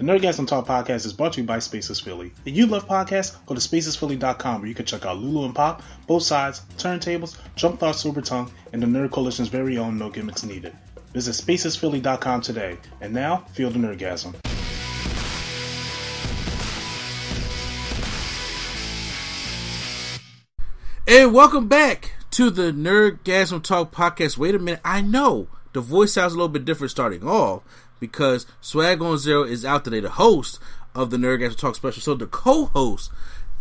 The Nerdgasm Talk podcast is brought to you by Spaces Philly. If you love podcasts, go to spacesphilly.com where you can check out Lulu and Pop, both sides, turntables, Jump Thought Super Tongue, and the Nerd Coalition's very own No Gimmicks Needed. Visit spacesphilly.com today. And now, feel the Nerdgasm. And welcome back to the Nerdgasm Talk podcast. Wait a minute, I know the voice sounds a little bit different starting off because Swag on Zero is out today, the host of the Nerdgasm Talk special. So the co-host,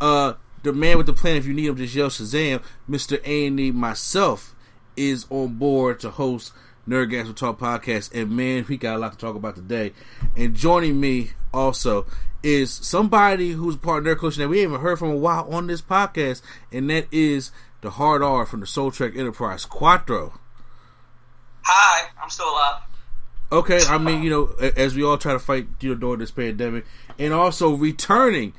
uh, the man with the plan, if you need him, just yell Shazam, Mr. A&E, myself, is on board to host Nerdgasm Talk podcast. And man, we got a lot to talk about today. And joining me also is somebody who's part of Nerd Coalition that we haven't heard from a while on this podcast, and that is the Hard R from the Soul Trek Enterprise, Quattro. Hi, I'm still alive. Okay, I mean, you know, as we all try to fight, you know, during this pandemic, and also returning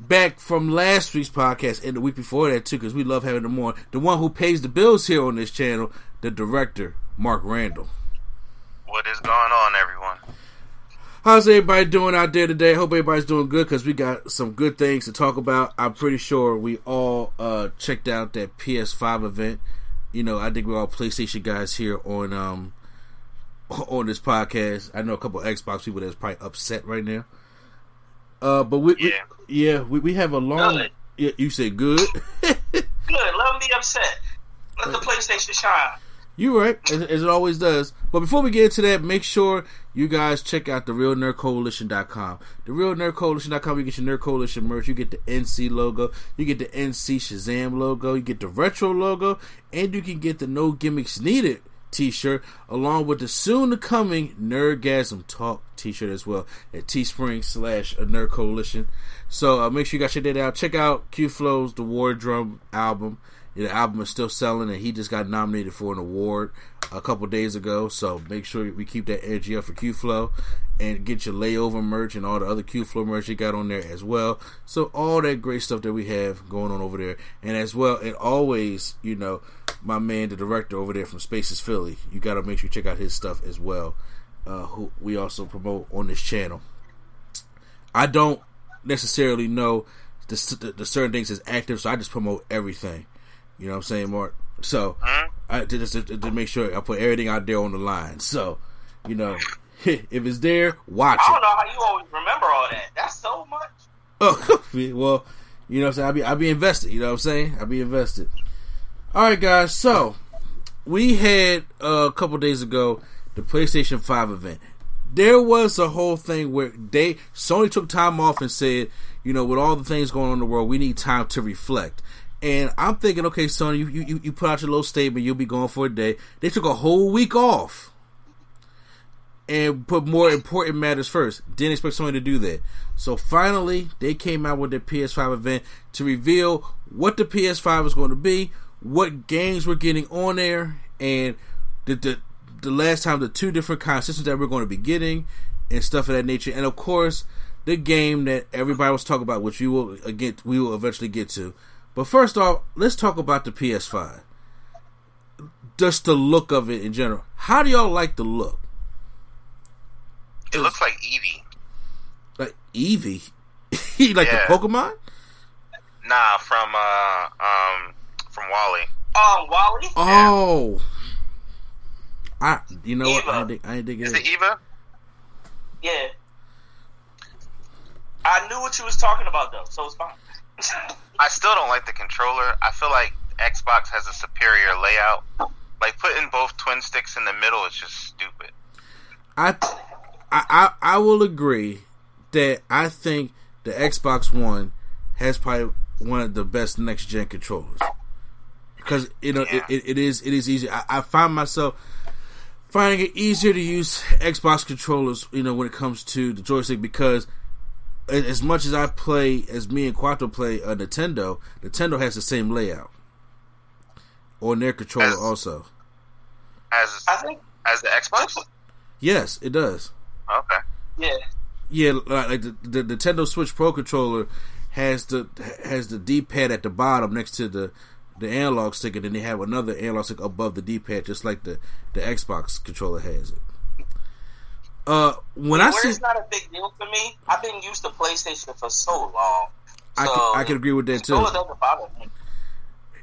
back from last week's podcast and the week before that too, because we love having them on. The one who pays the bills here on this channel, the director, Mark Randall. What is going on, everyone? How's everybody doing out there today? Hope everybody's doing good because we got some good things to talk about. I'm pretty sure we all uh, checked out that PS5 event. You know, I think we're all PlayStation guys here on um, on this podcast. I know a couple Xbox people that's probably upset right now. Uh, but we, Yeah. we yeah, we, we have a long. Good. Yeah, you said good. Good, let them be upset. Let the PlayStation shine. You're right, as, as it always does. But before we get into that, make sure you guys check out the realnerdcoalition.com. The realnerdcoalition.com, you get your Nerd Coalition merch, you get the NC logo, you get the NC Shazam logo, you get the retro logo, and you can get the No Gimmicks Needed t-shirt along with the soon to coming Nerdgasm Talk t-shirt as well at Teespring slash a Nerd Coalition. So uh, make sure you guys check that out. Check out Q Flow's The War Drum album. The album is still selling, and he just got nominated for an award a couple days ago. So make sure we keep that energy up for Q Flow and get your layover merch and all the other Q Flow merch you got on there as well. So all that great stuff that we have going on over there, and as well, and always, you know, my man, the director over there from Spaces Philly, you got to make sure you check out his stuff as well. Uh, who we also promote on this channel. I don't necessarily know the, the, the certain things is active, so I just promote everything. You know what I'm saying, Mark? So I to, just to, to make sure I put everything out there on the line. So you know, if it's there, watch I it. don't know how you always remember all that. That's so much. Oh, well, you know what I'm saying? I'll be, I'll be invested. You know what I'm saying? I'll be invested. All right, guys. So, we had uh, a couple days ago the PlayStation 5 event. There was a whole thing where they Sony took time off and said, you know, with all the things going on in the world, we need time to reflect. And I'm thinking, okay, Sony, you, you, you put out your little statement, you'll be gone for a day. They took a whole week off and put more important matters first. Didn't expect Sony to do that. So finally, they came out with their PS5 event to reveal what the PS5 is going to be, what games we're getting on there, and the the, the last time the two different systems that we're going to be getting, and stuff of that nature. And of course, the game that everybody was talking about, which we will again we will eventually get to. But first off, let's talk about the PS5. Just the look of it in general. How do y'all like the look? It looks like Eevee. like Eevee. like Yeah. the Pokemon? Nah, from uh um from WALL-E. Oh, WALL-E. Oh. I you know what? I Eva. ain't, think- I ain't think Is it. it Eva? Yeah. I knew what you was talking about though, so it's fine. I still don't like the controller. I feel like Xbox has a superior layout. Like putting both twin sticks in the middle is just stupid. I, I I I will agree that I think the Xbox One has probably one of the best next gen controllers because you know Yeah. it, it, it is it is easy. I, I find myself finding it easier to use Xbox controllers, you know, when it comes to the joystick because as much as I play, as me and Quattro play a Nintendo, Nintendo has the same layout on their controller As- also. As I think, as the Xbox. Yes, it does. Okay. yeah. Yeah, like like the, the Nintendo Switch Pro controller has the has the D pad at the bottom next to the the analog stick, and then they have another analog stick above the D pad, just like the the Xbox controller has it. Uh, when I Where see, it's not a big deal for me. I've been used to PlayStation for so long. I can, I can agree with that too. It doesn't bother me.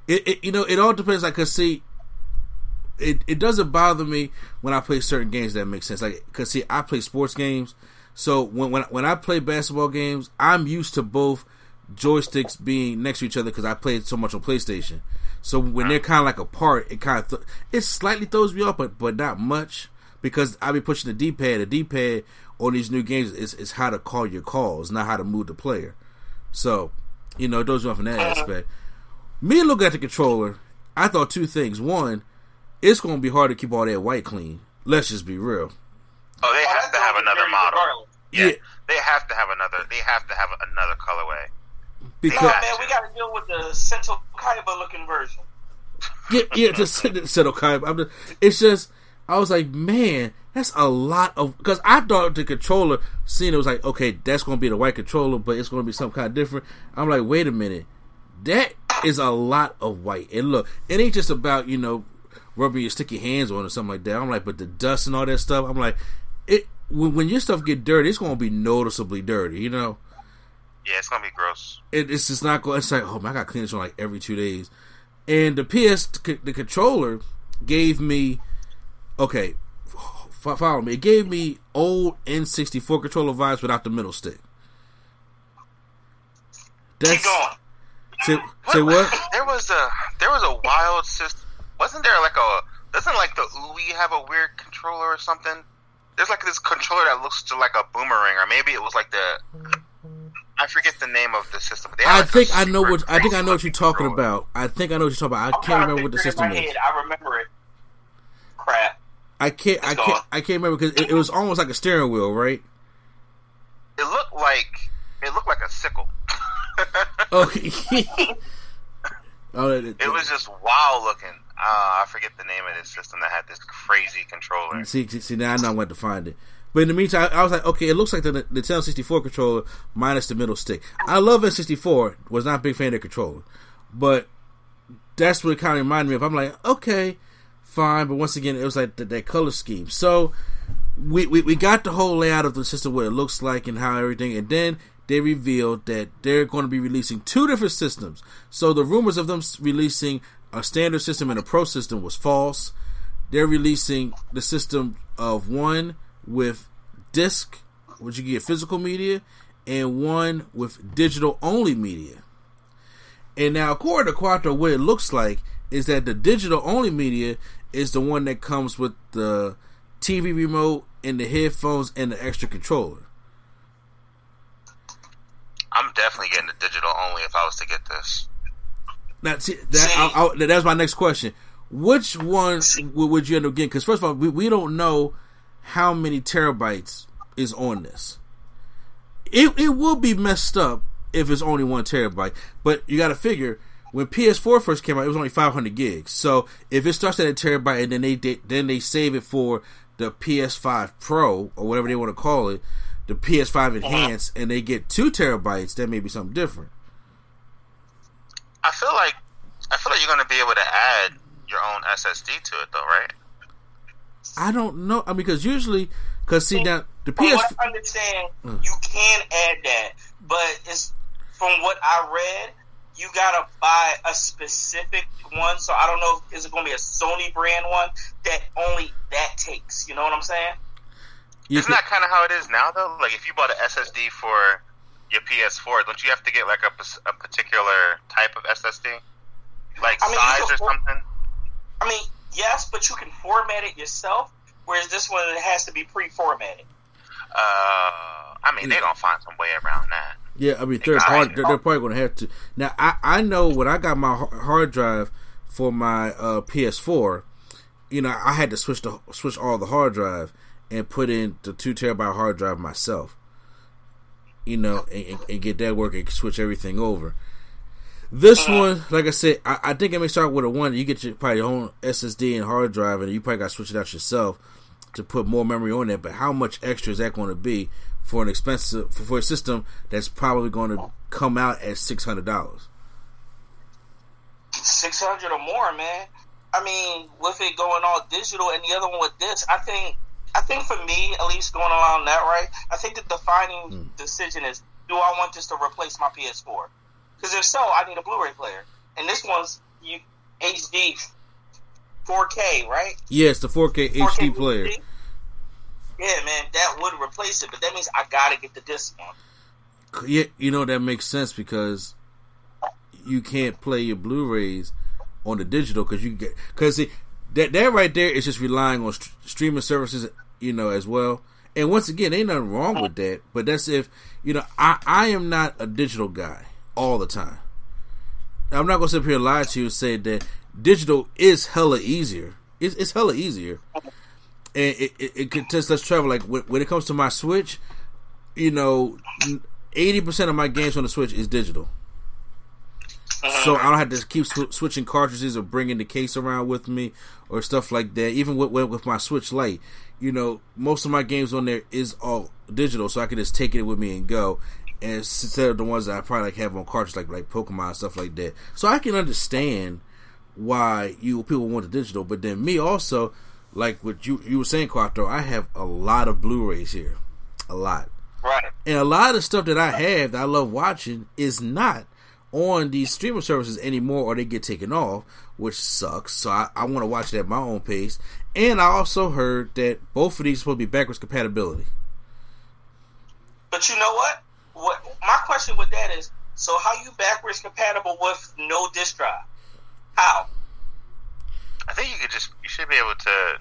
It, it you know it all depends. Like, cause see, it it doesn't bother me when I play certain games that make sense. Like, cause see, I play sports games, so when when when I play basketball games, I'm used to both joysticks being next to each other because I played so much on PlayStation. So when they're kind of like apart, it kind of th- it slightly throws me off, but but not much because I be pushing the D pad. The D pad on these new games is is how to call your calls, not how to move the player. So you know, those throws me off in that uh, aspect. Me looking at the controller, I thought two things. One, it's going to be hard to keep all that white clean. Let's just be real. Oh, they Oh, have to have another model. Yeah, Yeah. they have to have another. They have to have another colorway. Because Yeah. man, we got to deal with the Central Kaiba looking version. yeah, yeah, just said okay. I'm just, it's just I was like, man, that's a lot of because I thought the controller seeing it was like, okay, that's going to be the white controller, but it's going to be some kind of different. I'm like, wait a minute, that is a lot of white. And look, it ain't just about you know rubbing your sticky hands on or something like that. I'm like, but the dust and all that stuff. I'm like, it when, when your stuff get dirty, it's going to be noticeably dirty, you know. Yeah, it's gonna be gross. it, it's just not going. It's like, oh man, I got clean this one like every two days. And the PS, the controller gave me, okay, follow me. It gave me old N64 controller vibes without the middle stick. That's Keep going. say, say what? There was a there was a wild system. Wasn't there like a doesn't like the Uwe have a weird controller or something? There's like this controller that looks to like a boomerang, or maybe it was like the I forget the name of the system. but they had, I like, a think I know what I think I know what you're talking controller. about. I think I know what you're talking about. I I'm can't remember what the picture it in system is. head. I remember it. Crap. I can't. I can't. I can't remember because it, it was almost like a steering wheel, right? It looked like it looked like a sickle. Okay. oh, it, It was just wow looking. Uh, I forget the name of this system that had this crazy controller. See, see, now I know going to find it. But in the meantime, I was like, okay, it looks like the Nintendo 64 controller minus the middle stick. I love N64. Was not a big fan of the controller, but that's what it kind of reminded me of. I'm like, okay, fine, but once again, it was like that, that color scheme. So we, we we got the whole layout of the system, what it looks like, and how everything, and then they revealed that they're going to be releasing two different systems. So the rumors of them releasing a standard system and a pro system was false. They're releasing the system of one with disc, which you get physical media, and one with digital only media. And now, according to Quattro, what it looks like is that the digital only media is the one that comes with the TV remote and the headphones and the extra controller. I'm definitely getting the digital only if I was to get this. Now, see, that, See- I, I, that's my next question. Which one would, would you end up getting? Because first of all, we, we don't know how many terabytes is on this. It it will be messed up if it's only one terabyte, but you got to figure when PS4 first came out, it was only 500 gigs. So if it starts at a terabyte and then they, they then they save it for the PS5 Pro or whatever they want to call it, the PS5 uh-huh. Enhanced, and they get two terabytes, that may be something different. I feel like I feel like you're gonna be able to add your own SSD to it though, right? I don't know. I mean, because usually, because see now the From PS. what I understand, mm. you can add that, but it's from what I read, you gotta buy a specific one. So I don't know if is it gonna be a Sony brand one that only that takes. You know what I'm saying? you Isn't can- that kind of how it is now though? Like if you bought an SSD for your PS4, don't you have to get like a, a particular type of SSD, like I mean, size can or something? I mean, yes, but you can format it yourself. Whereas this one it has to be pre-formatted. Uh, I mean, they're gonna find some way around that. yeah, I mean, party. They're, they're probably to have to. Now, I I know when I got my hard drive for my uh, PS4, you know, I had to switch the switch all the hard drive and put in the two terabyte hard drive myself. You know, and, and get that working, switch everything over. This uh-huh. one, like I said, I, I, think it may start with a one. You get your probably your own SSD and hard drive, and you probably got to switch it out yourself to put more memory on it. But how much extra is that going to be for an expensive for, for a system that's probably going to come out at six hundred dollars? Six hundred or more, man. I mean, with it going all digital, and the other one with this, I think, I think for me, at least going along that right, I think the defining mm. decision is: Do I want this to replace my PS4? Because if so, I need a Blu-ray player, and this one's you, HD 4K, right? Yes, the 4K, 4K HD player. HD? Yeah, man, that would replace it, but that means I gotta get the disc one. Yeah, you know that makes sense because you can't play your Blu-rays on the digital because you get because that that right there is just relying on st- streaming services, you know, as well. And once again, ain't nothing wrong with that, but that's if you know I I am not a digital guy all the time. I'm not gonna sit here and lie to you and say that digital is hella easier. It's, it's hella easier, and it it, it can test less travel. Like when, when it comes to my Switch, you know, eighty percent of my games on the Switch is digital. Uh-huh. So I don't have to keep sw- switching cartridges or bringing the case around with me or stuff like that. Even with with my Switch Lite, you know, most of my games on there is all digital, so I can just take it with me and go and instead of the ones that I probably like have on cartridge, like like Pokemon stuff like that. So I can understand why you people want the digital, but then me also, like what you you were saying, Quattro, I have a lot of Blu-rays here, a lot, right? And a lot of stuff that I have that I love watching is not on these streaming services anymore, or they get taken off, which sucks. So I, I want to watch it at my own pace. And I also heard that both of these are supposed to be backwards compatibility. But you know what? what my question with that is, so how you backwards compatible with no disk drive? How? I think you could just you should be able to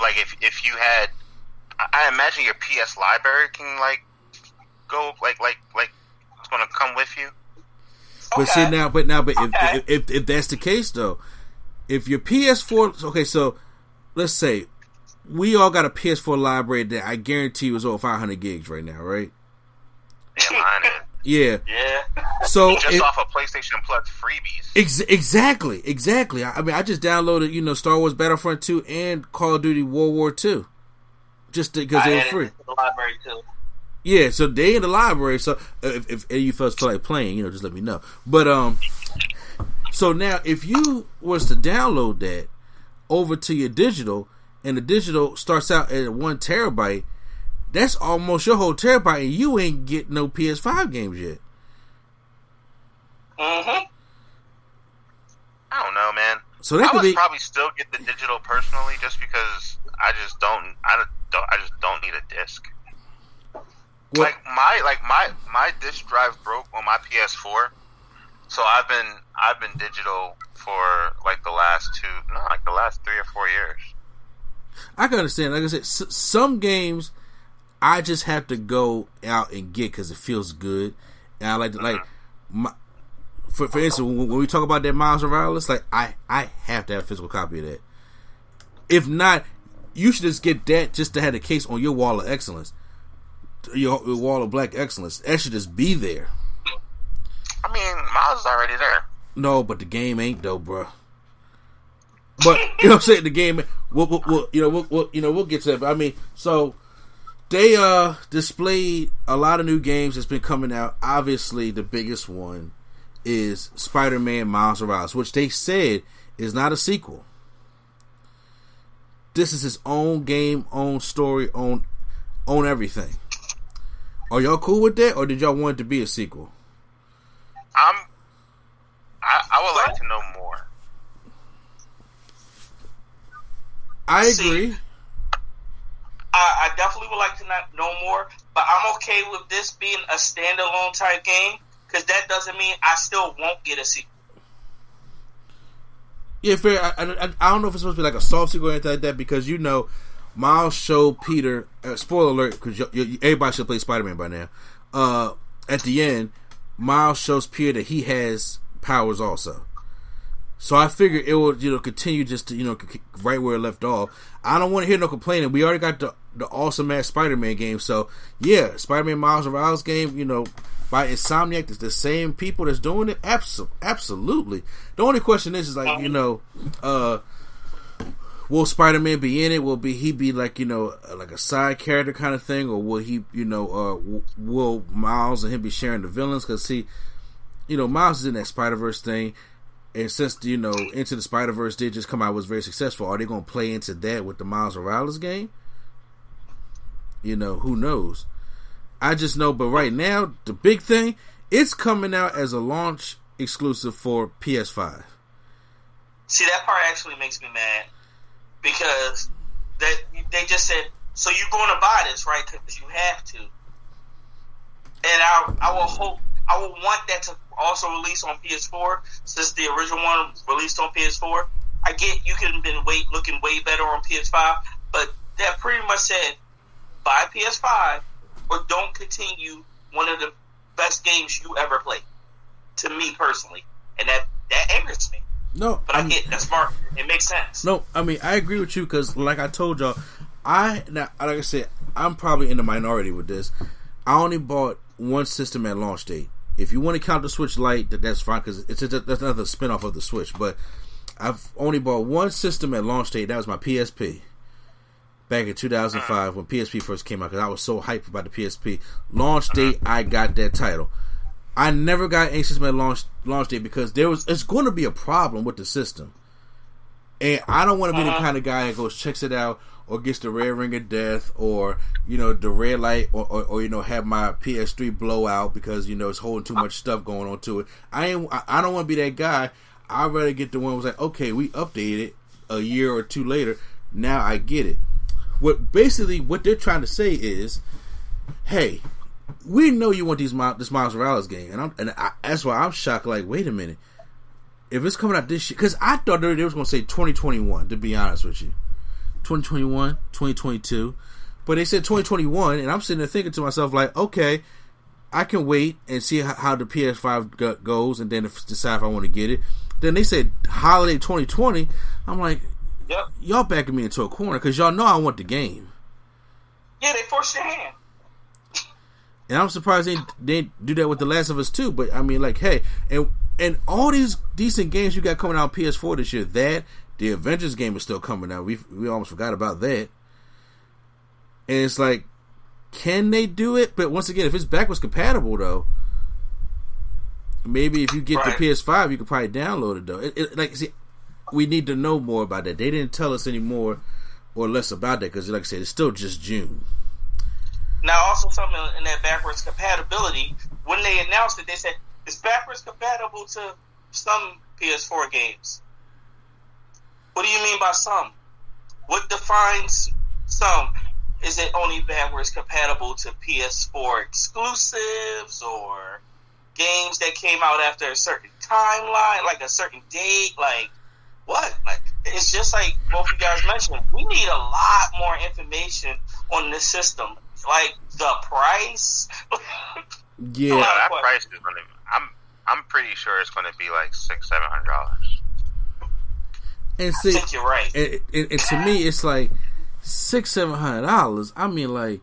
like if if you had I imagine your PS library can like go like like like it's gonna come with you. But okay. see now, but now, but okay. if, if if that's the case though, if your PS4, okay, so let's say we all got a PS4 library that I guarantee was over 500 gigs right now, right? Yeah, mine is. Yeah. Yeah. So just it, off of PlayStation Plus freebies. Ex- exactly, exactly. I, I, mean, I just downloaded, you know, Star Wars Battlefront 2 and Call of Duty World War 2. Just because they were free. The library too. Yeah, so they in the library. So if, if any of you folks feel like playing, you know, just let me know. But um, so now if you was to download that over to your digital, and the digital starts out at one terabyte, that's almost your whole terabyte, and you ain't get no PS5 games yet. Mm-hmm. I don't know, man. So that I could would be probably still get the digital personally, just because I just don't. I don't. I just don't need a disc. What? Like my like my my disk drive broke on my PS4, so I've been I've been digital for like the last two, no, like the last three or four years. I can understand. Like I said, s- some games I just have to go out and get because it feels good, and I like to like my. For, for instance, when, when we talk about that Miles Morales, like I, I have to have a physical copy of that. If not, you should just get that just to have a case on your wall of excellence, your, your wall of black excellence. That should just be there. I mean, Miles is already there. No, but the game ain't though, bro. But you know, what I'm saying the game. We'll, we'll, we'll you know, we'll, we'll, you know, we'll get to that. But, I mean, so they uh displayed a lot of new games that's been coming out. Obviously, the biggest one is Spider-Man Miles Morales, which they said is not a sequel. This is his own game, own story, own own everything. Are y'all cool with that, or did y'all want it to be a sequel? I'm. I, I would like to know more. I agree. See, I, I definitely would like to know more, but I'm okay with this being a standalone type game because that doesn't mean I still won't get a sequel. Yeah, fair. I, I, I, don't know if it's supposed to be like a soft sequel or anything like that because you know, Miles showed Peter. Uh, spoiler alert, because everybody should play Spider Man by now. Uh, at the end, Miles shows Peter that he has powers also. So I figured it will, you know, continue just to, you know, right where it left off. I don't want to hear no complaining. We already got the the awesome ass Spider Man game. So yeah, Spider Man Miles Morales game, you know, by Insomniac, it's the same people that's doing it. Absolutely, absolutely. The only question is, is like, you know, uh, will Spider Man be in it? Will be he be like you know like a side character kind of thing, or will he you know uh, will Miles and him be sharing the villains? Because see, you know Miles is in that Spider Verse thing and since you know Into the Spider Verse did just come out was very successful, are they going to play into that with the Miles Morales game? You know, who knows? I just know, but right now the big thing it's coming out as a launch exclusive for PS5. See, that part actually makes me mad because that they just said, "So you're going to buy this, right? Because you have to." And I, I will hope I will want that to also released on PS4 since the original one released on PS4. I get you can been wait looking way better on PS5, but that pretty much said buy PS5 or don't continue one of the best games you ever played. To me personally, and that that angers me. No, but I, I get that's smart. It makes sense. No, I mean I agree with you because, like I told y'all, I now like I said, I'm probably in the minority with this. I only bought one system at launch date. If you want to count the Switch Lite, that, that's fine because it's a, that's another spinoff of the Switch. But I've only bought one system at launch date. That was my PSP back in 2005 uh. when PSP first came out because I was so hyped about the PSP. Launch uh-huh. date, I got that title. I never got any system at launch launch date because there was it's going to be a problem with the system, and I don't want to be the uh-huh. kind of guy that goes checks it out or gets the red ring of death or you know the red light or, or, or, you know have my PS3 blow out because you know it's holding too much stuff going on to it. I ain't I don't want to be that guy. I'd rather get the one was like okay we updated a year or two later. Now I get it. What basically what they're trying to say is, hey, we know you want these this Miles Morales game, and I'm and I, that's why I'm shocked. Like, wait a minute, if it's coming out this year, because I thought they was going to say 2021. To be honest with you, 2021, 2022. But they said 2021, and I'm sitting there thinking to myself, like, okay, I can wait and see how, how the PS5 goes, and then decide if I want to get it. Then they said holiday 2020. I'm like, yep. y'all backing me into a corner because y'all know I want the game. Yeah, they forced your hand. And I'm surprised they didn't do that with The Last of Us too. But I mean, like, hey, and and all these decent games you got coming out on PS4 this year, that the Avengers game is still coming out. We we almost forgot about that. And it's like, can they do it? But once again, if it's backwards compatible though, maybe if you get right. the PS5, you could probably download it though. It, it, like, see, we need to know more about that. They didn't tell us any more or less about that because, like I said, it's still just June. Now, also something in that backwards compatibility. When they announced it, they said it's backwards compatible to some PS4 games. What do you mean by some? What defines some? Is it only backwards compatible to PS4 exclusives or games that came out after a certain timeline, like a certain date? Like what? Like it's just like both you guys mentioned. We need a lot more information on this system, like the price. yeah, that price is gonna. I'm I'm pretty sure it's gonna be like six seven hundred dollars. And see, I think you're right. And, and, and to me, it's like six, seven hundred dollars. I mean, like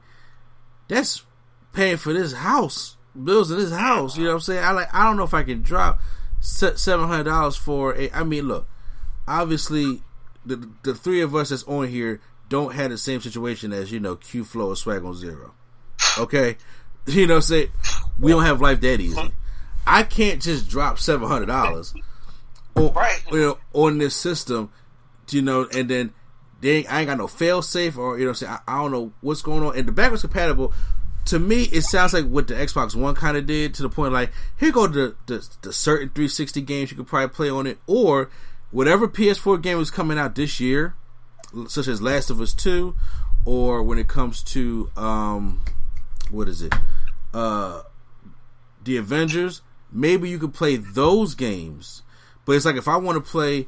that's paying for this house, bills in this house. You know what I'm saying? I like. I don't know if I can drop seven hundred dollars for a. I mean, look, obviously, the the three of us that's on here don't have the same situation as you know Q Flow or Swag on Zero. Okay, you know, say we don't have life that easy. I can't just drop seven hundred dollars on, right. you know, on this system, you know, and then they I ain't got no fail safe or you know, say I, I, don't know what's going on. And the backwards compatible, to me, it sounds like what the Xbox One kind of did to the point like here go the, the the certain 360 games you could probably play on it, or whatever PS4 game is coming out this year, such as Last of Us Two, or when it comes to um, what is it, uh, the Avengers. Maybe you could play those games but it's like if I want to play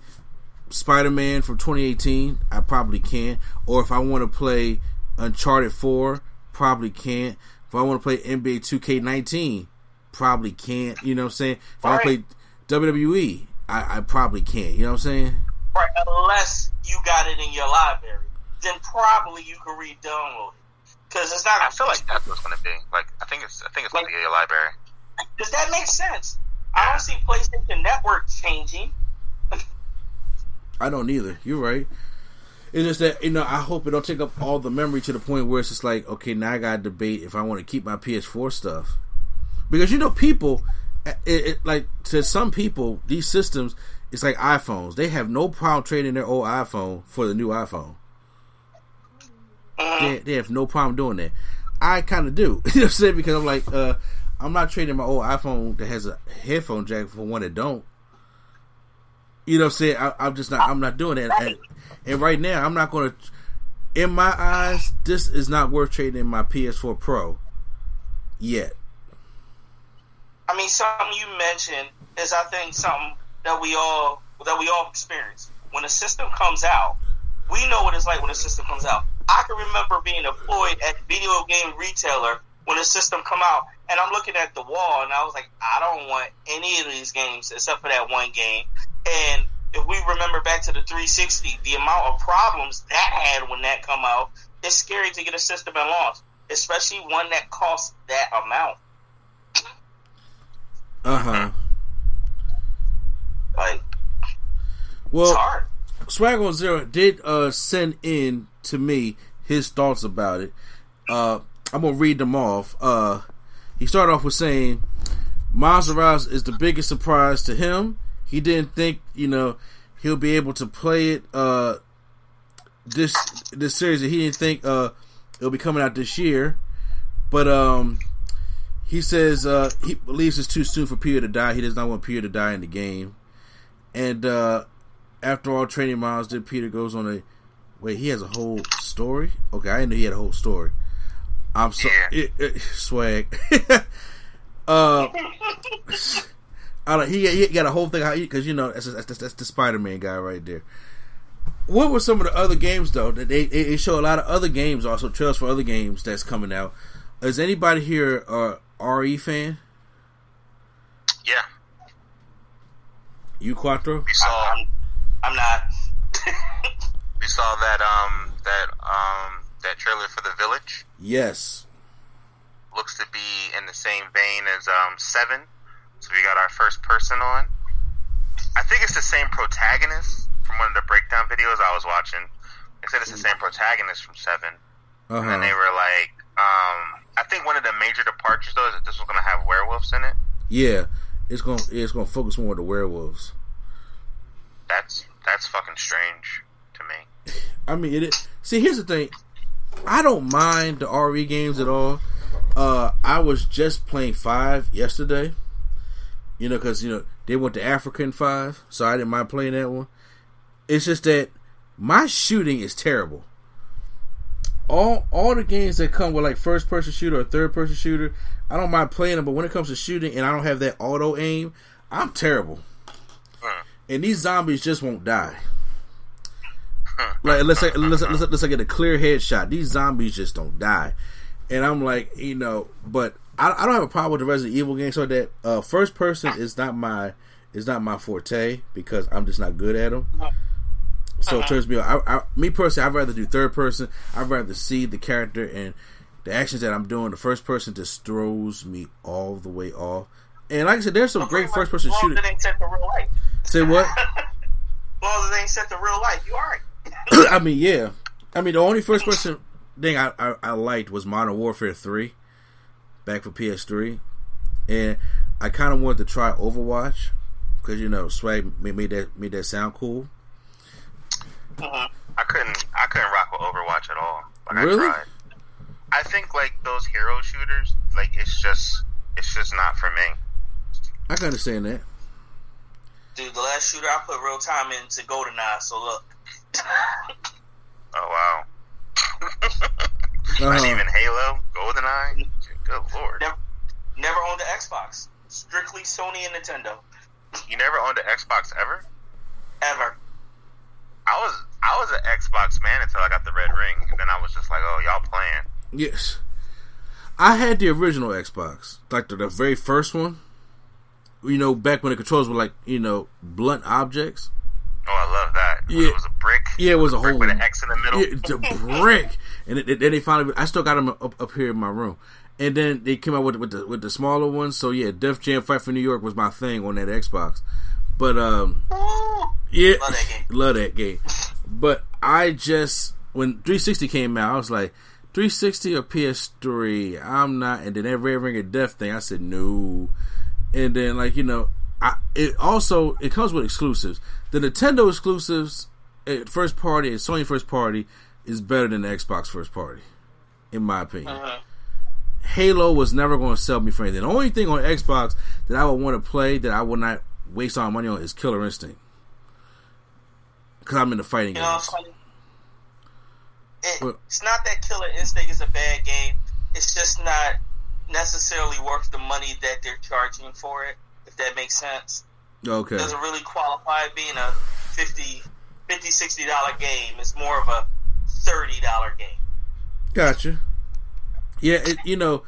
Spider Man from 2018, I probably can. Or if I want to play Uncharted 4, probably can't. If I want to play NBA 2K19, probably can't. You know what I'm saying? If I play WWE, I, I probably can't. You know what I'm saying? Right, unless you got it in your library, then probably you can re-download it. Because it's not. I feel like that's what's going to be. Like, I think it's. I think it's going to be a library. Does that make sense? I don't see PlayStation Network changing. I don't either. You're right. It's just that you know I hope it don't take up all the memory to the point where it's just like okay now I got to debate if I want to keep my PS4 stuff because you know people it, it, like to some people these systems it's like iPhones they have no problem trading their old iPhone for the new iPhone they, they have no problem doing that I kind of do you know what I'm saying because I'm like uh, I'm not trading my old iPhone that has a headphone jack for one that don't you know what I'm saying I, I'm just not I'm not doing that and, and right now, I'm not going to. In my eyes, this is not worth trading my PS4 Pro yet. I mean, something you mentioned is, I think, something that we all that we all experience. When a system comes out, we know what it's like when a system comes out. I can remember being employed at video game retailer when a system come out, and I'm looking at the wall, and I was like, I don't want any of these games except for that one game. And if we remember back to the 360, the amount of problems that had when that come out, it's scary to get a system and launch, especially one that costs that amount. Uh huh. Like, well. Swag on Zero did uh, send in to me his thoughts about it. Uh, I'm gonna read them off. Uh, he started off with saying, "Miles Morales is the biggest surprise to him. He didn't think, you know, he'll be able to play it uh, this this series. He didn't think uh, it'll be coming out this year, but um, he says uh, he believes it's too soon for Peter to die. He does not want Peter to die in the game, and uh, after all, training miles did Peter goes on a wait. He has a whole story. Okay, I didn't know he had a whole story. I'm so Yeah. it, it, swag. uh, I don't. He, he got a whole thing because you know that's, that's, that's the Spider Man guy right there. What were some of the other games though? That they, they they show a lot of other games, also trailers for other games that's coming out. Is anybody here a RE fan? Yeah, You Quattro? we saw. I'm, I'm not. We saw that um that um that trailer for the village Yes. looks to be in the same vein as um Seven. So we got our first person on. I think it's the same protagonist from one of the breakdown videos I was watching. They said it's the same protagonist from Seven, Uh and then they were like, um, I think one of the major departures though is that this was going to have werewolves in it. Yeah. It's gonna it's gonna focus more on the werewolves. That's that's fucking strange to me. I mean, it. Is, see, here's the thing. I don't mind the RE games at all. Uh, I was just playing five yesterday. You know, because you know they went to African five, so I didn't mind playing that one. It's just that my shooting is terrible. All all the games that come with like first person shooter or third person shooter, I don't mind playing them. But when it comes to shooting and I don't have that auto aim, I'm terrible. And these zombies just won't die. Uh-huh. Like unless I, unless, uh-huh. unless, uh-huh. unless I get a clear headshot, these zombies just don't die. And I'm like, you know, but I, I don't have a problem with the Resident Evil game. So that uh, first person is not my is not my forte because I'm just not good at them. So it turns me on. I, I, me personally, I'd rather do third person. I'd rather see the character and the actions that I'm doing. The first person just throws me all the way off. And like I said, there's some great first person As long shooting. as it ain't set to real life. Say what? As long as it ain't set to real life, you alright. I mean, yeah. I mean, the only first person thing I, I, I liked was Modern Warfare 3 back for PS3. And I kind of wanted to try Overwatch because, you know, Swag made, made, that, made that sound cool. Mhm. I couldn't I couldn't rock with Overwatch at all. Like, Really? I tried. I think like those hero shooters, like it's just it's just not for me. I can understand that. Dude, the last shooter I put real time into GoldenEye, so look. Oh wow. Uh-huh. Not even Halo, GoldenEye. Good lord. Never, never owned an Xbox. Strictly Sony and Nintendo. You never owned an Xbox ever? Ever. I was I was an Xbox man until I got the red ring, and then I was just like, oh y'all playing. Yes. I had the original Xbox, like the, the very first one. you know, back when the controls were like, you know, blunt objects. Oh, I love that. Yeah. it was a brick. Yeah, it was a brick whole with an X in the middle. Yeah, it's a brick, and then they finally. I still got them up, up here in my room, and then they came out with with the with the smaller ones. So yeah, Def Jam Fight for New York was my thing on that Xbox, but um, yeah, Love that game. love that game. But I just when 360 came out, I was like. 360 or PS3, I'm not, and then that Red Ring of Death thing, I said no, and then like you know, I it also it comes with exclusives. The Nintendo exclusives, eh, first party and Sony first party is better than the Xbox first party, in my opinion. Uh-huh. Halo was never going to sell me for anything. The only thing on Xbox that I would want to play that I would not waste all my money on is Killer Instinct, because I'm in the fighting You know, games. it's. It, Well- it's not that Killer Instinct is a bad game. It's just not necessarily worth the money that they're charging for it. If that makes sense, Okay, doesn't really qualify being a 50 50 60 dollar game. It's more of a thirty dollar game. Gotcha. Yeah, it, you know,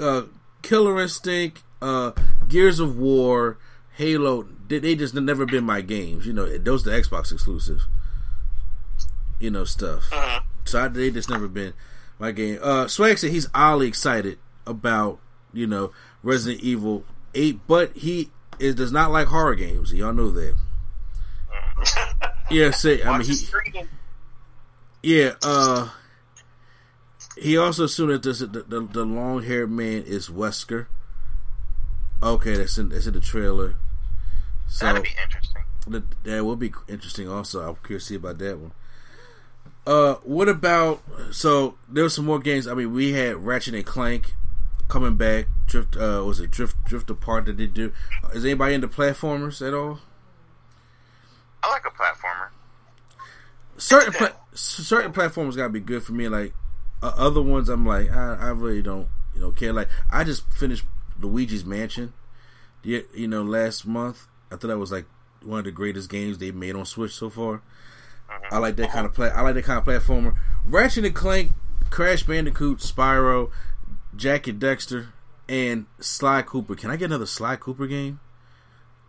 uh, Killer Instinct, uh, Gears of War, Halo, they, they just never been my games. You know, those are the Xbox exclusive. You know, stuff. Mhm. So I, they just never been my game. Uh, Swag said he's oddly excited about, you know, Resident Evil 8, but he is, does not like horror games. Y'all know that. Yeah, say, I mean, he, yeah, uh he also assumed that this, the, the, the long haired man is Wesker. Okay, that's in that's in the trailer. So That'd be interesting. that, that will be interesting also. I'm curious to see about that one. Uh what about so there were some more games. I mean we had Ratchet and Clank coming back. Drift uh was it Drift Drift Apart that they do. Is anybody into platformers at all? I like a platformer. certain pla- certain platforms gotta be good for me. Like uh, other ones, I'm like I, I really don't you know care. Like I just finished Luigi's Mansion, you, you know, last month. I thought that was like one of the greatest games they made on Switch so far. I like that kind of play. I like that kind of platformer. Ratchet and Clank, Crash Bandicoot, Spyro, Jak and Daxter, and Sly Cooper. Can I get another Sly Cooper game?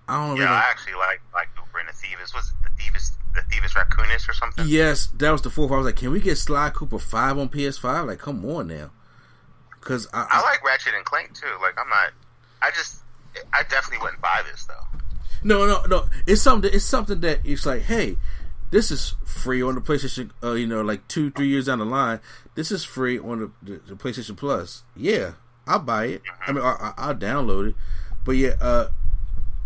I don't know. Yeah, they I actually like like Cooper and the Thieves. Was it the Thieves the Thievius Raccoonus or something? Yes, that was the fourth. I was like, can we get Sly Cooper five on PS5? Like, come on now, because I, I like Ratchet and Clank too. Like I'm not. I just. I definitely wouldn't buy this though. no, no, no. It's something. It's something that it's like, hey, this is free on the PlayStation. Uh, you know, like two, three years down the line, this is free on the, the, the PlayStation Plus. Yeah, I'll buy it. I mean, I, I, I'll download it. But yeah, uh,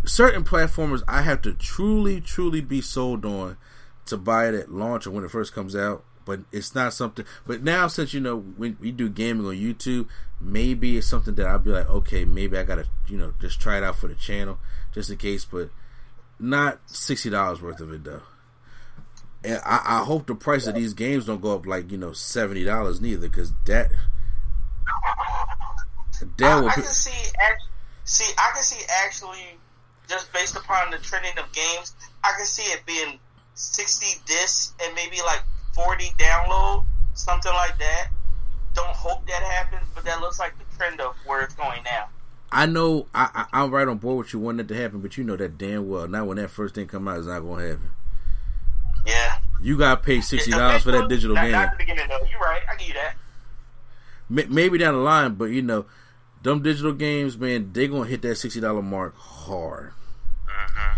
certain platformers I have to truly, truly be sold on to buy it at launch or when it first comes out. But it's not something. But now, since you know when we do gaming on YouTube, maybe it's something that I'll be like, okay, maybe I gotta, you know, just try it out for the channel, just in case. But not sixty dollars worth of it though. And I, I hope the price of these games don't go up like you know seventy dollars neither, because that that I, will I can see, see, I can see actually, just based upon the trending of games, I can see it being sixty discs and maybe like forty download, something like that. Don't hope that happens, but that looks like the trend of where it's going now. I know I, I I'm right on board with you wanting that to happen, but you know that damn well not when that first thing come out is not gonna happen. Yeah, You gotta pay sixty dollars for that digital not, game. Not at the beginning though. You're right. I give you that. May- Maybe down the line, but you know, them digital games, man, they gonna hit that sixty dollar mark hard. hmm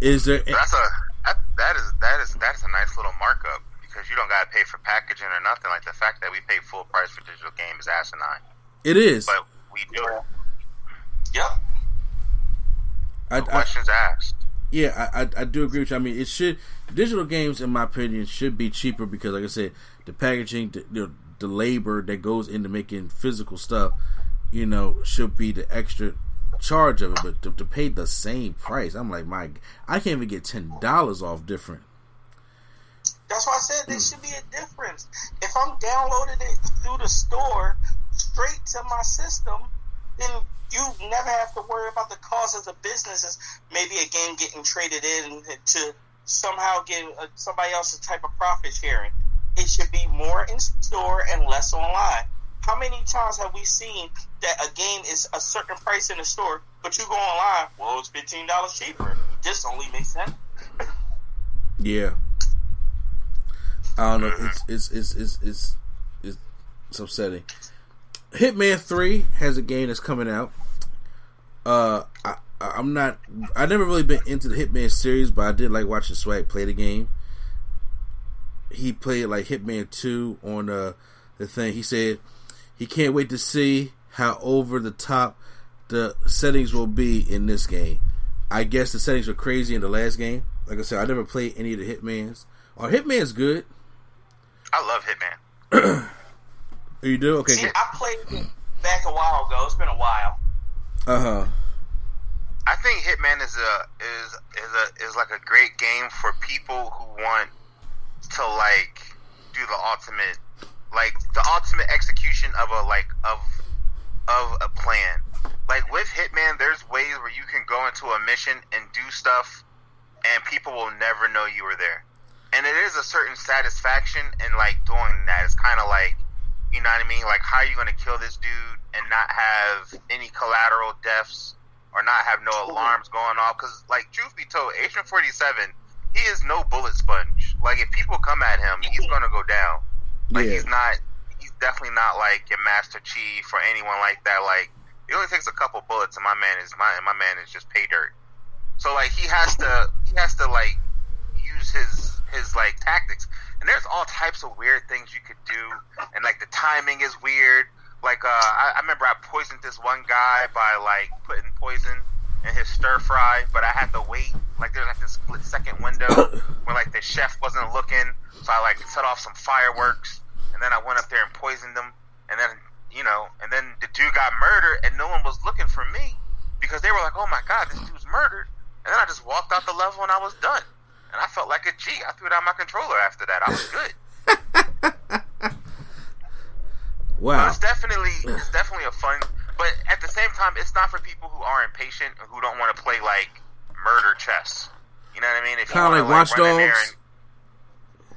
Is there? That's a that, that is that is that's a nice little markup because you don't got to pay for packaging or nothing. Like the fact that we pay full price for digital game is asinine, It is. but we do it. Yep. I, I, Questions asked. Yeah, I, I I do agree with you. I mean, it should digital games, in my opinion, should be cheaper because, like I said, the packaging, the, the, the labor that goes into making physical stuff, you know, should be the extra charge of it. But to, to pay the same price, I'm like, my, I can't even get ten dollars off different. That's why I said there should be a difference. If I'm downloading it through the store straight to my system, then you never have to worry about the cost of the businesses. Maybe a game getting traded in to somehow get uh, somebody else's type of profit sharing. It should be more in store and less online. How many times have we seen that a game is a certain price in the store, but you go online, well, it's fifteen dollars cheaper. This only makes sense. Yeah. I don't know. It's it's it's it's, it's, it's upsetting. Hitman Three has a game that's coming out. Uh, I, I'm not. I never really been into the Hitman series, but I did like watching Swag play the game. He played like Hitman Two on uh, the thing. He said he can't wait to see how over the top the settings will be in this game. I guess the settings were crazy in the last game. Like I said, I never played any of the Hitmans. Or Hitman's good. I love Hitman. you do? Okay. See, I played it back a while ago. It's been a while. Uh huh. I think Hitman is a is is a is like a great game for people who want to like do the ultimate like the ultimate execution of a like of of a plan. Like with Hitman, there's ways where you can go into a mission and do stuff, and people will never know you were there. And it is a certain satisfaction in like doing that. It's kind of like, you know what I mean? Like, how are you going to kill this dude and not have any collateral deaths or not have no alarms going off? Because, like, truth be told, Agent Forty Seven, he is no bullet sponge. Like, if people come at him, he's going to go down. Like, Yeah. he's not. He's definitely not like your Master Chief or anyone like that. Like, it only takes a couple bullets, and my man is my my man is just pay dirt. So like he has to he has to like use his his like tactics. And there's all types of weird things you could do, and like the timing is weird. Like uh, I, I remember I poisoned this one guy by like putting poison in his stir fry, but I had to wait. Like there's like this split second window where like the chef wasn't looking, so I like set off some fireworks, and then I went up there and poisoned him, and then you know, and then the dude got murdered, and no one was looking for me because they were like, "Oh my god, this dude's murdered," and then I just walked out the level and I was done. And I felt like a G. I threw down my controller after that. I was good. Wow. it's definitely it's definitely a fun. But at the same time, it's not for people who are impatient or who don't want to play like murder chess. You know what I mean? If Kinda wanna, like Watch run in there Dogs?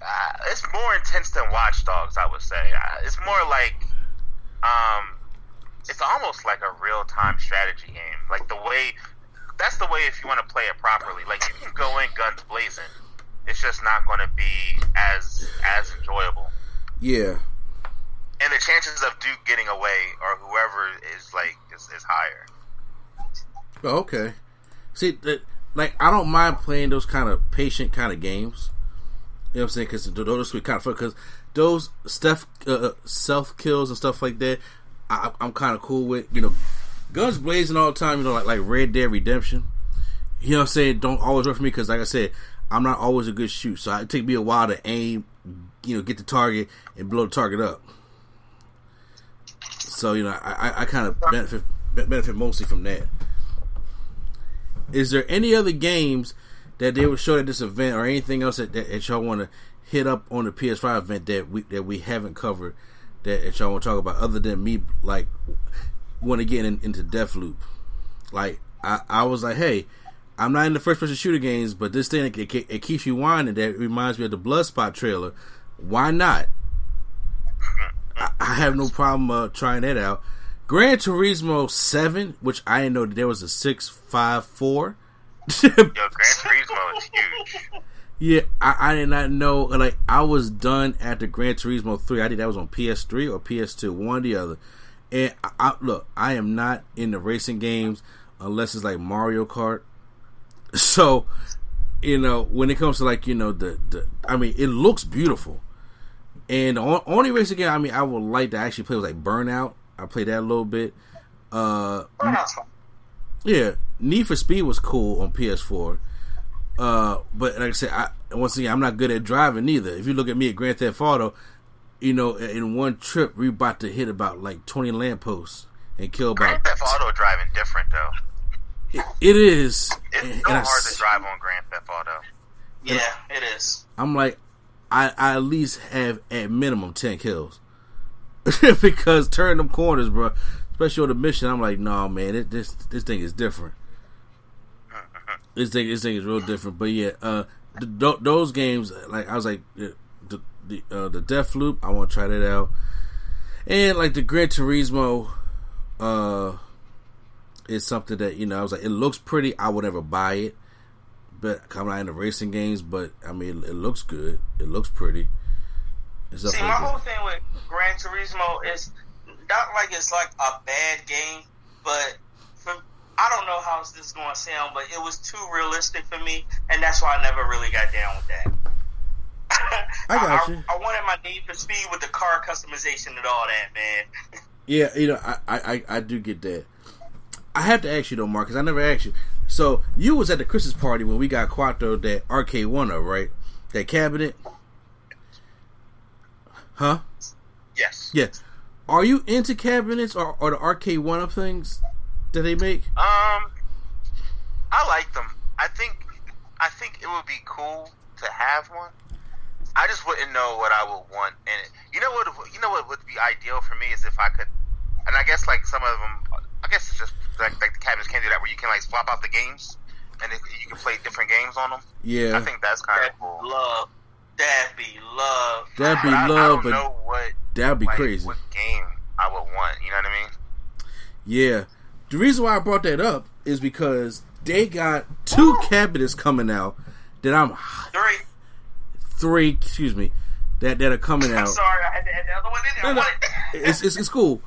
uh, it's more intense than Watch Dogs, I would say. Uh, it's more like, um, it's almost like a real time strategy game. Like the way, that's the way if you want to play it properly. Like you can go in guns blazing. It's just not going to be as as enjoyable Yeah. and the chances of Duke getting away or whoever is like is, is higher. Oh, okay. See, that, like I don't mind playing those kind of patient kind of games. You know what I'm saying? Because those are kind of fun. Because those stuff, uh, self kills and stuff like that, I, I'm kind of cool with. You know, guns blazing all the time. You know, like like Red Dead Redemption. You know what I'm saying? Don't always work for me because, like I said, I'm not always a good shoot. So it take me a while to aim, you know, get the target and blow the target up. So you know, I, I, I kind of benefit benefit mostly from that. Is there any other games that they would show at this event, or anything else that, that, that y'all want to hit up on the PS5 event that we that we haven't covered that, that y'all want to talk about, other than me like want to get in, into Deathloop? Like I, I was like, hey, I'm not in the first person shooter games, but this thing it, it, it keeps you winding. That reminds me of the Bloodspot trailer. Why not? I, I have no problem uh, trying that out. Gran Turismo Seven, which I didn't know that there was a six five four. Yo, Gran Turismo is huge. Yeah, I, I did not know. Like, I was done after Gran Turismo three. I think that was on PS3 or PS2, one or the other. And I, I, look, I am not in the racing games unless it's like Mario Kart. So, you know, when it comes to like you know the the, I mean, it looks beautiful. And the on- only racing game I mean I would like to actually play was like Burnout. I played that a little bit. Uh, yeah, Need for Speed was cool on PS4. Uh, but like I said, I, once again, I'm not good at driving either. If you look at me at Grand Theft Auto, you know, in one trip, we about to hit about like 20 lampposts and kill about. Grand about. Theft Auto driving different though. It, it is. It's and so I hard s- to drive on Grand Theft Auto. Yeah, it is. I'm like, I, I at least have at minimum 10 kills. because turning them corners, bro, especially on the mission, I'm like, no, man, it, this this thing is different. This thing, this thing is real different. But yeah, uh, th- th- those games, like I was like, the uh, the Death Loop, I want to try that out. And like the Gran Turismo, uh, is something that you know I was like, it looks pretty. I would never buy it, but coming out in the racing games. But I mean, it, it looks good. It looks pretty. See, my whole thing with Gran Turismo is not like it's like a bad game, but for, I don't know how this is going to sound, but it was too realistic for me, and that's why I never really got down with that. I got you. I, I, wanted my Need for Speed with the car customization and all that, man. Yeah, you know, I, I, I do get that. I have to ask you though, Marcus. I never asked you. So you was at the Christmas party when we got Quattro that Arcade1Up, right? That cabinet. Huh? Yes. Yes. Are you into cabinets or, or the Arcade1Up things that they make? Um, I like them. I think I think it would be cool to have one. I just wouldn't know what I would want in it. You know what? You know what would be ideal for me is if I could, and I guess like some of them. I guess it's just like, like the cabinets can do that, where you can like swap out the games, and it, you can play different games on them. Yeah, I think that's kind of cool. Love, that'd be love. That'd be but love, I, I don't but know what that'd be like, crazy. What game I would want? You know what I mean? Yeah. The reason why I brought that up is because they got two cabinets coming out that I'm three, three, excuse me, that that are coming out. I'm sorry, I had to add the other one in there. No, no, it's, it's it's cool.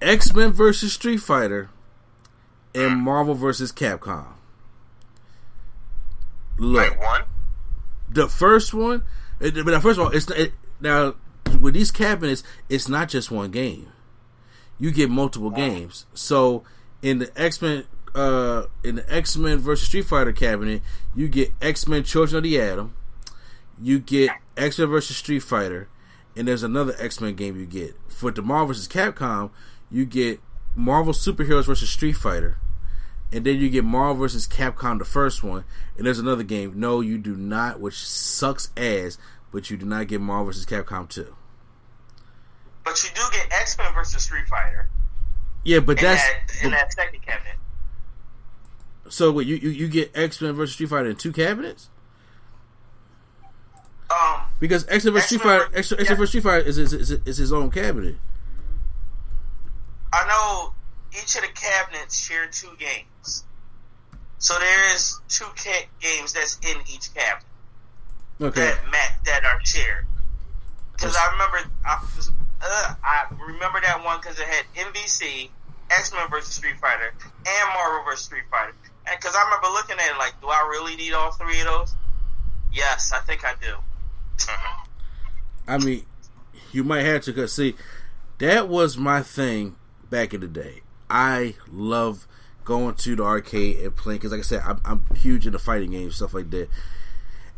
X Men versus Street Fighter and Marvel versus Capcom. Look, one. The first one, but first of all, it's it, now with these cabinets, it's not just one game. You get multiple games. So in the X Men, uh, in the X Men versus Street Fighter cabinet, you get X Men Children of the Atom. You get X Men versus Street Fighter, and there's another X Men game you get for the Marvel versus Capcom you get Marvel Superheroes versus Street Fighter, and then you get Marvel versus Capcom, the first one, and there's another game. No, you do not, which sucks ass, but you do not get Marvel versus Capcom 2. But you do get X Men versus Street Fighter. Yeah, but in that's that, in that second cabinet. So what you, you you get X Men versus Street Fighter in two cabinets? Um, because X Men versus Street Fighter, X Men versus Street Fighter is, is, is, is his own cabinet. I know each of the cabinets share two games. So there is two ca- games that's in each cabinet. Okay. That Matt, that are shared. Because I remember, I, uh, I remember that one because it had MVC, X Men versus Street Fighter, and Marvel versus Street Fighter. And because I remember looking at it like, do I really need all three of those? Yes, I think I do. Uh-huh. I mean, you might have to, because see, that was my thing back in the day. I love going to the arcade and playing because, like I said, I'm, I'm huge into fighting games, stuff like that.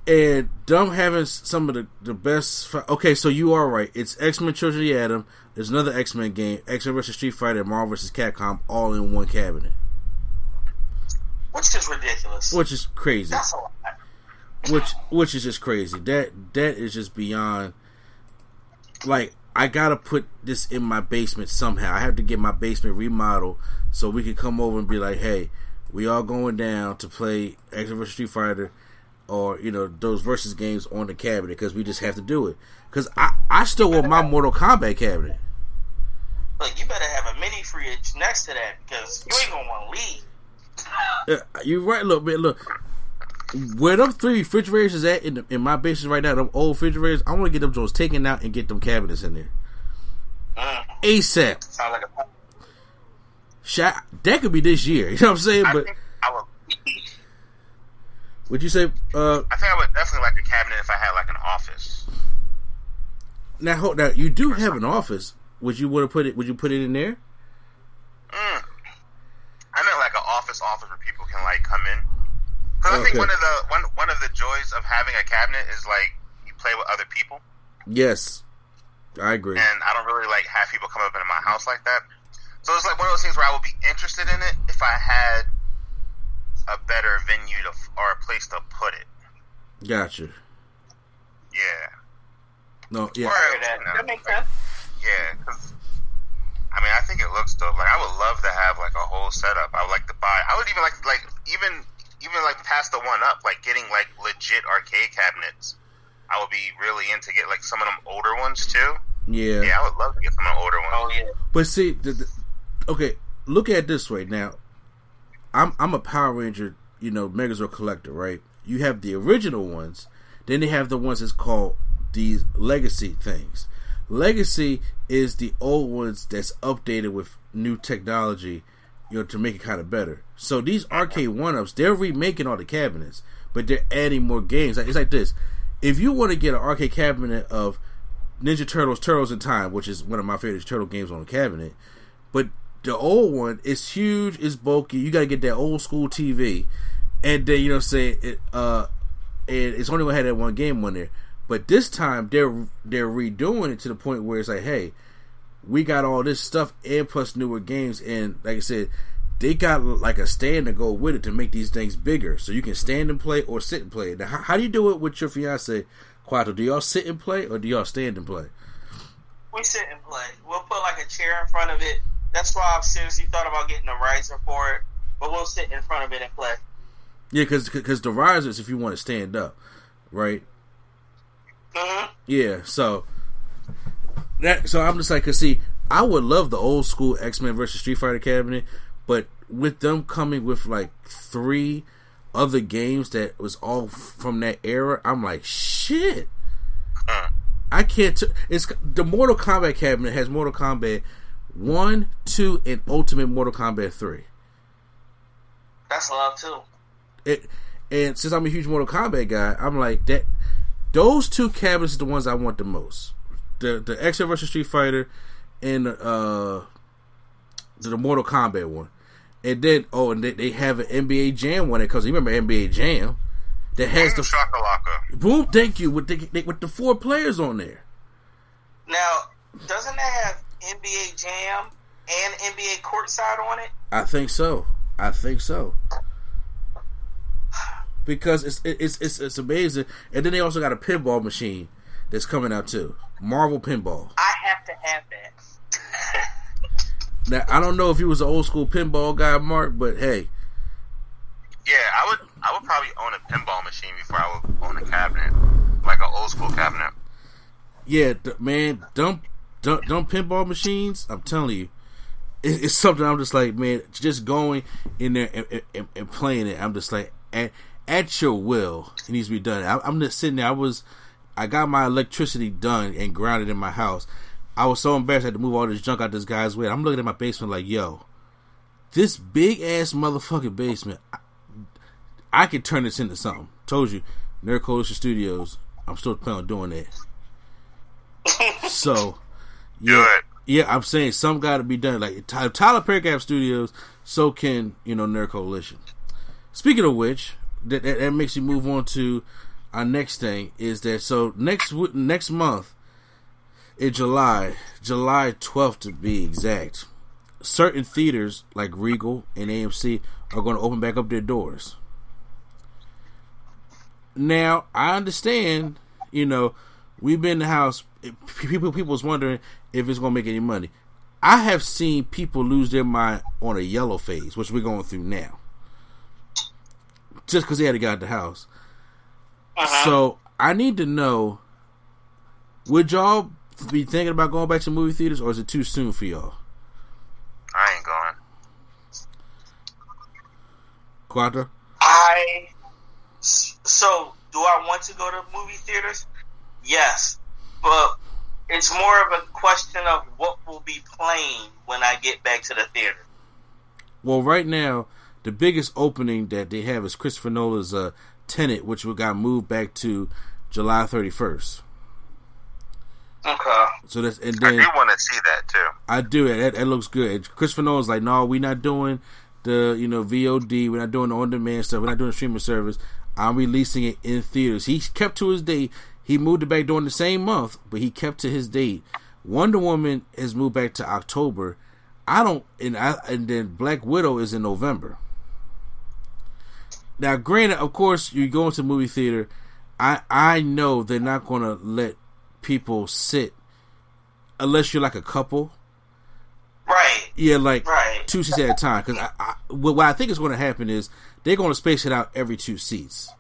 And them having some of the, the best. Fi- okay, so you are right. It's X Men Children of the Atom. There's another X Men game, X Men versus Street Fighter, and Marvel versus Capcom, all in one cabinet. Which is ridiculous. Which is crazy. That's a lot. Which which is just crazy. That that is just beyond. Like I gotta put this in my basement somehow. I have to get my basement remodeled so we can come over and be like, hey, we all going down to play X vs Street Fighter or you know those versus games on the cabinet because we just have to do it. Because I I still want my Mortal Kombat cabinet. Look, you better have a mini fridge next to that because you ain't gonna want to leave. Yeah, you're right. Look, man, look where them three refrigerators is at in, the, in my basement right now, them old refrigerators, I want to get them joints taken out and get them cabinets in there. Mm. ASAP. Sounds like a Shot, that could be this year. You know what I'm saying? I but think I would. would you say? Uh, I think I would definitely like a cabinet if I had like an office. now, hold, now you do have an office. Would you want to put it? Would you put it in there? Mm. I meant like an office office where people can like come in. Because I think one of the one one of the joys of having a cabinet is like you play with other people, Yes, I agree. and I don't really like have people come up into my house like that. So it's like one of those things where I would be interested in it if I had a better venue to or a place to put it. Gotcha. Yeah, No, yeah. Or, that. you know, That makes sense. Yeah, because I mean, I think it looks dope. Like, I would love to have like a whole setup. I would like to buy. I would even like like even even like pass the one up, like getting like legit arcade cabinets. I would be really into get like some of them older ones too. Yeah. Yeah, I would love to get some of the older ones. Oh yeah. But see, the, the, okay, look at it this way. Now, I'm I'm a Power Ranger, you know, Megazord collector, right? You have the original ones, then they have the ones that's called these legacy things. Legacy is the old ones that's updated with new technology, you know, to make it kind of better. So these Arcade1Ups, they're remaking all the cabinets, but they're adding more games. It's like this: if you want to get an arcade cabinet of Ninja Turtles, Turtles in Time, which is one of my favorite turtle games on the cabinet, but the old one is huge, is bulky. You got to get that old school TV, and then you know, say it, uh, and it's only have that one game on there. But this time they're they're redoing it to the point where it's like, hey, we got all this stuff and plus newer games, and like I said, they got like a stand to go with it to make these things bigger, so you can stand and play or sit and play. Now, how, how do you do it with your fiance, Quattro? Do y'all sit and play or do y'all stand and play? We sit and play. We'll put like a chair in front of it. That's why I've seriously thought about getting a riser for it. But we'll sit in front of it and play. Yeah, because because the risers, if you want to stand up, right? hmm Yeah, so that so I'm just like, cause see, I would love the old school X Men versus Street Fighter cabinet, but with them coming with like three other games that was all from that era, I'm like, shit. Uh-huh. I can't. T- it's the Mortal Kombat cabinet has Mortal Kombat one, two, and Ultimate Mortal Kombat three. That's love too. It, and since I'm a huge Mortal Kombat guy, I'm like that. Those two cabinets are the ones I want the most. The the X Men versus Street Fighter, and uh, the, Mortal Kombat one. And then oh, and they, they have an NBA Jam one because you remember NBA Jam that has the Shakalaka. boom. Thank you with the with the four players on there. Now, doesn't that have NBA Jam and NBA Courtside on it? I think so. I think so. Because it's it's it's it's amazing, and then they also got a pinball machine that's coming out too. Marvel Pinball. I have to have that. Now I don't know if you was an old school pinball guy, Mark, but hey, Yeah, I would. I would probably own a pinball machine before I would own a cabinet, like an old school cabinet. yeah, th- man, dump, dump, dump pinball machines. I'm telling you, it, it's something. I'm just like, man, just going in there and, and, and playing it. I'm just like, at, at your will, it needs to be done. I, I'm just sitting there. I was, I got my electricity done and grounded in my house. I was so embarrassed I had to move all this junk out this guy's way. I'm looking at my basement like, yo, this big ass motherfucking basement. I, I could turn this into something. Told you, Nerd Coalition Studios. I'm still planning on doing that. So, yeah, yeah, I'm saying some got to be done. Like Tyler Perry can have studios, so can you know Nerd Coalition. Speaking of which, that, that that makes you move on to our next thing is that so next next month in July, July 12th to be exact, certain theaters like Regal and AMC are going to open back up their doors. Now, I understand, you know, we've been in the house. Eh, people, people's wondering if it's gonna make any money. I have seen people lose their mind on a yellow phase, which we're going through now, just because they had to get out the house. So I need to know: Would y'all be thinking about going back to movie theaters, or is it too soon for y'all? I ain't going. Quattro? I so do I want to go to movie theaters? Yes, but it's more of a question of what will be playing when I get back to the theater. Well, right now, the biggest opening that they have is Christopher Nolan's uh, Tenet, which we got moved back to July 31st. Okay. So that's and I then do want to see that too. I do it. That, that looks good. Christopher Nolan's like, no, we're not doing the you know VOD. We're not doing the on demand stuff. We're not doing streaming service. I'm releasing it in theaters. He kept to his date. He moved it back during the same month, but he kept to his date. Wonder Woman has moved back to October. I don't, and I and then Black Widow is in November. Now, granted, of course, you go into movie theater. I I know they're not going to let people sit unless you're like a couple. Right. Yeah, like Right. two seats at a time. Because I, I, what what I think is going to happen is they're going to space it out every two seats.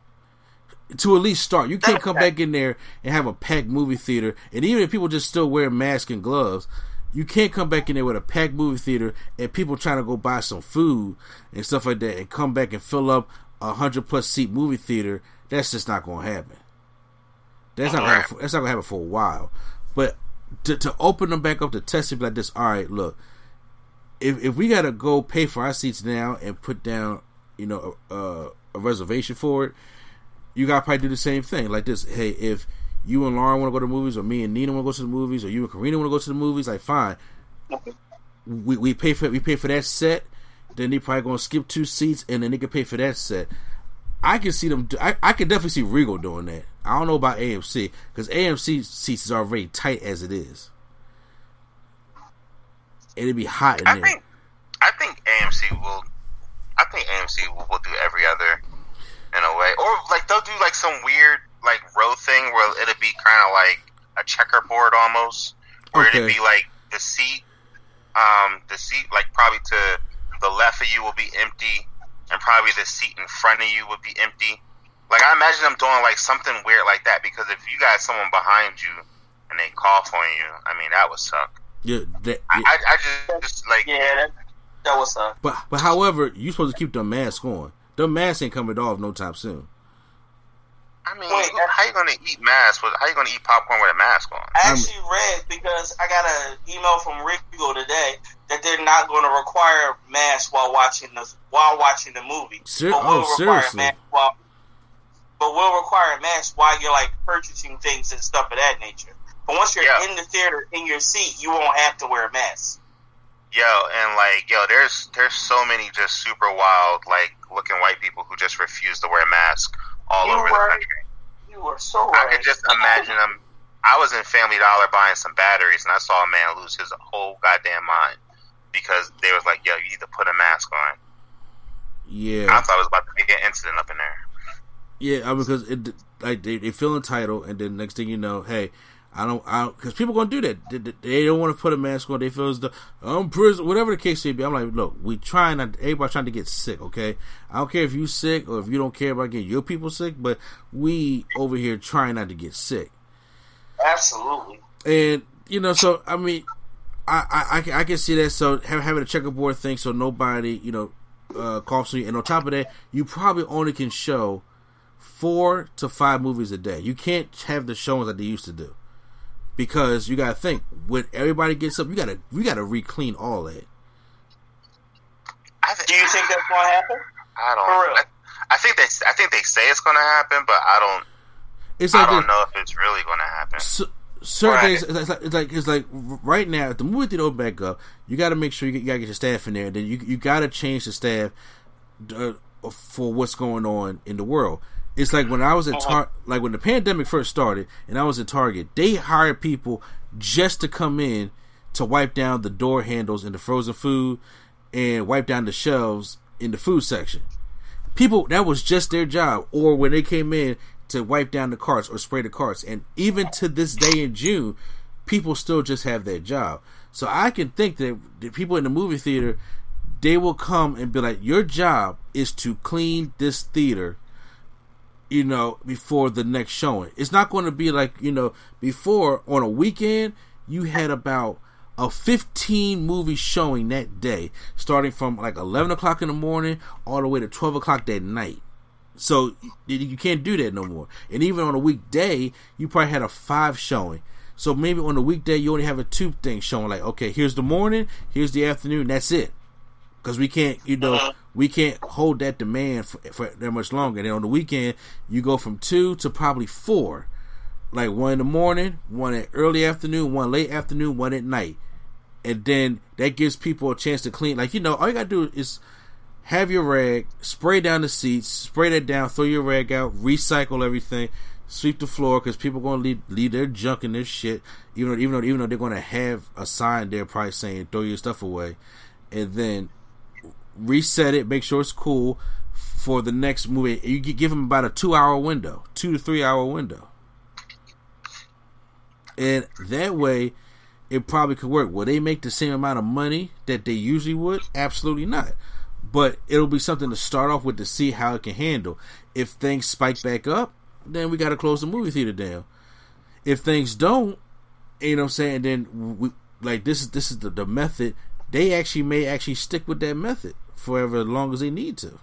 to at least start. You can't come back in there and have a packed movie theater, and even if people just still wear masks and gloves, you can't come back in there with a packed movie theater and people trying to go buy some food and stuff like that, and come back and fill up a hundred plus seat movie theater. That's just not going to happen. That's not gonna happen, that's not going to happen for a while. But to, to open them back up to testing like this, all right, look, if if we got to go pay for our seats now and put down, you know, a, a reservation for it you gotta probably do the same thing. Like this, hey, if you and Lauren want to go to the movies, or me and Nina want to go to the movies, or you and Karina want to go to the movies, like fine, we we pay for we pay for that set. Then they probably gonna skip two seats, and then they can pay for that set. I can see them. Do, I I can definitely see Regal doing that. I don't know about AMC because AMC seats is already tight as it is. It'd be hot in I there. think I think AMC will. I think AMC will, will do every other in a way, or like they'll do like some weird like row thing where it'll be kind of like a checkerboard almost, where Okay. it'd be like the seat, um, the seat like probably to the left of you will be empty, and probably the seat in front of you would be empty. Like I imagine them doing like something weird like that because if you got someone behind you and they cough on you, I mean that would suck. Yeah, that, I, yeah. I, I just, just like Yeah, that, that was uh. but but however, you supposed to keep the mask on. The mask ain't coming off no time soon. I mean, Wait, how you gonna eat mask? With, how you gonna eat popcorn with a mask on? I actually read because I got an email from Regal today that they're not going to require masks while watching the while watching the movie. Ser- but oh, seriously? masks while, but we'll require masks while you're like purchasing things and stuff of that nature. But once you're Yeah. in the theater in your seat, you won't have to wear a mask. Yo, and like, yo, there's there's so many just super wild, like looking white people who just refuse to wear a mask all You over were- the country. You are so I could just imagine them. I was in Family Dollar buying some batteries, and I saw a man lose his whole goddamn mind because they was like, "Yo, you need to put a mask on." Yeah, I thought it was about to be an incident up in there. yeah, I mean, because it like they, they feel entitled, and then next thing you know, hey, I don't, I because people gonna do that. They, they- don't want to put a mask on. They feel as though I'm prison, whatever the case may be. I'm like, look, we trying not. Everybody trying to get sick. Okay, I don't care if you sick or if you don't care about getting your people sick, but we over here trying not to get sick. Absolutely. And you know, so I mean, I I, I, can, I can see that. So having a checkerboard thing, so nobody you know uh, coughs on you. And on top of that, you probably only can show four to five movies a day. You can't have the showings that they used to do because you got to think when everybody gets up, you got to you got to re-clean all that. Th- Do you think that's going to happen? I don't. For real? I, I think they. I think they say it's going to happen, but I don't. It's like I don't this- know if it's really going to happen. So, certain Right. days, it's like, it's like it's like right now, if the movie theater open back up, you got to make sure you, you got to get your staff in there. Then you you got to change the staff uh, for what's going on in the world. It's like when I was at uh-huh. Tar- like when the pandemic first started, and I was at Target, they hired people just to come in to wipe down the door handles in the frozen food and wipe down the shelves in the food section. People that was just their job. Or when they came in to wipe down the carts or spray the carts. And even to this day in june people still just have that job. So i can think that the people in the movie theater they will come and be like your job is to clean this theater you know before the next showing. It's not going to be like you know before on a weekend you had about a 15 movie showing that day starting from like 11 o'clock in the morning all the way to 12 o'clock that night. So you, can't do that no more. And even on a weekday you probably had a five showing. So maybe on a weekday you only have a two thing showing like okay here's the morning here's the afternoon that's it because we can't, you know, uh-huh. we can't hold that demand for, for that much longer. And then on the weekend, you go from two to probably four, like one in the morning, one at early afternoon, one late afternoon, one at night, and then that gives people a chance to clean. Like you know, all you gotta do is have your rag, spray down the seats, spray that down, throw your rag out, recycle everything, sweep the floor because people gonna leave, leave their junk and their shit. Even though, even though, even though they're gonna have a sign there probably saying throw your stuff away, and then reset it, make sure it's cool for the next movie. You give them about a two hour window, two to three hour window, and that way it probably could work. Will they make the same amount of money that they usually would? Absolutely not. But it'll be something to start off with to see how it can handle. If things spike back up, then we got to close the movie theater down. If things don't, you know what I'm saying, then we like this is this is the, the method. They actually may actually stick with that method forever as long as they need to.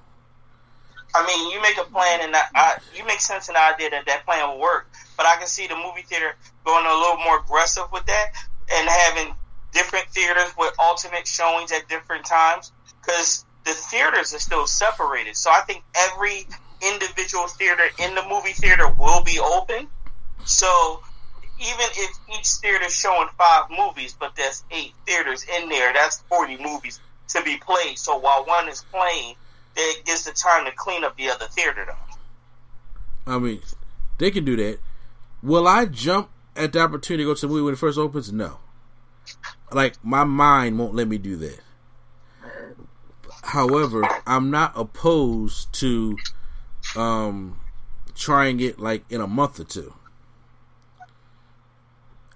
I mean, you make a plan, and I, you make sense in the idea that that plan will work. But I can see the movie theater going a little more aggressive with that and having different theaters with alternate showings at different times because the theaters are still separated. So I think every individual theater in the movie theater will be open. So even if each theater is showing five movies, but there's eight theaters in there, that's 40 movies to be played. So while one is playing, it gives the time to clean up the other theater, though. I mean, they can do that. Will I jump at the opportunity to go to the movie when it first opens? No. Like, my mind won't let me do that. However, I'm not opposed to um trying it like in a month or two.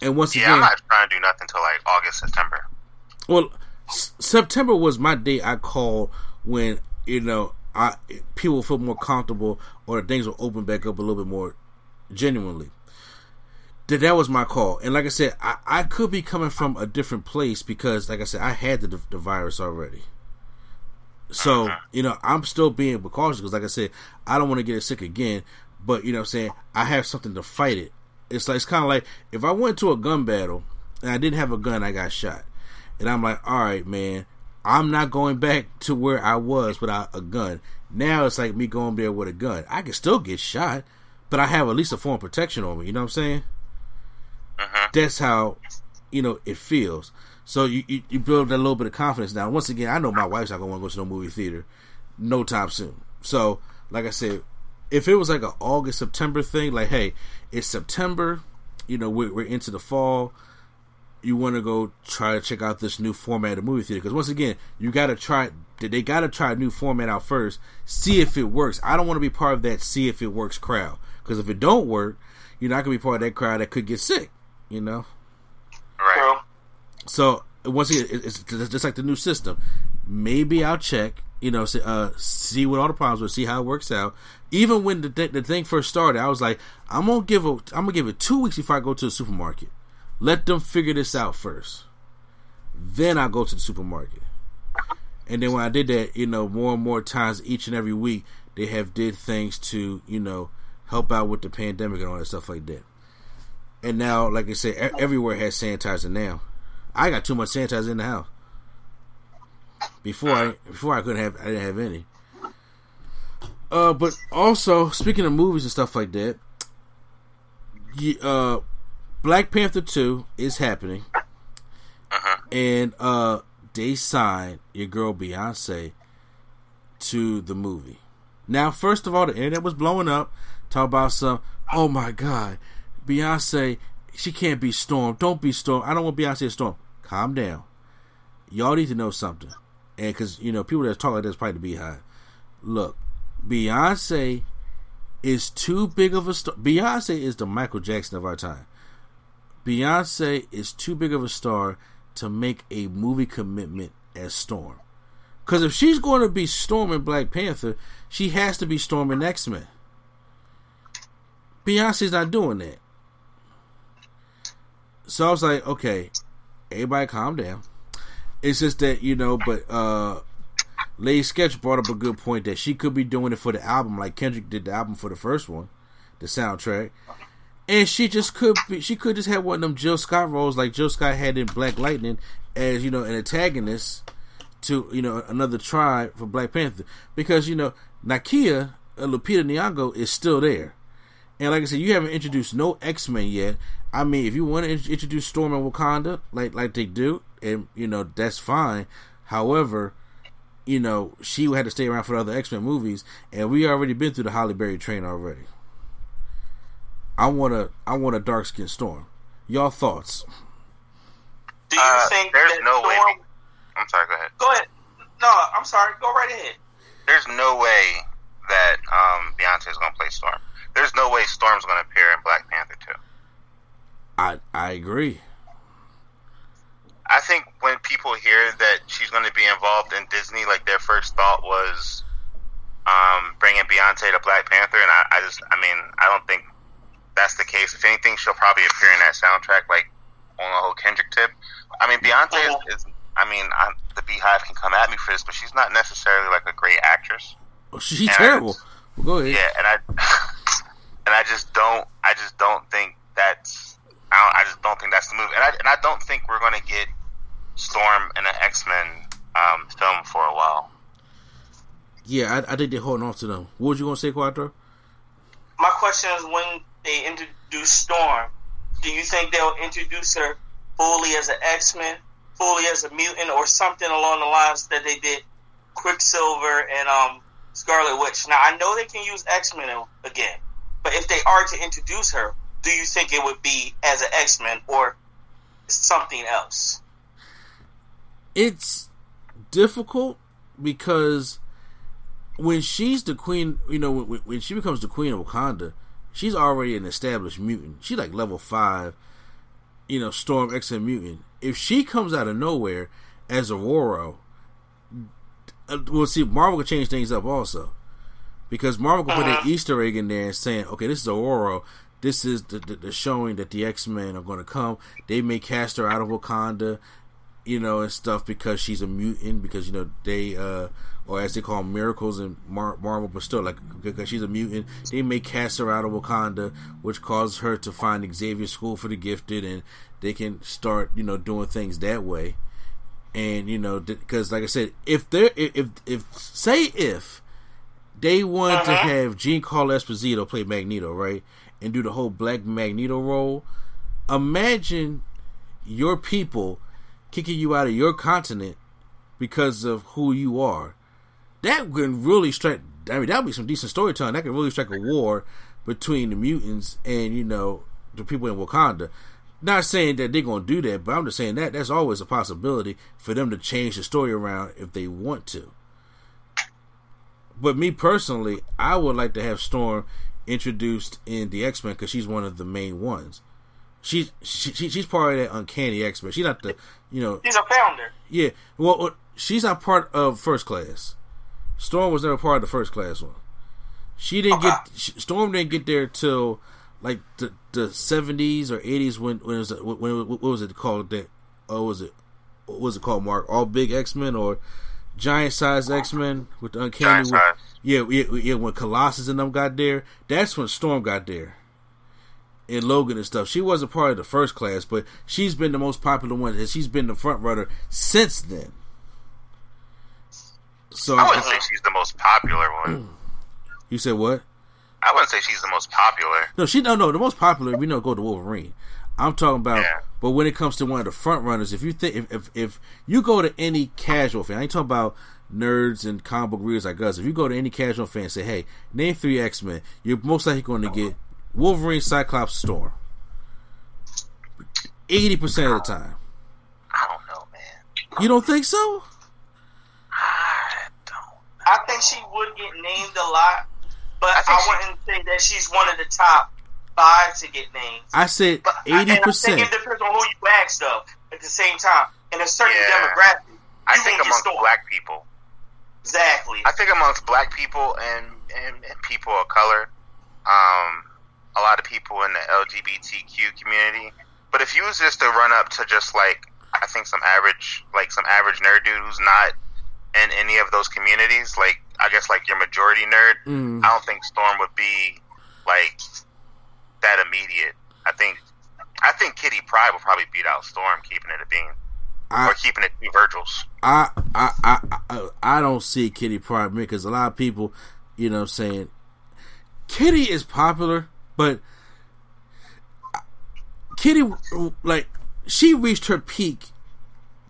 And once yeah, again, I'm not trying to do nothing until like August, September. Well, S- September was my day I called when you know I people feel more comfortable or things will open back up a little bit more genuinely. That that was my call, and like I said, I, I could be coming from a different place because, like I said, I had the, the virus already. So uh-huh. you know, I'm still being cautious because, like I said, I don't want to get sick again. But you know, what I'm saying I have something to fight it. It's like it's kind of like if I went to a gun battle and I didn't have a gun, I got shot, and I'm like, all right, man, I'm not going back to where I was without a gun. Now it's like me going there with a gun. I can still get shot, but I have at least a form of protection on me. You know what I'm saying? Uh-huh. That's how you know it feels. So you, you, you build a little bit of confidence. Now, once again, I know my wife's not gonna want to go to no movie theater no time soon. So, like I said, if it was like an August September thing, like hey, it's September, you know, we're, we're into the fall. You want to go try to check out this new format of movie theater because once again, you got to try. They got to try a new format out first, see if it works. I don't want to be part of that see if it works crowd because if it don't work, you're not gonna be part of that crowd that could get sick. You know. Right. So once again, it's just like the new system. Maybe I'll check, you know, uh, see what all the problems were, see how it works out. Even when the th- the thing first started, I was like, I'm gonna give a, I'm gonna give it two weeks before I go to the supermarket. Let them figure this out first. Then I go to the supermarket. And then when I did that, you know, more and more times each and every week, they have did things to, you know, help out with the pandemic and all that stuff like that. And now, like I said, everywhere has sanitizer now. I got too much sanitizer in the house. Before I before I couldn't have I didn't have any. Uh, but also speaking of movies and stuff like that, uh, Black Panther two is happening, Uh-huh. and uh, they signed your girl Beyonce to the movie. Now, first of all, the internet was blowing up, talk about some. Oh my God, Beyonce, she can't be Storm. Don't be Storm. I don't want Beyonce to Storm. Calm down. Y'all need to know something, and because you know people that talk like this probably the BeyHive. Look, Beyonce is too big of a star. Beyonce is the Michael Jackson of our time. Beyonce is too big of a star to make a movie commitment as Storm. Because if she's going to be Storm in Black Panther, she has to be Storm in X Men. Beyonce's not doing that. So I was like, okay, everybody calm down. It's just that, you know, but uh Lady Sketch brought up a good point that she could be doing it for the album, like Kendrick did the album for the first one, the soundtrack. And she just could be she could just have one of them Jill Scott roles like Jill Scott had in Black Lightning as, you know, an antagonist to, you know, another tribe for Black Panther. Because, you know, Nakia, uh, Lupita Nyong'o is still there. And like I said, you haven't introduced no X Men yet. I mean, if you want to in- introduce Storm and Wakanda, like like they do, and you know that's fine. However, you know she had to stay around for the other X Men movies, and we already been through the Halle Berry train already. I want a I want a dark skinned Storm. Y'all thoughts? Do you Uh, think there's that no way. I'm sorry. Go ahead. Go ahead. No, I'm sorry. Go right ahead. There's no way that um, Beyonce is going to play Storm. There's no way Storm's going to appear in Black Panther 2. I I agree. I think when people hear that she's going to be involved in Disney, like their first thought was, um, bringing Beyonce to Black Panther, and I, I just, I mean, I don't think that's the case. If anything, she'll probably appear in that soundtrack, like on a whole Kendrick tip. I mean, Beyonce is, is I mean, I, the BeyHive can come at me for this, but she's not necessarily like a great actress. Oh, she's terrible. well, go ahead. Yeah, and I and I just don't, I just don't think that's, I, don't, I just don't think that's the move, and I and I don't think we're going to get Storm in an X Men um, film for a while. Yeah, I, I think they're holding on to them. What was you going to say, Quattro? My question is when they introduce Storm, do you think they'll introduce her fully as an X Men, fully as a mutant, or something along the lines that they did Quicksilver and um, Scarlet Witch? Now I know they can use X Men again, but if they are to introduce her, do you think it would be as an X Men or something else? It's difficult because when she's the queen, you know, when, when, she becomes the queen of Wakanda, she's already an established mutant. She's like level five, you know, Storm X and mutant. If she comes out of nowhere as Ororo, uh, we'll see. Marvel can change things up also, because Marvel can put an uh-huh. Easter egg in there and saying, "Okay, this is Ororo. This is the, the, the showing that the X Men are going to come. They may cast her out of Wakanda." You know, and stuff because she's a mutant. Because you know they, uh, or as they call them, miracles in Mar- Marvel, but still, like because she's a mutant, they may cast her out of Wakanda, which causes her to find Xavier School for the Gifted, and they can start, you know, doing things that way. And you know, because like I said, if they're if if say if they want uh-huh. to have Giancarlo Esposito play Magneto, right, and do the whole Black Magneto role, imagine your people kicking you out of your continent because of who you are that can really strike. I mean, that would be some decent storytelling. That could really strike a war between the mutants and you know the people in Wakanda. Not saying that they're gonna do that, but I'm just saying that that's always a possibility for them to change the story around if they want to. But me personally, I would like to have Storm introduced in the X Men because she's one of the main ones. She's she, she's part of that uncanny X Men. She's not the you know. She's a founder. Yeah, well, uh, she's not part of First Class. Storm was never part of the first class one. She didn't okay. get Storm didn't get there till like the the seventies or eighties when when it was when what was it called that oh was it what was it called Mark all big X Men or giant size X Men with the uncanny with, yeah, yeah yeah when Colossus and them got there that's when Storm got there and Logan and stuff she wasn't part of the first class but she's been the most popular one and she's been the front runner since then so I wouldn't say she's the most popular one. You said what? I wouldn't say she's the most popular. No, she no no the most popular. We know go to Wolverine. I'm talking about, yeah. but when it comes to one of the front runners, if you think if, if, if you go to any casual fan, I ain't talking about nerds and comic book readers like us. If you go to any casual fan, and say, "Hey, name three X Men," you're most likely going to get Wolverine, Cyclops, Storm. Eighty percent of the time. I don't know, man. You don't think so? I think she would get named a lot, but I, I wouldn't say that she's one of the top five to get named. I said eighty percent. It depends on who you ask, though. At the same time, in a certain yeah. demographic, I think amongst black people. Exactly. I think amongst black people and, and, and people of color, um, a lot of people in the LGBTQ community. But if you was just to run up to just like I think some average like some average nerd dude who's not in any of those communities, like I guess like your majority nerd, mm. I don't think Storm would be like that immediate. I think I think Kitty Pryde will probably beat out Storm, keeping it a bean. I, or keeping it two Virgils. I, I I I I don't see Kitty Pryde because a lot of people, you know, saying Kitty is popular, but Kitty like she reached her peak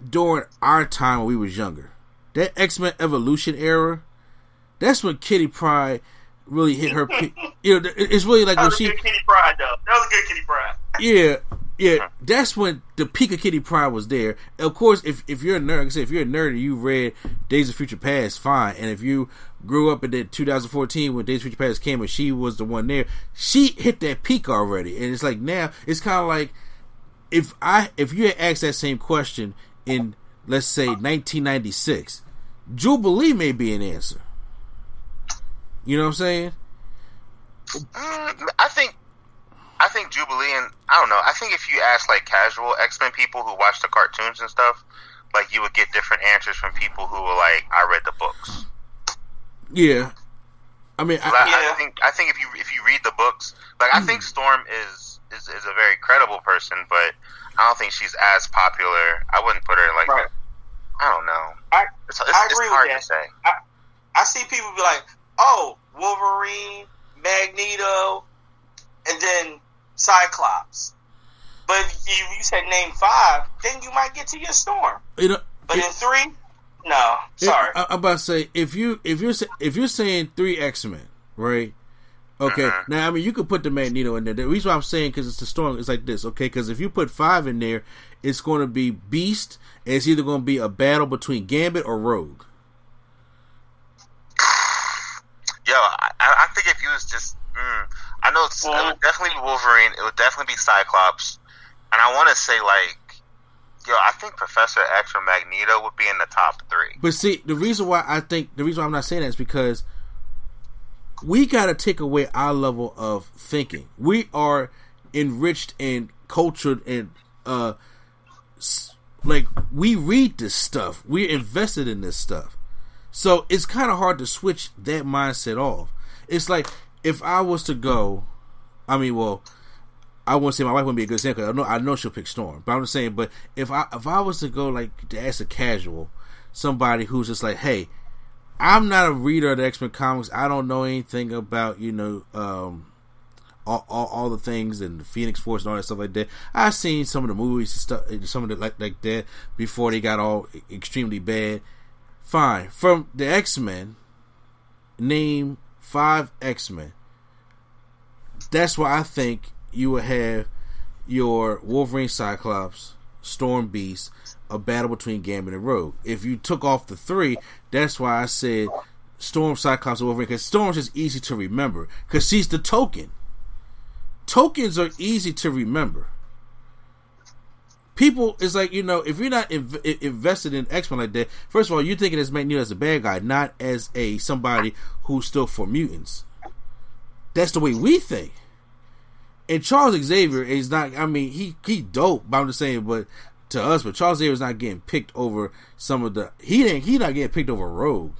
during our time when we was younger that X Men Evolution era, that's when Kitty Pryde really hit her. peak. you know, it's really like when she Kitty Pryde though. That was a good Kitty Pryde. yeah, yeah. That's when the peak of Kitty Pryde was there. Of course, if if you're a nerd, like I said, if you're a nerd and you read Days of Future Past, fine. And if you grew up in the 2014 when Days of Future Past came and she was the one there, she hit that peak already. And it's like now it's kind of like if I if you had asked that same question in let's say 1996 Jubilee may be an answer. You know what I'm saying? Mm, I think, I think Jubilee and I don't know. I think if you ask like casual X Men people who watch the cartoons and stuff, like you would get different answers from people who were like, "I read the books." Yeah, I mean, I, I, I think I think if you if you read the books, like I think Storm is, is is a very credible person, but I don't think she's as popular. I wouldn't put her like. Right. I don't know. I it's, it's, I agree it's hard with that. to say. I, I see people be like, "Oh, Wolverine, Magneto, and then Cyclops." But if you, you said name five, then you might get to your Storm. You know, but it, in three, no. Sorry. I, am about to say if you if you're if you're saying three X Men, right? Okay. Uh-huh. Now, I mean, you could put the Magneto in there. The reason why I'm saying because it's the storm is like this, okay? Because if you put five in there, it's going to be Beast, and it's either going to be a battle between Gambit or Rogue. Yo, I, I think if you was just, mm, I know it's, well, it would definitely be Wolverine. It would definitely be Cyclops, and I want to say like Yo, I think Professor X or Magneto would be in the top three. But see, the reason why I think the reason why I'm not saying that is because we got to take away our level of thinking. We are enriched and cultured and uh like we read this stuff. We're invested in this stuff. So it's kind of hard to switch that mindset off. It's like if I was to go, I mean, well, I won't say my wife wouldn't be a good example. I know I know she'll pick Storm, but I'm just saying. But if I if I was to go like to ask a casual, somebody who's just like, hey, I'm not a reader of the X Men comics. I don't know anything about you know um, all, all, all the things and the Phoenix Force and all that stuff like that. I've seen some of the movies and stuff, some of the like like that before they got all extremely bad. Fine, from the X Men, name five X Men. That's why I think you would have your Wolverine Cyclops, Storm Beast, a battle between Gambit and Rogue. If you took off the three, that's why I said Storm, Cyclops, Wolverine, because Storm's is easy to remember, because she's the token. Tokens are easy to remember. People, it's like, you know, if you're not inv- invested in X Men like that, first of all, you're thinking as Magneto as a bad guy, not as a somebody who's still for mutants. That's the way we think. And Charles Xavier is not. I mean, he he dope. But I'm just saying, but to us, but Charles Xavier is not getting picked over some of the. He didn't. He not getting picked over Rogue.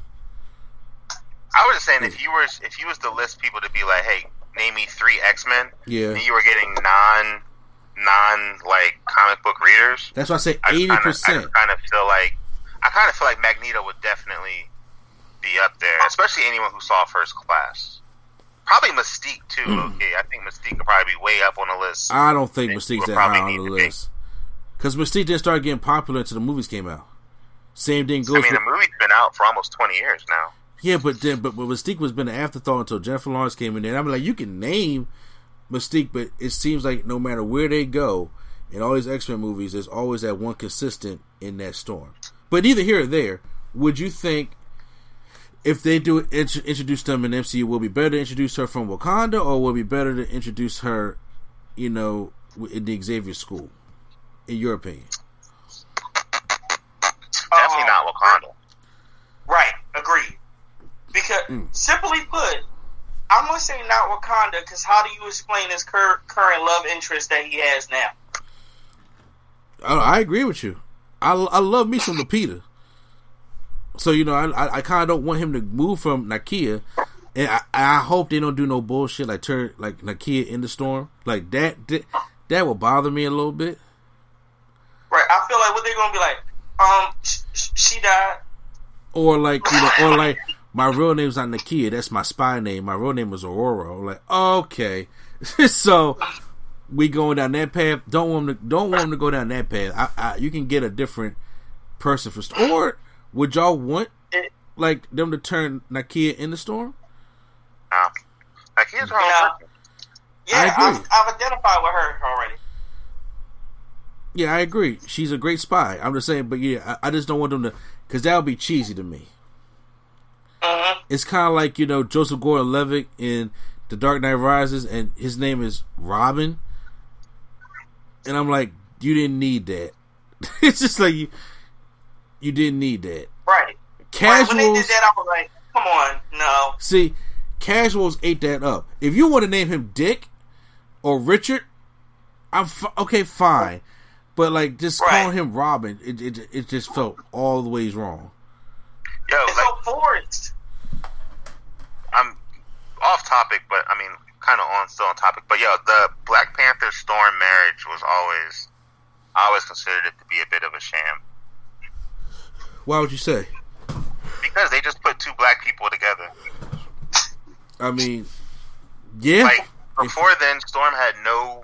I was just saying, if you were if you was to list people to be like, hey, name me three X Men, yeah, and you were getting non non like comic book readers. That's why I say eighty percent. I kind of feel like I kind of feel like Magneto would definitely be up there, especially anyone who saw First Class. Probably Mystique too. Hmm. okay, I think Mystique could probably be way up on the list. I don't think Mystique's that high on the list because Mystique didn't start getting popular until the movies came out. Same thing goes. I mean, the movie's been out for almost twenty years now. Yeah, but then, but, but Mystique was been an afterthought until Jennifer Lawrence came in there. And I'm like, you can name Mystique, but it seems like no matter where they go in all these X Men movies, there's always that one consistent in that storm. But either here or there, would you think if they do introduce them in MCU, will be better to introduce her from Wakanda, or will be better to introduce her, you know, in the Xavier School? In your opinion, definitely not Wakanda. Because mm. simply put, I'm gonna say not Wakanda because how do you explain his cur- current love interest that he has now? I, I agree with you. I, I love me some Lupita. So you know, I I, kind of don't want him to move from Nakia, and I, I hope they don't do no bullshit like turn like Nakia in the storm like that. That, that will bother me a little bit. Right, I feel like what they're gonna be like. Um, sh- she died. Or like you know, or like my real name's not Nakia. That's my spy name. My real name is Ororo. I'm like okay, so we going down that path. Don't want them to don't want them to go down that path. I, I, you can get a different person for or would y'all want like them to turn Nakia in the storm? No, Nakia's her yeah. Yeah, I've, I've, identified with her already. Yeah, I agree. She's a great spy. I'm just saying, but yeah, I, I just don't want them to because that would be cheesy to me. Uh-huh. It's kind of like you know Joseph Gordon-Levitt in The Dark Knight Rises, and his name is Robin, and I'm like, you didn't need that. it's just like you you didn't need that. Right. Casuals. Right. When they did that, I was like, come on, no. See, casuals ate that up. If you want to name him Dick or Richard, I'm f- okay, fine. But like just Right. calling him Robin, it, it it just felt all the ways wrong. Yo, It's like so forced. I'm off topic, but I mean, kind of on still on topic. But yo, the Black Panther Storm marriage was always, I always considered it to be a bit of a sham Why would you say? because they just put two black people together. I mean, yeah, Like before then, Storm had no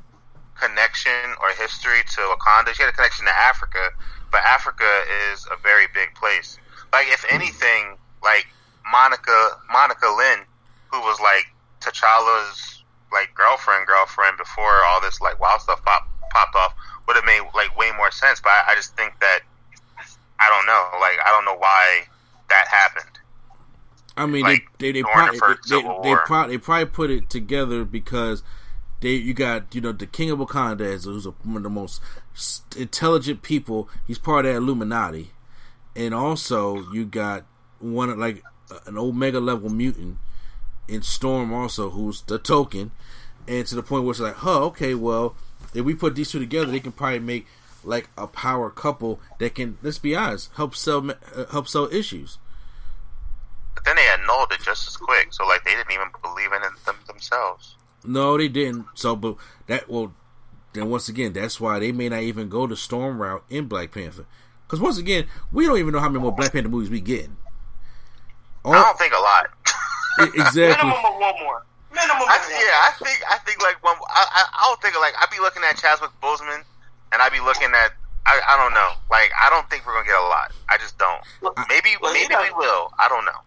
connection or history to Wakanda. She had a connection to Africa, but Africa is a very big place. Like if anything, like Monica Monica Lynne, who was like T'Challa's like girlfriend girlfriend before all this like wild stuff pop, popped off, would have made like way more sense. But I, I just think that I don't know. Like I don't know why that happened. I mean, like, they they they probably the they, they, probably they probably put it together because they you got you know the King of Wakanda is who's a, one of the most intelligent people. He's part of that Illuminati, and also you got one of, like an Omega level mutant in Storm also who's the token, and to the point where it's like, huh, okay, well if we put these two together, they can probably make like a power couple that can let's be honest help sell uh, help sell issues. But then they annulled it just as quick. So like they didn't even believe in it them themselves. No, they didn't. So, but that well, then once again, that's why they may not even go the Storm route in Black Panther. Because once again, we don't even know how many more Black Panther movies we getting. All, I don't think a lot. exactly. Minimum of one more. Minimum I, of one. yeah, I think I think like when I I, I don't think like I'd be looking at Chadwick Boseman and I'd be looking at I, I don't know like I don't think we're gonna get a lot. I just don't. Maybe Well, he maybe we will. I don't know.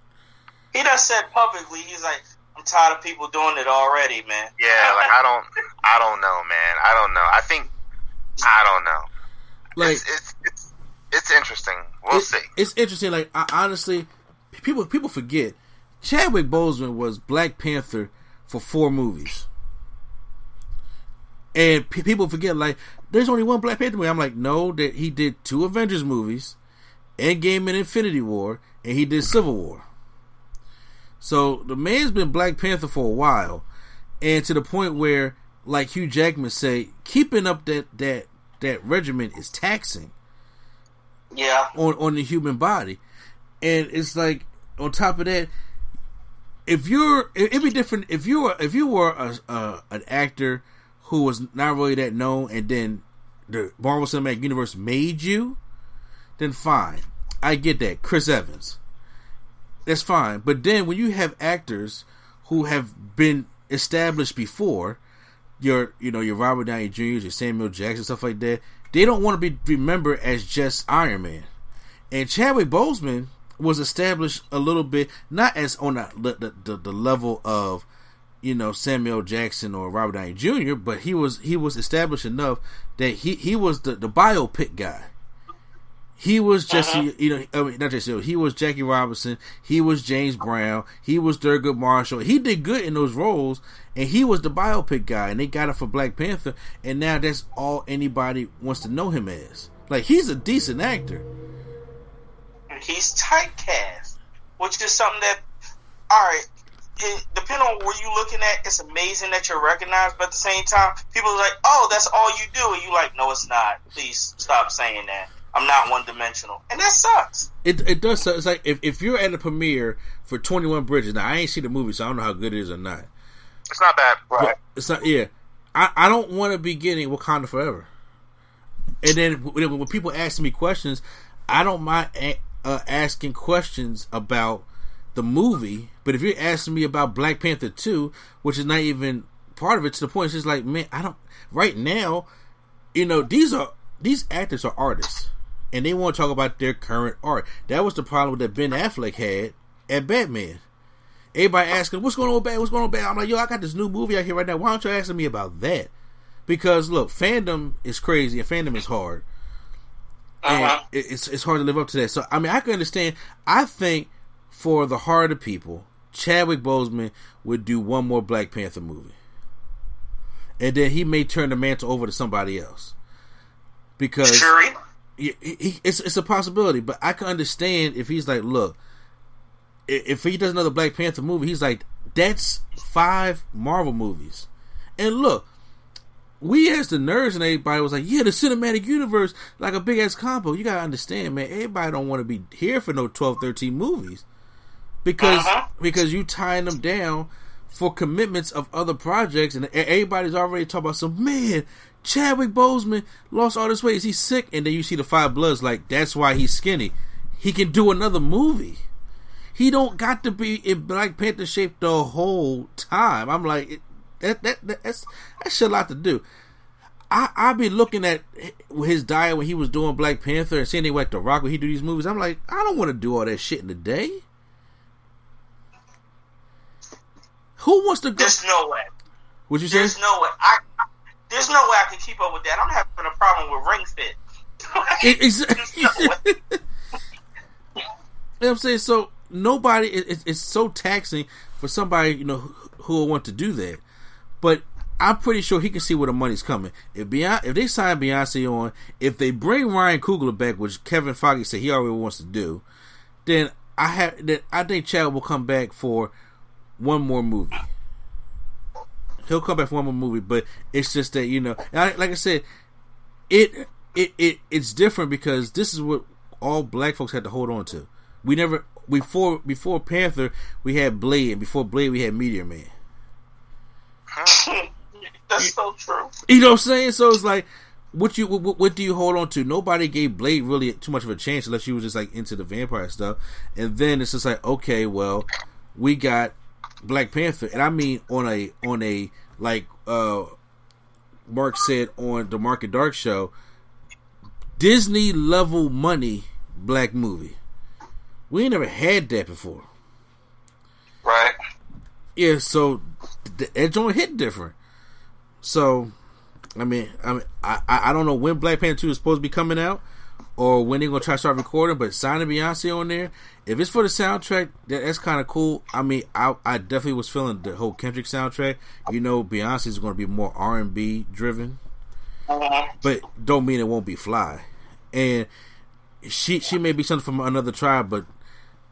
He done said publicly, he's like, I'm tired of people doing it already, man. Yeah, like I don't I don't know, man. I don't know. I think I don't know. Like it's it's it's, it's interesting. We'll it- see. It's interesting. Like I, honestly, people people forget Chadwick Boseman was Black Panther for four movies, and pe people forget like there's only one Black Panther movie. I'm like, no, that he did two Avengers movies, Endgame and Infinity War, and he did Civil War. So the man's been Black Panther for a while, and to the point where, like Hugh Jackman say, keeping up that that that regimen is taxing Yeah. on on the human body, and it's like on top of that, if you're it- it'd be different if you were if you were a, a an actor who was not really that known, and then the Marvel Cinematic Universe made you, then fine, I get that. Chris Evans, that's fine. But then when you have actors who have been established before, your you know your Robert Downey Jr., your Samuel Jackson, stuff like that. They don't want to be remembered as just Iron Man. And Chadwick Boseman was established a little bit, not as on the the, the, the level of you know Samuel Jackson or Robert Downey Jr., but he was he was established enough that he he was the the biopic guy. He was Jesse, uh-huh. you know, I mean, not Jesse. He was Jackie Robinson. He was James Brown. He was Thurgood Marshall. He did good in those roles, and he was the biopic guy. And they got it for Black Panther, and now that's all anybody wants to know him as. Like he's a decent actor. He's typecast, which is something that, all right, it, depending on where you're looking at, it's amazing that you're recognized, but at the same time, people are like, oh, that's all you do. And you like, no, it's not. Please stop saying that. I'm not one dimensional. And that sucks. It it does. suck. It's like if, if you're at a premiere for Twenty One Bridges. Now I ain't seen the movie, so I don't know how good it is or not. It's not bad. But it's not. Yeah, I, I don't want to be getting Wakanda Forever. And then when, when people ask me questions, I don't mind a, uh, asking questions about the movie. But if you're asking me about Black Panther two, which is not even part of it, to the point it's just like, man, I don't. Right now, you know, these are these actors are artists, and they want to talk about their current art. That was the problem that Ben Affleck had at Batman. Everybody asking, "What's going on, with Batman? What's going on, with Batman?" I'm like, "Yo, I got this new movie out here right now. Why aren't you asking me about that?" Because look, fandom is crazy and fandom is hard, Uh-huh. it- it's it's hard to live up to that. So I mean, I can understand. I think for the harder people, Chadwick Boseman would do one more Black Panther movie, and then he may turn the mantle over to somebody else because yeah, he, he- it's it's a possibility, but I can understand if he's like, look, if he does another Black Panther movie, he's like, that's five Marvel movies. And look, we as the nerds and everybody was like, yeah, the cinematic universe, like a big ass combo. You gotta understand, man. Everybody don't want to be here for no 12, 13 movies because uh-huh. because you tying them down for commitments of other projects, and everybody's already talking about some man. Chadwick Boseman lost all this weight. Is he sick? And then you see the Five Bloods, like that's why he's skinny. He can do another movie. He don't got to be in Black Panther shape the whole time. I'm like, that, that, that's that's a lot to do. I I be looking at his diet when he was doing Black Panther and seeing like The Rock when he do these movies. I'm like, I don't want to do all that shit in a day. Who wants to go? There's no way. What you say? There's no way. I, there's no way I can keep up with that. I'm having a problem with Ring Fit. exactly. you know what I'm saying? So nobody. It, it's so taxing for somebody you know who will want to do that. But I'm pretty sure he can see where the money's coming. If Beyonce, if they sign Beyonce on, if they bring Ryan Coogler back, which Kevin Feige said he already wants to do, then I have then I think Chad will come back for one more movie. He'll come back for one more movie, but it's just that you know, I, like I said, it it it it's different because this is what all black folks had to hold on to. We never before before Panther we had Blade, and before Blade we had Meteor Man. That's so true. You know what I'm saying? So it's like, what you what, what, do you hold on to? Nobody gave Blade really too much of a chance unless you was just like into the vampire stuff, and then it's just like, okay, well, we got Black Panther, and I mean on a on a like uh Mark said on the Market Dark show, Disney level money black movie. We ain't never had that before. Right. Yeah, so that joint hit different. So, I mean, I mean, I I don't know when Black Panther two is supposed to be coming out, or when they're gonna try to start recording. But signing Beyonce on there, if it's for the soundtrack, that, that's kind of cool. I mean, I I definitely was feeling the whole Kendrick soundtrack. You know, Beyonce is going to be more R and B driven, uh-huh. but don't mean it won't be fly. And she she may be something from another tribe, but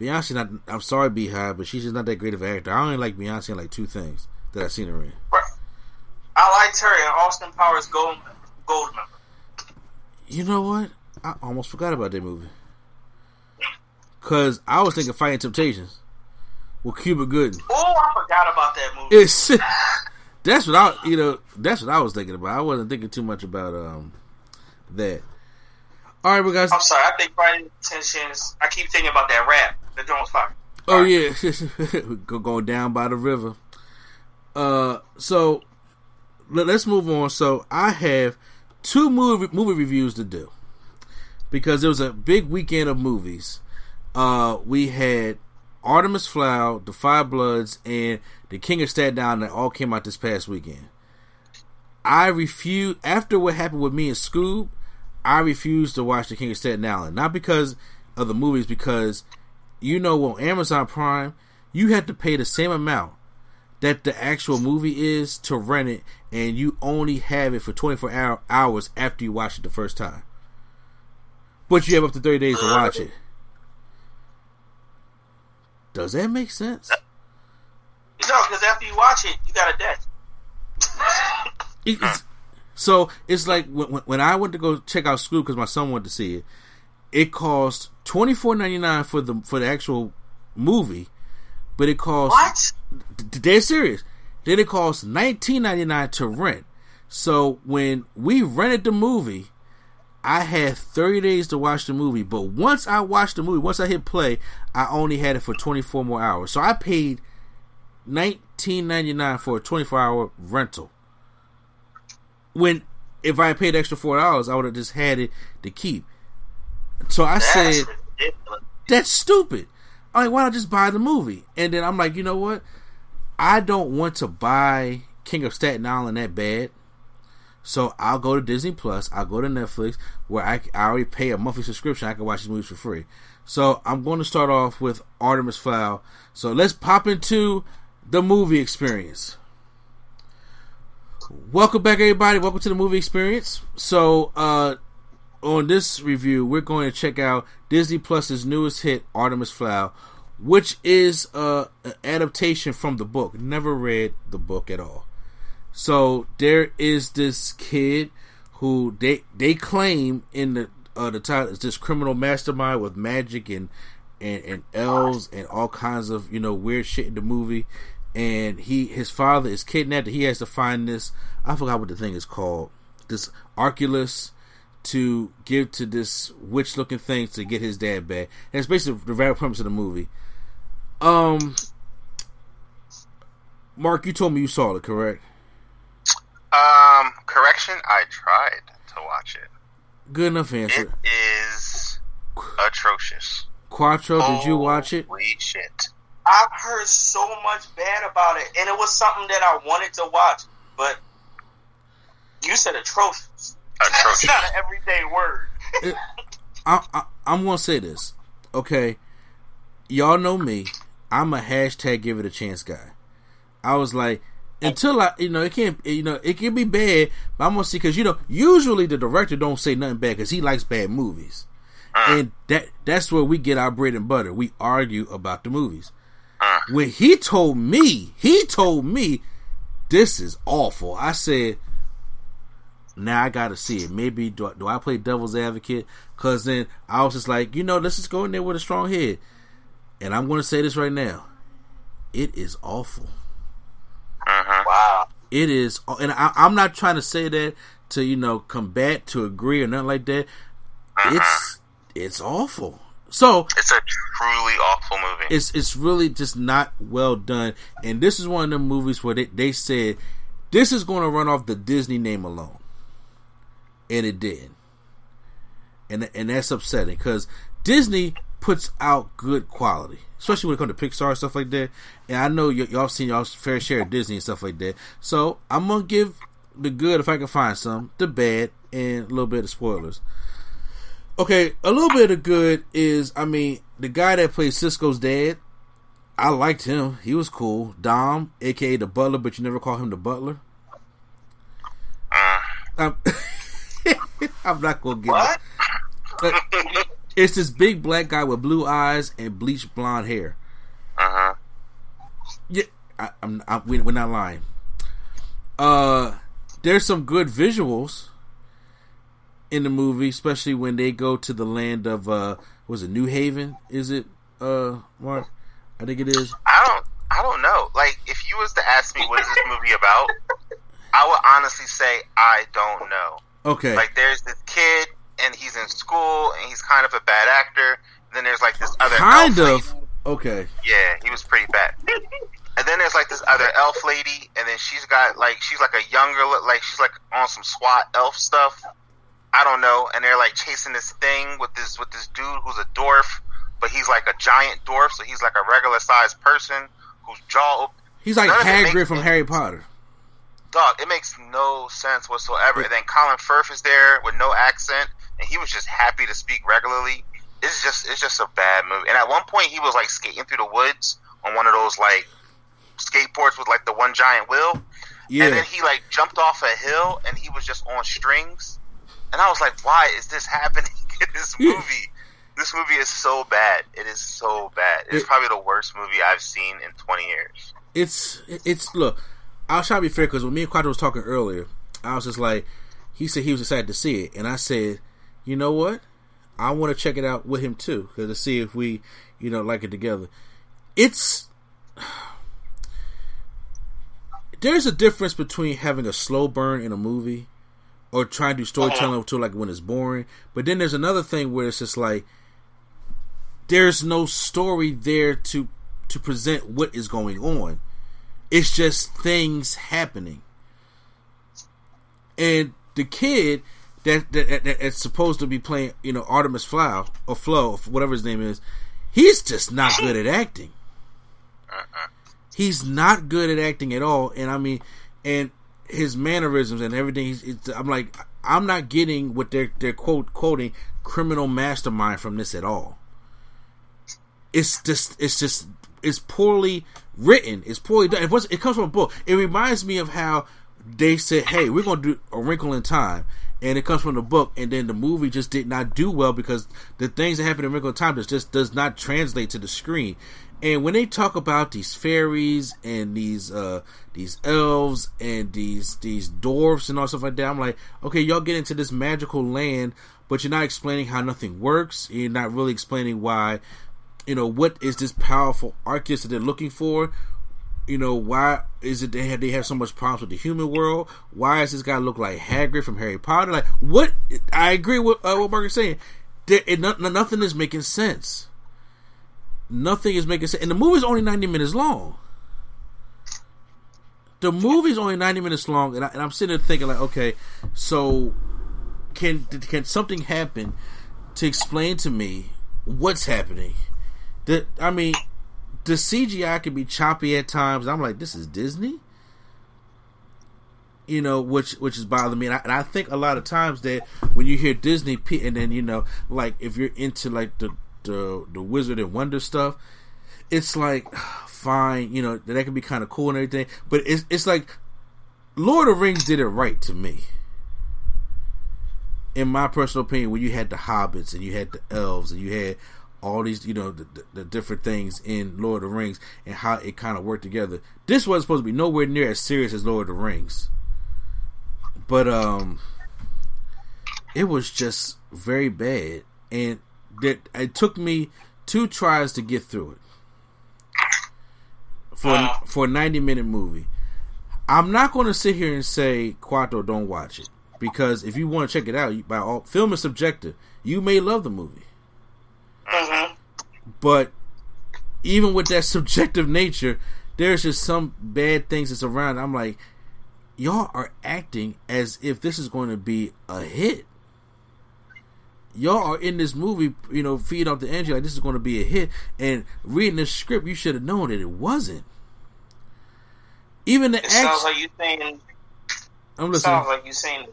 Beyonce not. I'm sorry, BeyHive, but she's just not that great of an actor. I only like Beyonce in like two things that I've seen her in. I liked her in Austin Powers Gold Goldmember. You know what? I almost forgot about that movie. Cause I was thinking Fighting Temptations with Cuba Gooding. Oh, I forgot about that movie. It's that's what I you know that's what I was thinking about. I wasn't thinking too much about um that. All right, well, guys. I'm sorry. I think Fighting Temptations. I keep thinking about that rap. The Jones Fire. Oh yeah, going down by the river. Uh, so let, us move on. So I have two movie movie reviews to do because it was a big weekend of movies. Uh, we had Artemis Fowl, The Five Bloods, and The King of Staten Island that all came out this past weekend. I refuse after what happened with me and Scoob. I refuse to watch The King of Staten Island, not because of the movies, because you know on Amazon Prime you have to pay the same amount that the actual movie is to rent it, and you only have it for 24 hour, hours after you watch it the first time. But you have up to 30 days to watch it. Does that make sense? No, because after you watch it, you got a debt. it's, so it's like when, when I went to go check out Scoob because my son wanted to see it. It cost twenty four ninety nine for the for the actual movie, but it costs. What? They're serious. Then it costs nineteen ninety nine to rent. So when we rented the movie, I had thirty days to watch the movie. But once I watched the movie, once I hit play, I only had it for twenty four more hours. So I paid nineteen ninety nine for a twenty four hour rental. When if I had paid extra four dollars, I would have just had it to keep. So I that's said, ridiculous. "That's stupid." I'm like, why not just buy the movie? And then I'm like, you know what? I don't want to buy King of Staten Island that bad. So I'll go to Disney Plus. I'll go to Netflix where I, I already pay a monthly subscription. I can watch these movies for free. So I'm going to start off with Artemis Fowl. So let's pop into the movie experience. Welcome back, everybody. Welcome to the movie experience. So, uh, on this review, we're going to check out Disney Plus's newest hit, Artemis Fowl. which is uh, an adaptation from the book. Never read the book at all. So there is this kid who they they claim in the uh, the title is this criminal mastermind with magic and, and and elves and all kinds of you know weird shit in the movie. And he his father is kidnapped. He has to find this. I forgot what the thing is called. This Aculos to give to this witch looking thing to get his dad back. And it's basically the very premise of the movie. Um, Mark, you told me you saw it, correct? Um, correction, I tried to watch it. Good enough answer. It is atrocious. Quattro, did you watch it? Holy shit. I've heard so much bad about it, and it was something that I wanted to watch, but you said atrocious. Atrocious. That's not an everyday word. It- I, I, I'm gonna say this, okay? Y'all know me. I'm a hashtag give it a chance guy. I was like, until I, you know, it can't, you know, it can be bad, but I'm gonna see because you know, usually the director don't say nothing bad because he likes bad movies, uh-huh. and that that's where we get our bread and butter. We argue about the movies. Uh-huh. When he told me, he told me, this is awful. I said, now I gotta see it. Maybe do I, do I play devil's advocate? Cause then I was just like, you know, let's just go in there with a strong head. And I'm gonna say this right now, it is awful. Uh-huh. Wow. It is, and I, I'm not trying to say that to you know combat to agree or nothing like that. It's it's awful. So It's a truly awful movie. it's it's really just not well done. And this is one of them movies where they, they said this is going to run off the Disney name alone, and it did. And and that's upsetting because Disney puts out good quality, especially when it comes to Pixar and stuff like that. And I know y- y'all seen y'all's fair share of Disney and stuff like that. So I'm gonna give the good if I can find some, the bad, and a little bit of spoilers. Okay, a little bit of good is, I mean, the guy that plays Cisco's dad, I liked him. He was cool. Dom, aka the butler, but you never call him the butler. I'm, uh. um, I'm not gonna get What? it. It's this big black guy with blue eyes and bleached blonde hair. Uh-huh. Yeah, I, I'm, I'm we- we're not lying. Uh, there's some good visuals in the movie, especially when they go to the land of uh, was it New Haven? Is it uh, Mark? I think it is. I don't I don't know. Like if you was to ask me what is this movie about, I would honestly say I don't know. Okay, Like there's this kid and he's in school and he's kind of a bad actor. Then there's like this other kind of. lady. Okay, Yeah, he was pretty bad. And then there's like this other elf lady, and then she's got like she's like a younger, look like she's like on some SWAT elf stuff. I don't know. And they're like chasing this thing with this with this dude who's a dwarf, but he's like a giant dwarf, so he's like a regular sized person whose jaw. he's like Hagrid from. Harry Potter. Dog, it makes no sense whatsoever. And then Colin Firth is there with no accent, and he was just happy to speak regularly. It's just it's just a bad movie. And at one point, he was like skating through the woods on one of those like skateboards with like the one giant wheel. Yeah, And then he like jumped off a hill, and he was just on strings. And I was like, why is this happening in this Yeah. movie? This movie is so bad. It is so bad. It's It- probably the worst movie I've seen in 20 years. it's it's look. I'll try to be fair because when me and Quattro was talking earlier, I was just like, he said he was excited to see it, and I said, you know what, I want to check it out with him too, because to see if we, you know, like it together. It's there's a difference between having a slow burn in a movie or trying to do storytelling to like when it's boring, but then there's another thing where it's just like there's no story there to to present what is going on. It's just things happening. And the kid that that, that that's supposed to be playing, you know, Artemis Flow or Flo, whatever his name is, he's just not good at acting. He's not good at acting at all, and I mean, and his mannerisms and everything. I'm like, I'm not getting what they're they're quote quoting criminal mastermind from this at all it's just it's just it's poorly written. It's poorly done. It was it comes from a book. It reminds me of how they said, "Hey, we're gonna do a Wrinkle in Time," and it comes from the book, and then the movie just did not do well because the things that happen in regular time just, just does not translate to the screen. And when they talk about these fairies and these uh these elves and these these dwarfs and all stuff like that, I'm like, okay, y'all get into this magical land, but you're not explaining how nothing works. You're not really explaining why, you know, what is this powerful Arceus that they're looking for? You know, why is it they have they have so much problems with the human world? Why does this guy look like Hagrid from Harry Potter? Like, what? I agree with uh, what Mark is saying. There, it, nothing is making sense nothing is making sense. And the movie's only 90 minutes long. The movie's only 90 minutes long, and, I, am sitting there thinking, like, okay, so can can something happen to explain to me what's happening? That I mean, the CGI can be choppy at times. I'm like, this is Disney, you know, which which is bothering me. And I, and I think a lot of times that when you hear Disney, and then you know, like if you're into like the the the Wizard and Wonder stuff, it's like fine, you know, that can be kind of cool and everything, but it's it's like Lord of the Rings did it right to me. In my personal opinion, when you had the hobbits and you had the elves and you had all these, you know, the, the, the different things in Lord of the Rings and how it kind of worked together. This wasn't supposed to be nowhere near as serious as Lord of the Rings, but um, it was just very bad, and that it took me two tries to get through it for for a ninety minute movie. I'm not going to sit here and say Quattro don't watch it because if you want to check it out, by all film is subjective. You may love the movie, mm-hmm. but even with that subjective nature, there's just some bad things that's around. I'm like, y'all are acting as if this is going to be a hit y'all are in this movie, you know, feed off the energy like this is going to be a hit. And reading the script, you should have known that it wasn't. Even the it action, sounds like you saying. I'm listening. Sounds like you saying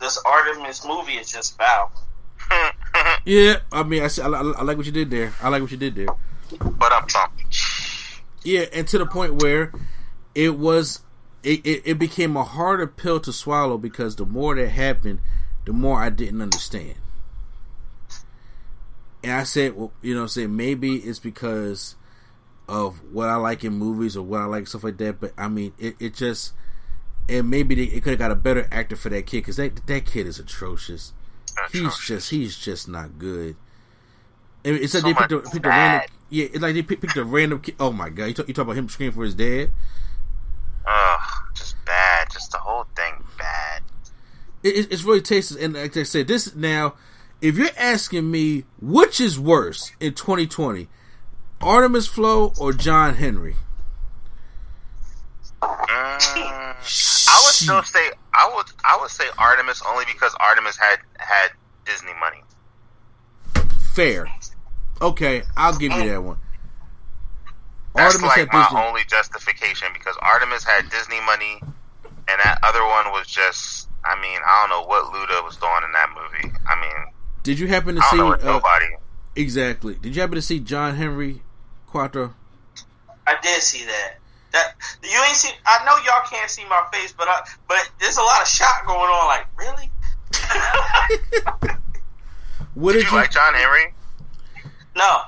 this Artemis movie is just foul. Yeah, I mean, I, I, I, like what you did there. I like what you did there. But I'm talking. Yeah, and to the point where it was, it, it, it became a harder pill to swallow because the more that happened, the more I didn't understand and I said, well, you know, say maybe it's because of what I like in movies or what I like stuff like that. But I mean, it, it just and maybe they, it could have got a better actor for that kid because that that kid is atrocious. He's just he's just not good. It's so like they picked a, picked a random yeah, it's like they picked, picked a random kid. Oh my god, you talk, you talk about him screaming for his dad. Ugh, just bad. Just the whole thing bad. It, it's really tasteless, and like I said, this now if you're asking me which is worse in 2020, Artemis Flow or John Henry? Uh, I would still say I would I would say Artemis only because Artemis had had Disney money. Fair. Okay, I'll give you that one. That's Artemis like my Disney. only justification because Artemis had Disney money, and that other one was just. I mean, I don't know what Luda was doing in that movie. I mean, did you happen to see uh, nobody? Exactly. Did you happen to see John Henry Quattro? I did see that. That you ain't see. I know y'all can't see my face, but I, but there's a lot of shot going on. Like really? what did, did you, you like, John Henry? No.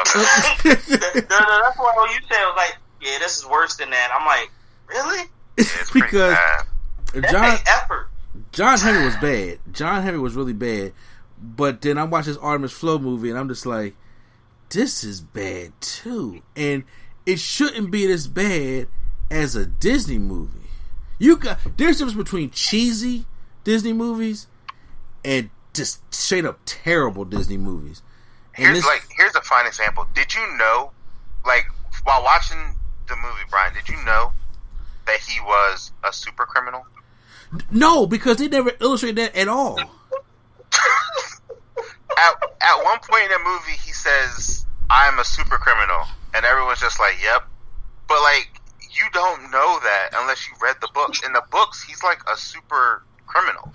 Okay. no, no, that's why you said was like, yeah, this is worse than that. I'm like, really? Yeah, because John effort. John Henry was bad. John Henry was really bad. But then I watch this Artemis Flow movie and I'm just like, this is bad too. And it shouldn't be this bad as a Disney movie. You got there's a difference between cheesy Disney movies and just straight up terrible Disney movies. And here's this, like here's a fine example. Did you know, like while watching the movie, Brian, did you know that he was a super criminal? No, because they never illustrate that at all at at one point in the movie, he says, "I am a super criminal," and everyone's just like, "Yep," but like you don't know that unless you read the books. In the books, he's like a super criminal.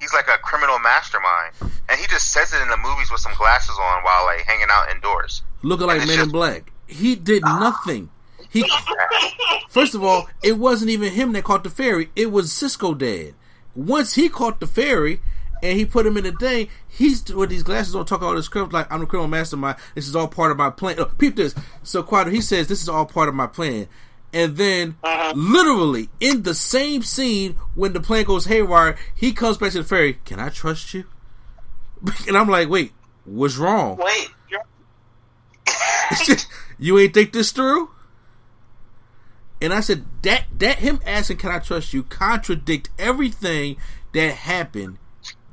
He's like a criminal mastermind, and he just says it in the movies with some glasses on while like hanging out indoors, looking like Men just, in Black. He did nothing. He first of all, it wasn't even him that caught the fairy. It was Cisco Dad. once he caught the fairy and he put him in the thing, he's with these glasses on, talking all this crap like I'm the criminal mastermind. This is all part of my plan. Oh, peep this. So Quattro, he says this is all part of my plan. And then, Uh-huh. literally in the same scene, when the plan goes haywire, he comes back to the fairy. Can I trust you? And I'm like, wait, what's wrong? Wait, you ain't think this through? And I said that that him asking, "Can I trust you?" contradict everything that happened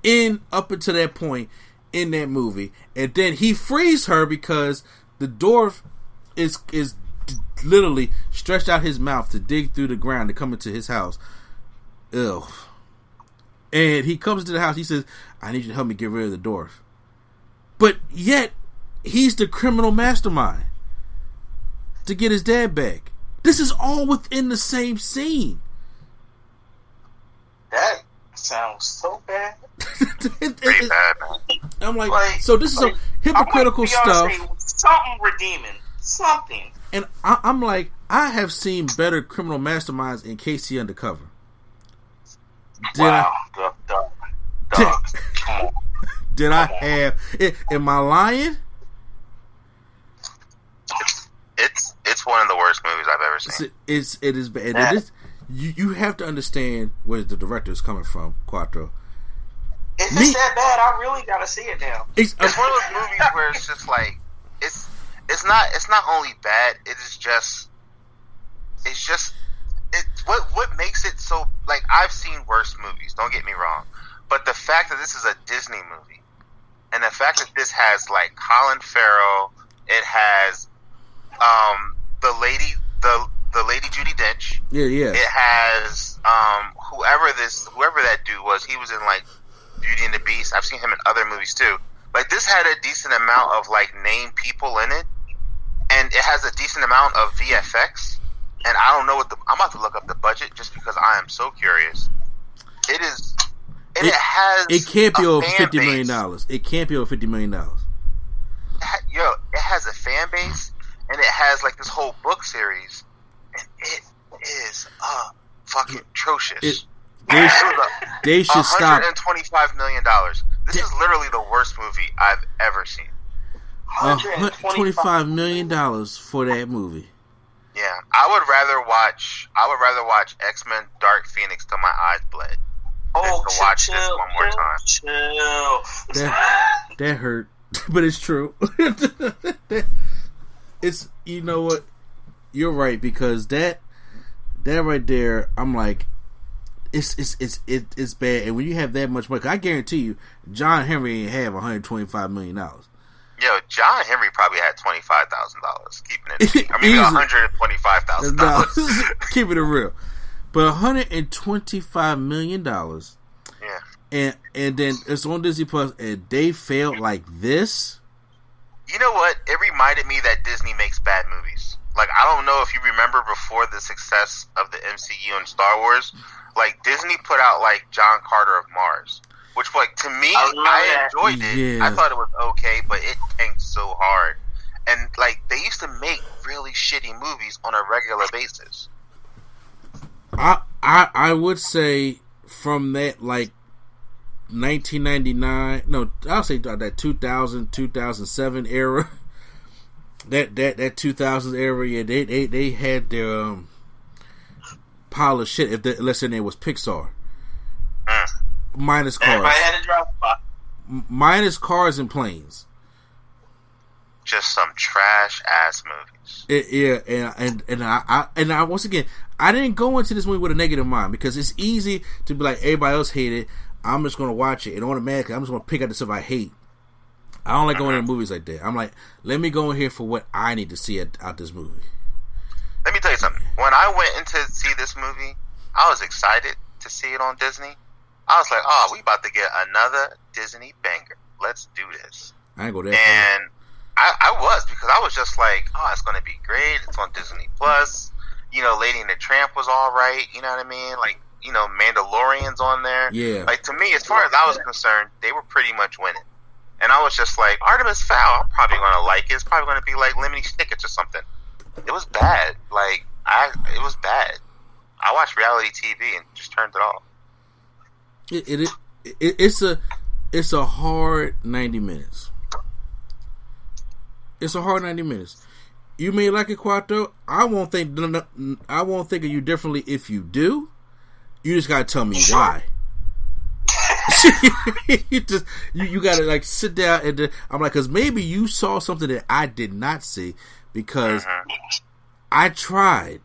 in up until that point in that movie, and then he frees her because the dwarf is is literally stretched out his mouth to dig through the ground to come into his house. Ew. And he comes to the house. He says, "I need you to help me get rid of the dwarf." But yet, he's the criminal mastermind to get his dad back. This is all within the same scene. that sounds so bad. It- it- bad, man. I'm like, Like, so this is like, some hypocritical I want stuff, Something redeeming. Something. and I, I'm like, I have seen better criminal masterminds in KC Undercover. Did wow. I? Dog, dog, Did- dog. Come on. Did I have? i- Am I lying? It's it's one of the worst movies I've ever seen. It's, it's it is bad. It is, you you have to understand where the director is coming from, Quattro. If Me- it's that bad, I really gotta see it now. It's, It's one of those movies where it's just like it's it's not it's not only bad. It is just it's just it what what makes it so like I've seen worse movies. Don't get me wrong, but the fact that this is a Disney movie and the fact that this has like Colin Farrell, it has um the lady the the lady Judi Dench. yeah, yeah. It has um whoever this whoever that dude was. He was in like Beauty and the Beast. I've seen him in other movies too. Like this had a decent amount of like name people in it, and it has a decent amount of VFX. And I don't know what the I'm about to look up the budget just because I am so curious. It is. And it, It- has. It can't be over fifty million dollars. It can't be over fifty million dollars. Yo, it has a fan base, and it has like this whole book series, it is uh fucking atrocious. It- They, It was a- they should stop. 125 million. dollars. This is literally the worst movie I've ever seen. twenty-five million dollars for that movie. Yeah, I would rather watch. I would rather watch X Men: Dark Phoenix till my eyes bled. Oh, to chill, watch this one more time. Chill. That that hurt, but it's true. it's you know what, you're right because that that right there, I'm like, it's it's it's it, it's bad. And when you have that much money, 'cause I guarantee you, John Henry ain't have 125 million dollars. Yo, John Henry probably had twenty five thousand dollars. Keeping it, I mean, one hundred twenty five thousand dollars. Keeping it real, but 125 million dollars, Yeah, and and then it's on Disney Plus, and they failed like this. you know what? It reminded me that Disney makes bad movies. Like I don't know if you remember before the success of the MCU and Star Wars, like Disney put out like John Carter of Mars, which like to me I I enjoyed it. Yeah. I thought it was okay, but it tanked so hard. And like they used to make really shitty movies on a regular basis. I I I would say from that like 1999 no I'll say that 2000 2007 era that that that 2000s era yeah they they, they had their um, pile of shit if the, unless their name was Pixar Mm. minus cars had a drop minus cars and planes Just some trash ass movies. It, yeah, and and and I, I and I once again I didn't go into this movie with a negative mind because it's easy to be like everybody else hate it. I'm just gonna watch it and automatically I'm just gonna pick out the stuff I hate. I don't like going into uh-huh. movies like that. I'm like, let me go in here for what I need to see at, out this movie. Let me tell you something. When I went in to see this movie, I was excited to see it on Disney. I was like, "Oh, we about to get another Disney banger. Let's do this." I ain't go far. And I, I was because I was just like, "Oh, it's going to be great. It's on Disney Plus." You know, Lady and the Tramp was all right. You know what I mean? Like, you know, Mandalorian's on there. Yeah. Like to me, as far as I was concerned, they were pretty much winning. And I was just like, Artemis Fowl, I'm probably going to like it. It's probably going to be like Lemony Snicket or something. It was bad. Like I, it was bad. I watched reality TV and just turned it off. It, it, it it's a it's a hard ninety minutes. It's a hard ninety minutes. You may like it, Quattro. I won't think I won't think of you differently if you do. You just gotta tell me why. you just you, you gotta like sit down and uh, I'm like, cause maybe you saw something that I did not see because I tried.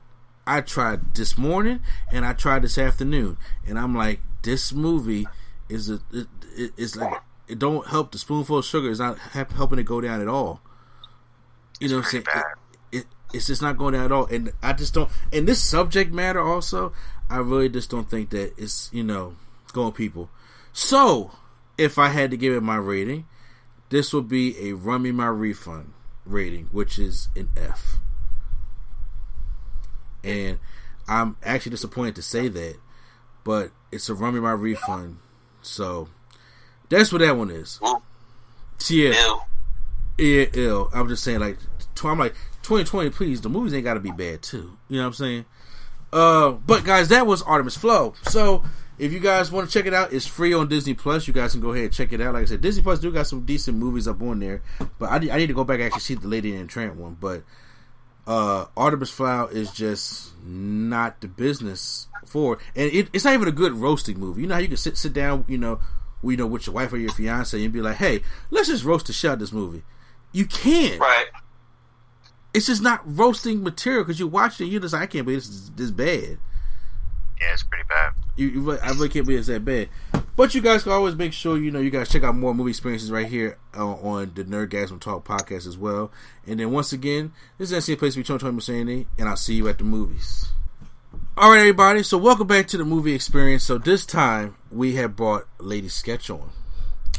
I tried this morning and I tried this afternoon, and I'm like, this movie is a it, it, it's like it don't help the spoonful of sugar is not helping it go down at all. You know what I'm saying? It, it, it's just not going down at all, and I just don't. And this subject matter also, I really just don't think that it's you know going people. So if I had to give it my rating, this would be a run me my refund rating, which is an F. And I'm actually disappointed to say that, but it's a run me my refund. So that's what that one is. Yeah. Ew. Yeah, ill. I'm just saying, like, I'm like, 2020, please, the movies ain't got to be bad, too. You know what I'm saying? Uh, but, guys, that was Artemis Flow. So, if you guys want to check it out, it's free on Disney Plus. You guys can go ahead and check it out. Like I said, Disney Plus do got some decent movies up on there. But I, I need to go back and actually see the Lady and the Tramp one. But uh, Artemis Fowl is just not the business for, and it, it's not even a good roasting movie. You know how you can sit sit down, you know, you know, with your wife or your fiance and be like, "Hey, let's just roast the shit out of this movie." You can, right? It's just not roasting material because you watch it, you're just like, "I can't believe this is this bad." Yeah, it's pretty bad. You, you, I really can't believe it's that bad. But you guys can always make sure you know you guys check out more movie experiences right here uh, on the Nerdgasm Talk podcast as well. And then once again, this is NCA Place to be Tony Mercedes, and I'll see you at the movies. All right, everybody. So welcome back to the movie experience. So this time we have brought Lady Sketch on.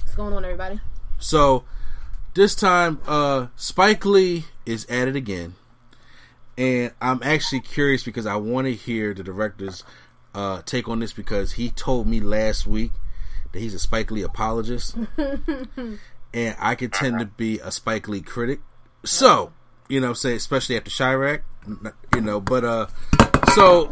What's going on, everybody? So this time, uh, Spike Lee is at it again, and I'm actually curious because I want to hear the director's uh, take on this because he told me last week that he's a Spike Lee apologist, and I could tend to be a Spike Lee critic. So, you know, say especially after Chi-Raq, you know. But uh, so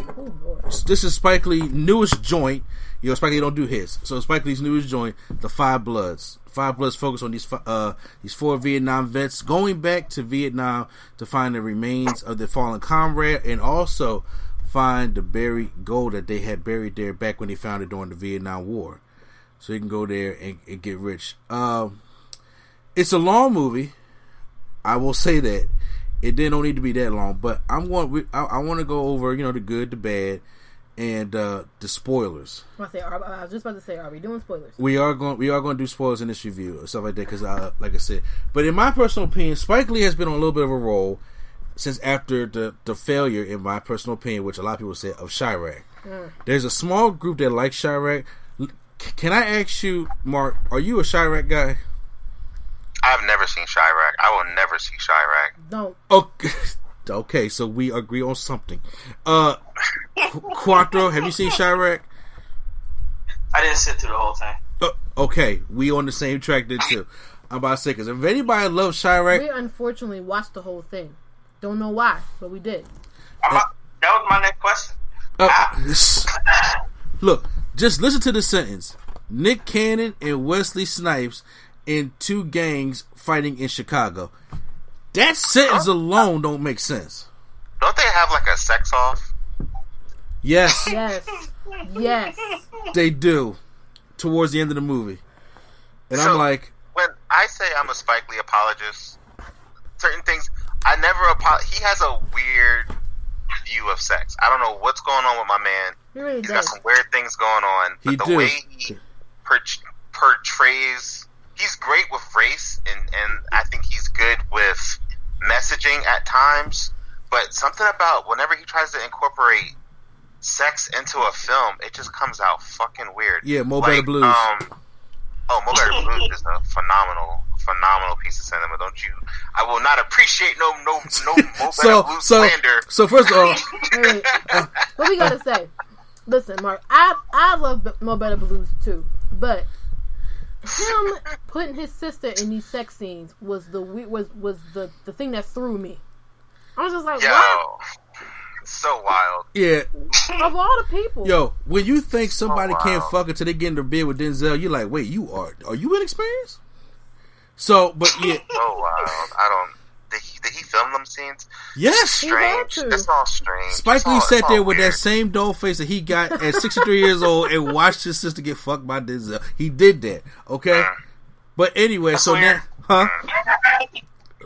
this is Spike Lee newest joint. You know, Spike Lee don't do hits. So Spike Lee's newest joint, The Five Bloods. Five Bloods focus on these uh these four Vietnam vets going back to Vietnam to find the remains of their fallen comrade and also find the buried gold that they had buried there back when they found it during the Vietnam War. So you can go there and, and get rich. Um, it's a long movie. I will say that it didn't need to be that long, but I'm going. I, I want to go over you know the good, the bad, and uh, the spoilers. I, say, I was just about to say, are we doing spoilers? We are going. We are going to do spoilers in this review or stuff like that because, like I said, but in my personal opinion, Spike Lee has been on a little bit of a roll since after the the failure, in my personal opinion, which a lot of people say of Chi-Raq. Mm. There's a small group that likes Chi-Raq. Can I ask you, Mark? Are you a Chi-Raq guy? I've never seen Chi-Raq. I will never see Chi-Raq. No. Okay. Okay, so we agree on something. Uh, Quattro, have you seen Chi-Raq? I didn't sit through the whole thing. Uh, okay, we on the same track then too. I'm about to say because if anybody loves Chi-Raq, we unfortunately watched the whole thing. Don't know why, but we did. that was my next question. Uh, ah. look, just listen to the sentence. Nick Cannon and Wesley Snipes in two gangs fighting in Chicago. That sentence alone don't make sense. Don't they have like a sex off? Yes. Yes. Yes. They do. Towards the end of the movie. And so, I'm like when I say I'm a Spike Lee apologist, certain things I never apo- He has a weird view of sex. I don't know what's going on with my man. He really He's does. got some weird things going on. But he the do. way he per- portrays, he's great with race, and and I think he's good with messaging at times. But something about whenever he tries to incorporate sex into a film, it just comes out fucking weird. Yeah, Mo like, Better Blues. Um, oh, Mo Better Blues is a phenomenal phenomenal piece of cinema. Don't you? I will not appreciate no no no Mo so Blue so slander. so first of all, Wait, uh, what we gotta say? Listen, Mark, I I love Mo Better Blues too, but him putting his sister in these sex scenes was the was was the the thing that threw me. I was just like, Yo, what? so wild. yeah, of all the people. Yo, when you think somebody wow. can't fuck until they get in the bed with Denzel, you're like, wait, you are are you inexperienced? So, but yeah, Oh wow, I don't. Did he, did he film them scenes? yes. He Strange. to. It's all strange. Spike Lee sat there with weird. that same doll face that he got at 63 years old and watched his sister get fucked by Denzel. He did that, okay? But anyway, so now, huh?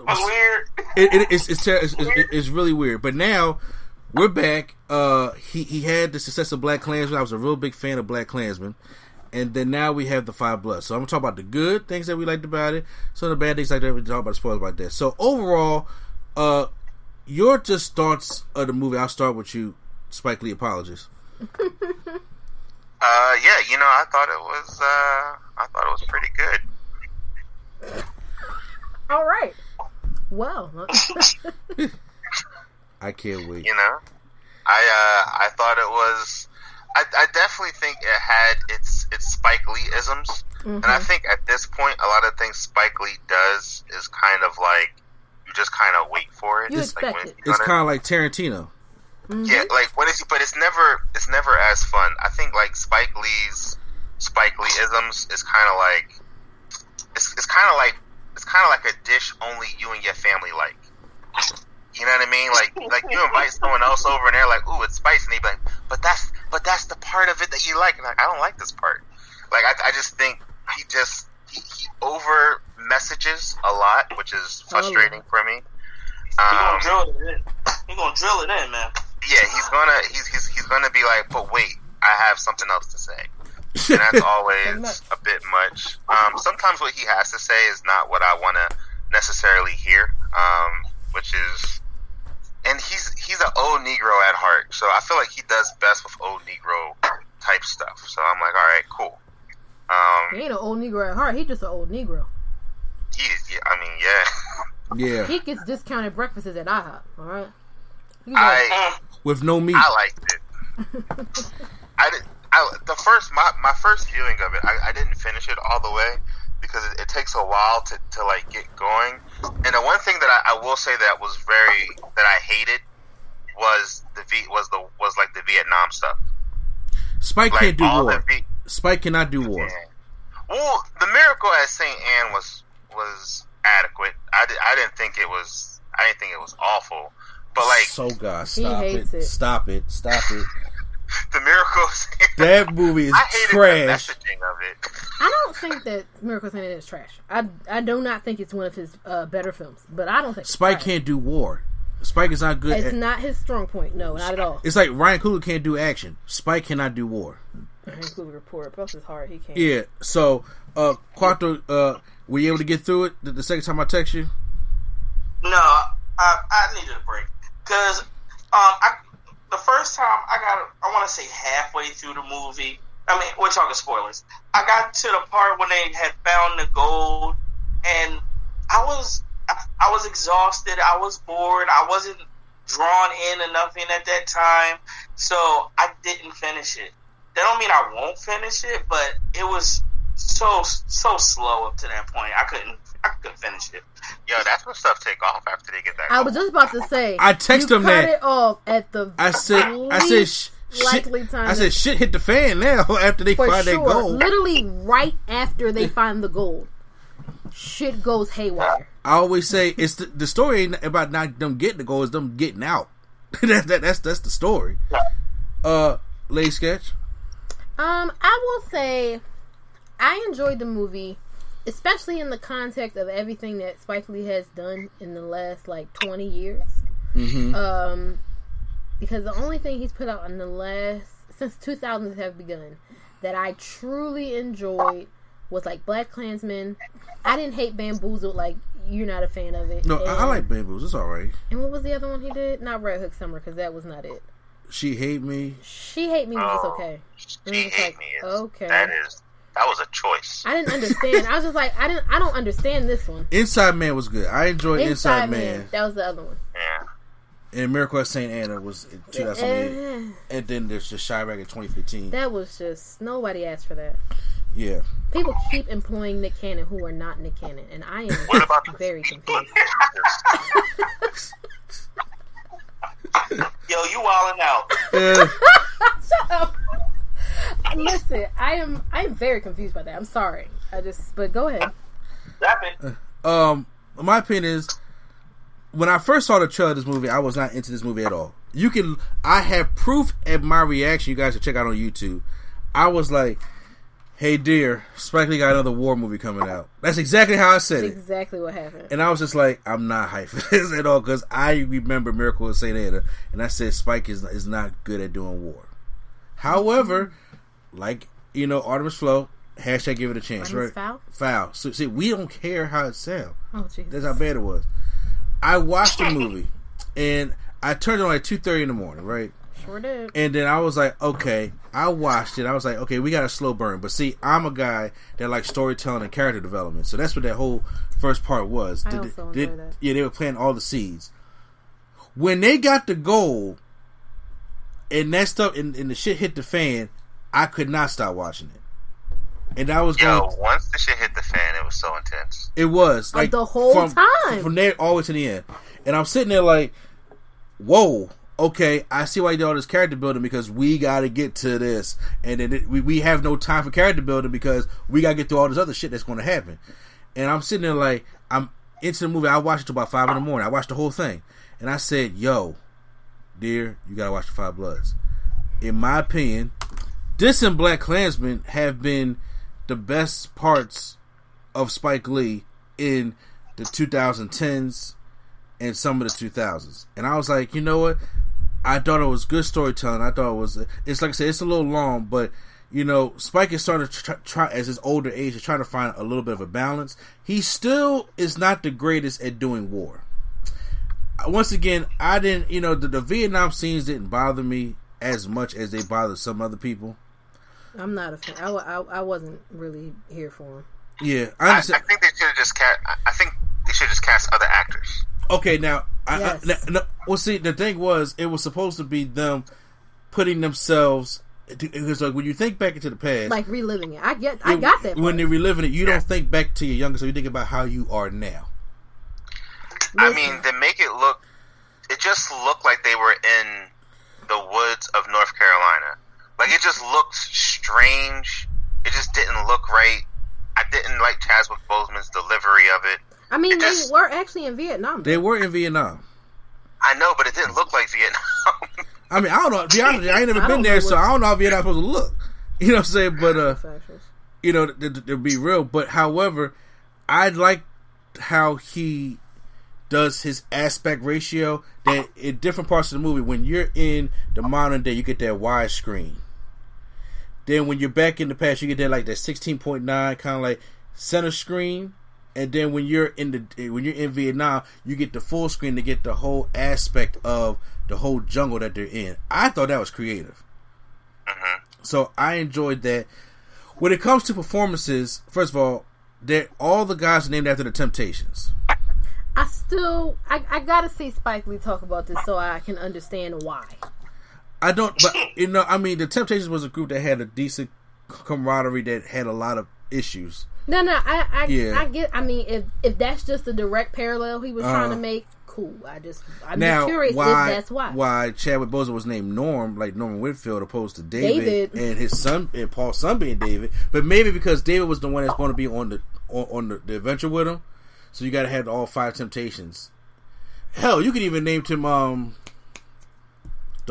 That's weird. It, it, it's, it's, ter- it's, it's it's really weird. But now we're back. Uh, he he had the success of Black Klansman. I was a real big fan of Black Klansman. And then now we have the Five Bloods. So I'm gonna talk about the good things that we liked about it. Some of the bad things like that. We talk about the spoilers about that. So overall, uh, your just thoughts of the movie. I'll start with you, Spike Lee. Apologies. Uh, yeah, you know, I thought it was. Uh, I thought it was pretty good. All right. Well, I can't wait. You know, I uh, I thought it was. I, I definitely think it had its its Spike Lee isms, and I mm-hmm. think at this point, a lot of things Spike Lee does is kind of like you just kind of wait for it. You It's like expect when it. is It's gonna- kind of like Tarantino. Mm-hmm. Yeah, like when is he? But it's never it's never as fun. I think like Spike Lee's Spike Lee isms is kind of like it's it's kind of like it's kind of like a dish only you and your family like. You know what I mean? Like like you invite someone else over and they're like, "Ooh, it's spicy," and they be like, "But that's but that's the part of it that you like." And like, I don't like this part. Like I, I just think he just he, he over messages a lot, which is frustrating for me. He gonna Um, drill it in. He gonna drill it in, man. yeah, he's gonna he's, he's he's gonna be like, but wait, I have something else to say, and that's always a bit much. Um, sometimes what he has to say is not what I want to necessarily hear, um, which is, and he's he's an old Negro at heart, so I feel like he does best with old Negro type stuff. So I'm like, all right, cool. he Um, ain't an old Negro at heart. He just an old Negro. he, yeah, I mean, yeah, yeah, He gets discounted breakfasts at IHOP. All right. Like, I. With no meat. I liked it. I did. I, the first my, my first viewing of it, I, I didn't finish it all the way because it, it takes a while to, to like get going. And the one thing that I, I will say that was very that I hated was the V was the was like the Vietnam stuff. Spike Lee can't do war. V, Spike cannot do war. well, the miracle at Saint Anne was was adequate. I, did, I didn't think it was I didn't think it was awful, but like so God, stop hates it. it. Stop it! Stop it! the miracle. That movie is I hated the trash. messaging of it. I don't think that Miracle Saint is trash. I I do not think it's one of his uh, better films, but I don't think it's Spike trash. can't do war. Spike is not good. It's At, not his strong point. No, not at all. it's like Ryan Coogler can't do action. Spike cannot do war. Hank Cougar report. Plus, it's hard. He can't. Yeah. So, uh, Quattro, uh, were you able to get through it the, the second time I text you? No, I I needed a break because um I the first time I got I want to say halfway through the movie. I mean, we're talking spoilers. I got to the part when they had found the gold, and I was I, I was exhausted. I was bored. I wasn't drawn in enough in at that time, so I didn't finish it. That don't mean I won't finish it, but it was so so slow up to that point. I couldn't I couldn't finish it. Yo, that's when stuff take off after they get that. I goal. was just about to say. I text you him cut that. it off at the. I said, I said, least sh- shit. likely time. I said, shit hit the fan now after they for find sure. that gold. Literally right after they find the gold, shit goes haywire. I always say it's the, the story ain't about not them getting the gold, it's them getting out. that, that, that's that's the story. Uh, lady sketch. Um, I will say, I enjoyed the movie, especially in the context of everything that Spike Lee has done in the last like twenty years. Mm-hmm. Um, because the only thing he's put out in the last since 2000s have begun that I truly enjoyed was like Black Klansman. I didn't hate Bamboozled like you're not a fan of it. No, and, I, I like bamboos. It's all right. And what was the other one he did? Not Red Hook Summer because that was not it. She hate me. She hate me was just Oh, okay. She hate like, me. Is, okay. That is that was a choice. I didn't understand. I was just like, I didn't. I don't understand this one. Inside Man was good. I enjoyed Inside, Inside Man. Man. That was the other one. Yeah. And Miracle at St. Anna was in 2008. Eh, and then there's just Chi-Raq in 2015. that was just nobody asked for that. yeah. People keep employing Nick Cannon who are not Nick Cannon, and I What about am very confused. Yo, you wilding out. Uh, Listen, I am I am very confused by that. I'm sorry. I just but go ahead. Zap. Um, my opinion is, when I first saw the trailer of this movie, I was not into this movie at all. You can, I have proof at my reaction. You guys should check out on YouTube. I was like, "Hey, dear, Spike Lee got another war movie coming out." That's exactly how I said That's it. exactly what happened. And I was just like, I'm not hyped for this at all because I remember Miracle of Saint Anna, and I said Spike is is not good at doing war. However, like you know, Artemis Flow, hashtag give it a chance, Artemis right? Fowl? Foul. So see, we don't care how it sounds. Oh Jesus. That's how bad it was. I watched the movie, and I turned it on at two thirty in the morning, right? Sure did. And then I was like, okay, I watched it. I was like, okay, we got a slow burn. But see, I'm a guy that likes storytelling and character development. So that's what that whole first part was. I Did- also did- that. Yeah, they were planting all the seeds. When they got the goal, and that stuff, and, and the shit hit the fan, I could not stop watching it. And I was going. Yo, going. once the shit hit the fan, it was so intense. It was like the whole from, time. from there all the way to the end, and I'm sitting there like, "Whoa, okay, I see why you did all this character building because we got to get to this, and then it, we we have no time for character building because we got to get through all this other shit that's going to happen." And I'm sitting there like, I'm into the movie. I watched it till about five in the morning. I watched the whole thing, and I said, "Yo, dear, you got to watch the Five Bloods." In my opinion, this and Black Klansman have been the best parts of Spike Lee in the 2010s and some of the 2000s. And I was like, you know what? I thought it was good storytelling. I thought it was. It's like I said, it's a little long, but you know, Spike is starting to try, try as his older age, is trying to find a little bit of a balance. He still is not the greatest at doing war. Once again, I didn't. You know, the, the Vietnam scenes didn't bother me as much as they bothered some other people. I'm not a fan. I, I, I wasn't really here for him. Yeah, I I, I think they should have just cast. I think they should just cast other actors. Okay, now, I, Yes. I, no, no, well, see, the thing was, it was supposed to be them putting themselves. It was like when you think back into the past, Like reliving it. I get. I it- got that. When part. they're reliving it, you don't think back to your younger, so you think about how you are now. I Listen. mean, they make it look. It just looked like they were in the woods of North Carolina. Like it just looked strange. It just didn't look right. I didn't like Chadwick Boseman's delivery of it. I mean, it they just- were actually in Vietnam. They were in Vietnam. I know, but it didn't look like Vietnam. I mean, I don't know. To be honest, I ain't never I been there, so I don't know how Vietnam's supposed to look. You know what I'm saying? But uh, you know, to, to, to be real. But however, I like how he does his aspect ratio. That in different parts of the movie, when you're in the modern day, you get that wide screen. Then when you're back in the past, you get that like that 16.9 kind of like center screen. And then when you're in the when you're in Vietnam, you get the full screen to get the whole aspect of the whole jungle that they're in. I thought that was creative. Mm-hmm. So I enjoyed that. When it comes to performances, first of all, they all the guys are named after the Temptations. I still. I, I gotta see Spike Lee talk about this so I can understand why. I don't, but you know, I mean, the Temptations was a group that had a decent camaraderie that had a lot of issues. No, no. I. I, Yeah. I get. I mean, if if that's just a direct parallel he was trying to Uh-huh. make, cool. I just. I'm now, just curious why if that's why. why Chadwick Boseman was named Norm, like Norman Whitfield, opposed to David, David. and his son and Paul's son being David, but maybe because David was the one that's going to be on the on, on the, the adventure with him, so you got to have all five Temptations. Hell, you could even name him. Um,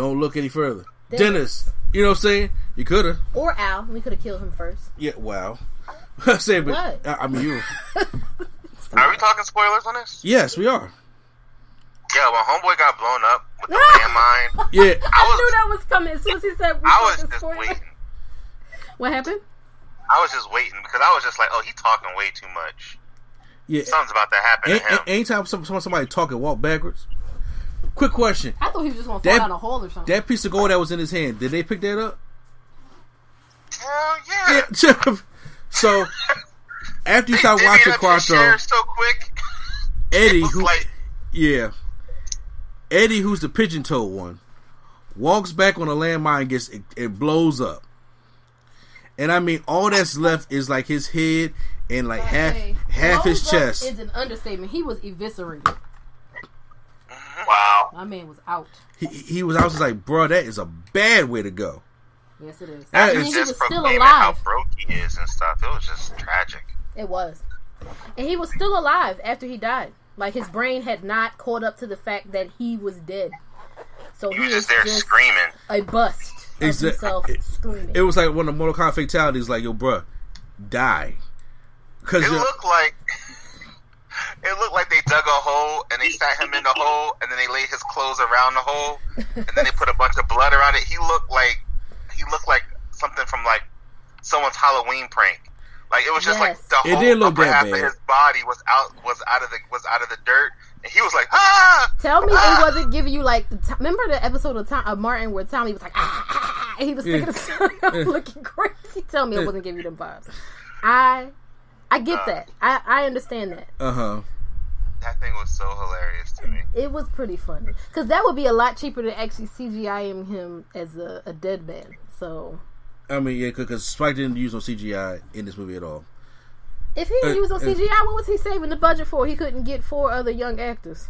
don't look any further, Dennis. Dennis. You know what I'm saying? You could have. Or Al. We could have killed him first. Yeah. Wow. I say, but What? I, I mean, you. Are we talking spoilers on this? Yes, we are. Yeah, when Homeboy got blown up with the landmine, Yeah. I I, was knew that was coming as soon as he said. we I was just spoiled. waiting. What happened? I was just waiting because I was just like, oh, he talking way too much. Yeah. Something's about to happen A- to him. a- anytime some, some- somebody talk and walk backwards. Quick question: I thought he was just gonna fall That- down a hole or something. That piece of gold that was in his hand, did they pick that up? Hell yeah. Yeah. so after you They start divvied watching up your Quattro, so quick. Eddie, who like, yeah, Eddie, who's the pigeon toed one, walks back on a landmine, gets it, it blows up, and I mean all that's left is like his head and like half Hey, half his blows up chest. Is an understatement. He was eviscerated. Wow. My man was out. He, he was I was just like, bro, that is a bad way to go. Yes, it is. That I mean, is he just was still proclaiming how alive. broke he is and stuff. It was just tragic. It was, and he was still alive after he died. Like his brain had not caught up to the fact that he was dead. So He he was just there just screaming. a bust of himself it- screaming. It was like one of the Mortal Kombat fatalities. Like, yo, bruh, die. Because It looked like it looked like they dug a hole and they sat him in the hole and then they laid his clothes around the hole and then they put a bunch of blood around it. He looked like he looked like something from like someone's Halloween prank. Like it was just like Yes. the It whole did look upper half bad. of his body was out was out of the was out of the dirt and he was like ah. Tell me ah! it wasn't giving you like the t- remember the episode of, Tom, of Martin where Tommy was like ah, ah, ah, and he was sticking Yeah. his tongue out looking crazy. Tell me it wasn't giving you them vibes. I I get that. I I understand that. uh huh. That thing was so hilarious to me. It was pretty funny because that would be a lot cheaper to actually CGIing him as a, a dead man. So I mean, yeah, because Spike didn't use no CGI in this movie at all. if he didn't Uh, use no uh, CGI, what was he saving the budget for? He couldn't get four other young actors.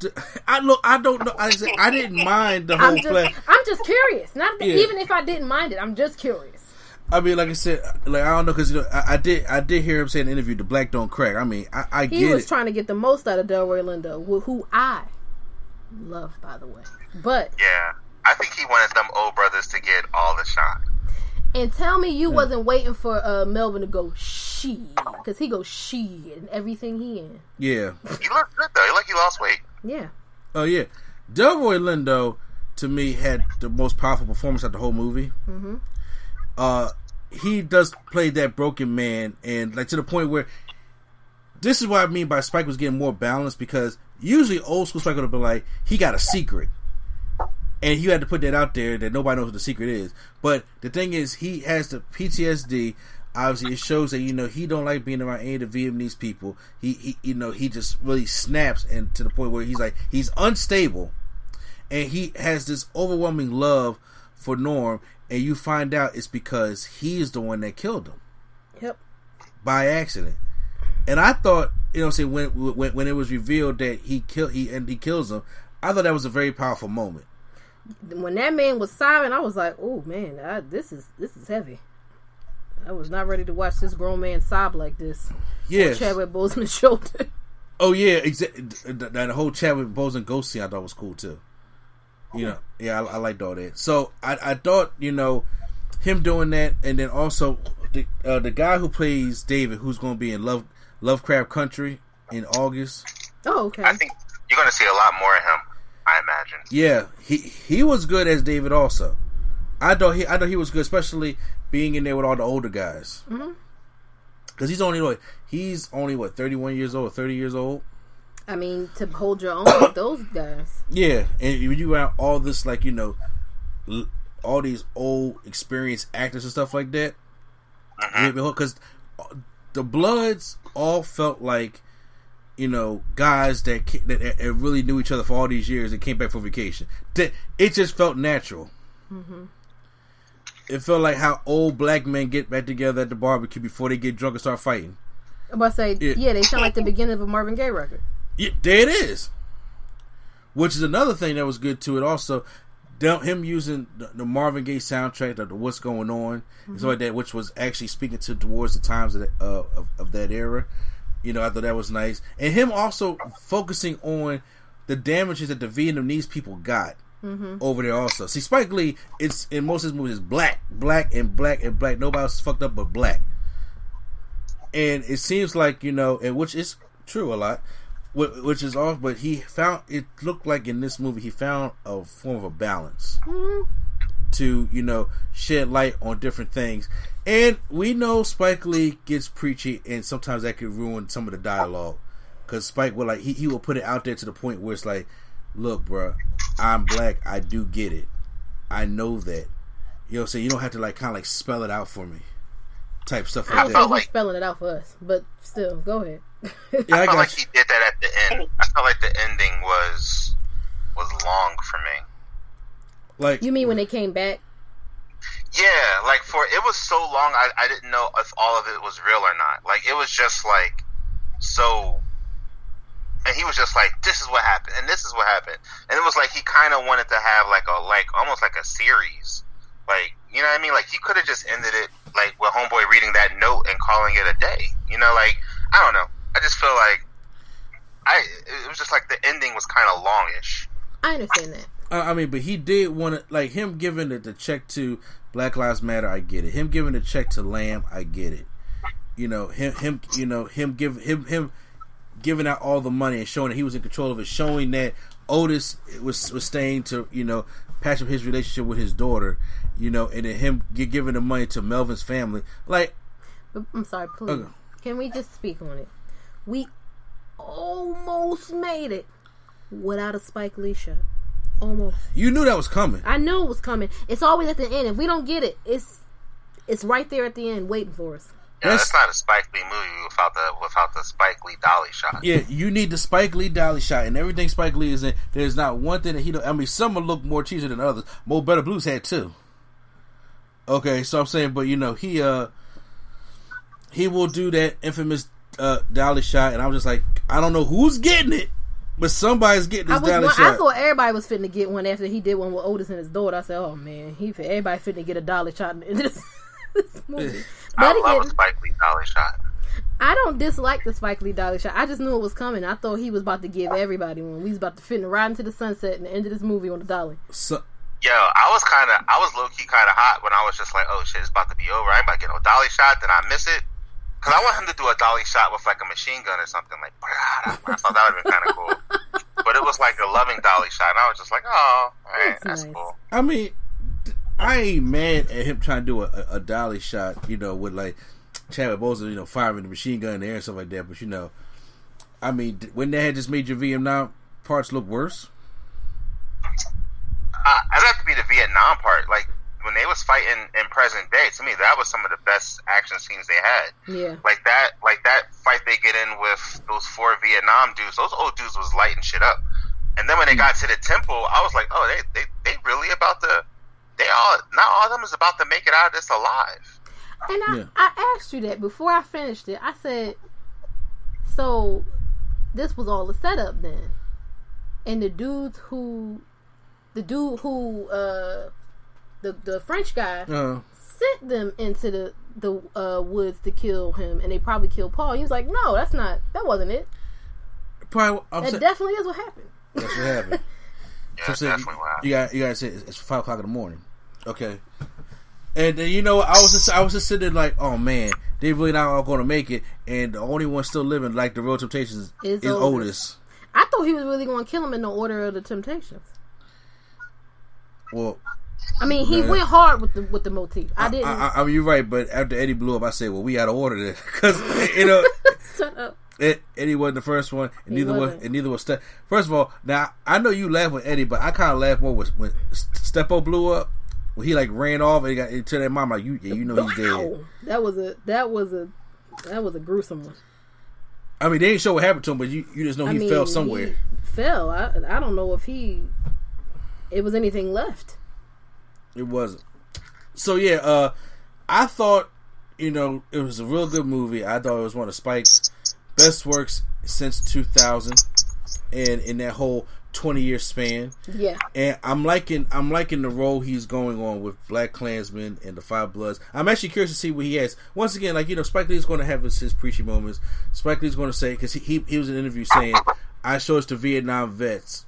D- I look. I don't know. I, said- I didn't mind the whole I'm just flash. I'm just curious. Not Yeah. even if I didn't mind it, I'm just curious. I mean, like I said, like I don't know because you know I, I did I did hear him say in the interview the black don't crack. I mean, I, I He get was it. trying to get the most out of Delroy Lindo, who, who I love, by the way. But Yeah, I think he wanted them old brothers to get all the shine. and tell me you wasn't waiting for uh, Melvin to go she, because he goes she and everything he in. yeah. He looked good though. He like he lost weight. Yeah, Oh yeah. Delroy Lindo to me had the most powerful performance at the whole movie. Mm-hmm. Uh, he does play that broken man, and like to the point where this is what I mean by Spike was getting more balanced because usually old school Spike would have been like he got a secret, and you had to put that out there that nobody knows what the secret is. But the thing is, he has the PTSD. Obviously, it shows that you know he don't like being around any of the Vietnamese people. He, he you know, he just really snaps, and to the point where he's like he's unstable, and he has this overwhelming love for Norm, and you find out it's because he's the one that killed him yep. by accident. And I thought, you know, say when when when it was revealed that he killed he and he kills him, I thought that was a very powerful moment. When that man was silent, I was like, "Oh man, I, this is this is heavy." I was not ready to watch this grown man sob like this. Yes. Chadwick Boseman's shoulder. Oh yeah, exactly. That whole Chadwick Boseman ghost scene I thought was cool too. You know, yeah, I, I liked all that. So I, I thought, you know, him doing that, and then also the uh, the guy who plays David, who's going to be in Love Lovecraft Country in August. Oh, okay. I think you're going to see a lot more of him. I imagine. Yeah, he he was good as David. Also, I thought he I thought he was good, especially being in there with all the older guys. Because he's only what he's only what thirty one years old, thirty years old. I mean, to hold your own with those guys. Yeah, and when you have all this, like you know, all these old experienced actors and stuff like that, uh-huh. because uh, the Bloods all felt like you know guys that, that that really knew each other for all these years and came back for vacation. It just felt natural. Mm-hmm. It felt like how old black men get back together at the barbecue before they get drunk and start fighting. I'm about to say, Yeah. yeah, they sound like the beginning of a Marvin Gaye record. Yeah, there it is. Which is another thing that was good to it. Also, him using the, Marvin Gaye soundtrack, the, "What's Going On," and stuff like that, which was actually speaking to towards the times of, the, uh, of of that era. You know, I thought that was nice, and him also focusing on the damages that the Vietnamese people got over there. Also, see, Spike Lee, it's in most of his movies, black, black, and black and black. Nobody else fucked up but black and it seems like you know, and which is true a lot, which is off. But he found it looked like in this movie he found a form of a balance mm-hmm. to you know shed light on different things. And we know Spike Lee gets preachy, and sometimes that could ruin some of the dialogue because Spike will like he he will put it out there to the point where it's like, look, bro, I'm black, I do get it, I know that. You know, what I'm saying you don't have to like kind of like spell it out for me, type stuff I like don't that. think like- he's spelling it out for us, but still, go ahead. Yeah, I I felt like you. he did that at the end. I felt like the ending was was long for me. Like you mean when they came back? Yeah, like for it was so long, I, I didn't know if all of it was real or not. Like it was just like so, and he was just like, "This is what happened, and this is what happened," and it was like he kind of wanted to have like a like almost like a series, like You know what I mean? Like, he could have just ended it like with Homeboy reading that note and calling it a day. You know, like I don't know. I just feel like I it was just like the ending was kind of longish. I understand that. I mean, but he did want to like him giving the, the check to Black Lives Matter. I get it. Him giving the check to Lamb. I get it. You know him. Him. You know him. Give him. Him giving out all the money and showing that he was in control of it. Showing that Otis was was staying to you know patch up his relationship with his daughter. You know, and then him giving the money to Melvin's family. Like I'm sorry, please. Okay. Can we just speak on it? We almost made it without a Spike Lee shot. Almost. you knew that was coming. I knew it was coming. It's always at the end. If we don't get it, it's it's right there at the end waiting for us. Yeah, That's- that's not a Spike Lee movie without the without the Spike Lee dolly shot. Yeah, you need the Spike Lee dolly shot and everything Spike Lee is in. There's not one thing that he don't. I mean, some will look more cheesy than others. Mo Better Blues had two. Okay, so I'm saying, but you know, he uh he will do that infamous uh dolly shot, and I was just like, I don't know who's getting it, but somebody's getting I this was dolly one, I thought everybody was fitting to get one after he did one with Otis and his daughter. I said, "Oh man, he fit, everybody fitting to get a dollar shot in this, this movie." I But love a again, Spike Lee dolly shot. I don't dislike the Spike Lee dollar shot. I just knew it was coming. I thought he was about to give everybody one. We was about to fit and ride into the sunset and the end of this movie on the dolly. So, Yo, I was kind of, I was low key kind of hot when I was just like, oh shit, it's about to be over. I ain't about to get no dolly shot. Then I miss it. Cause I want him to do a dolly shot with like a machine gun or something. Like, I thought that would have been kind of cool. But it was like a loving dolly shot. And I was just like, oh, alright, That's that's nice. cool. I mean, I ain't mad at him trying to do a, a, a dolly shot, you know, with like Chadwick Boseman, you know, firing the machine gun in the air and stuff like that. But you know, I mean, when they had just made your Vietnam parts look worse. Uh, I'd have to be the Vietnam part. Like, when they was fighting in present day, to me, that was some of the best action scenes they had. Yeah, like that like that fight they get in with those four Vietnam dudes, those old dudes was lighting shit up. And then when they got to the temple, I was like, oh, they they, they really about to they all not all of them is about to make it out of this alive. and I, Yeah. I asked you that before I finished it. I said, "So this was all a setup then?" And the dudes who, the dude who, uh, the the French guy Uh, sent them into the the uh, woods to kill him, and they probably killed Paul. He was like, "No, that's not. That wasn't it. probably, I'm That saying, definitely is what happened." that's what happened. Yeah, So, that's so definitely what you, happened. you got you guys say it's, it's five o'clock in the morning. Okay. And then you know I was just I was just sitting there like, oh man, they really not all going to make it, and the only one still living like the Real Temptations Is is, Otis. Otis. I thought he was really going to kill him in the order of the Temptations. Well, I mean, he went hard with the with the motif. I I, didn't. I, I mean, you're right, but after Eddie blew up, I said, well, we got to order this because you know Shut up. Ed, Eddie wasn't the first one, and He neither was wasn't. and neither was Step. First of all, now I know you laugh with Eddie, but I kind of laugh more with when Seppo blew up. When he like ran off and he got into that mom like you, yeah, you know he's dead. That was a that was a that was a gruesome one. I mean, they didn't show what happened to him, but you, you just know I he mean, fell somewhere. he fell. I I don't know if he it was anything left. It wasn't. So yeah, uh, I thought you know it was a real good movie. I thought it was one of Spike's best works since 2000, and in that whole 20 year span. Yeah. And I'm liking I'm liking the role he's going on with Black Klansman and the Five Bloods. I'm actually curious to see what he has. Once again, like you know, Spike Lee's going to have his, his preachy moments. Spike Lee's going to say because he, he he was in an interview saying, "I showed it to Vietnam vets,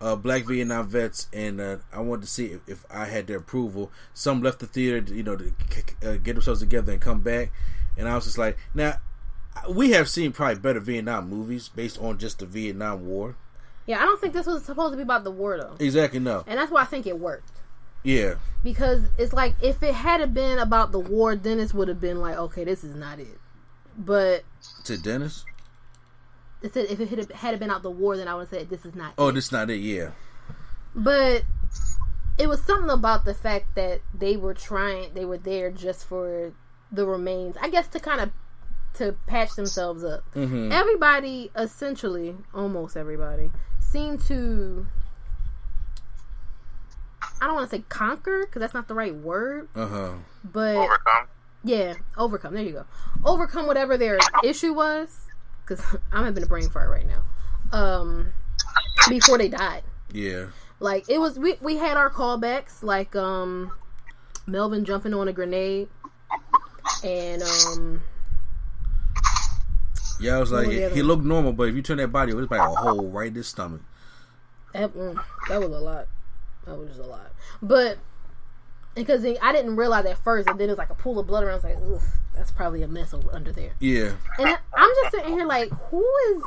uh, Black Vietnam vets, and uh, I wanted to see if, if I had their approval. Some left the theater, to, you know, to uh, get themselves together and come back. And I was just like, now we have seen probably better Vietnam movies based on just the Vietnam War. Yeah, I don't think this was supposed to be about the war though. Exactly. No. And that's why I think it worked. Yeah. Because it's like if it had been about the war, Dennis would have been like, okay, this is not it. But To Dennis. It said if it had had been out the war, then I would have said this is not. Oh, it. this is not it. Yeah. But it was something about the fact that they were trying, they were there just for the remains. I guess to kind of to patch themselves up. Mm-hmm. Everybody, essentially, almost everybody, seemed to. I don't want to say conquer because that's not the right word, Uh huh. but Overcome. yeah, overcome. There you go. Overcome whatever their issue was, because I'm having a brain fart right now. Um, before they died, Yeah. like it was, we we had our callbacks. Like um, Melvin jumping on a grenade, and um, Yeah, I was like, was the other he looked normal, but if you turn that body, it was like a hole right in his stomach. that, mm, that was a lot. That was just a lot. But because I didn't realize at first, and then it was like a pool of blood around. I was like, ugh, that's probably a mess over under there. Yeah, And I'm just sitting here like, who is?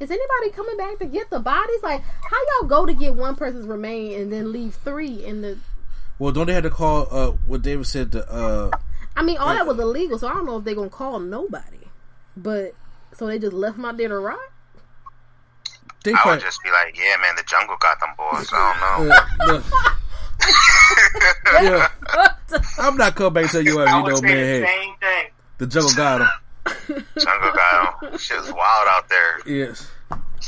Is anybody coming back to get the bodies? Like, how y'all go to get one person's remain and then leave three in the? Well, don't they have to call uh what David said the uh I mean, all that was illegal, so I don't know if they're gonna call nobody. But so they just left them out there to rot. they I would just be like, yeah, man, the jungle got them boys. I don't know. the- yeah. I'm not coming back to you what I you know, man. the same thing. the jungle got him. jungle got them. Shit's wild out there. Yes.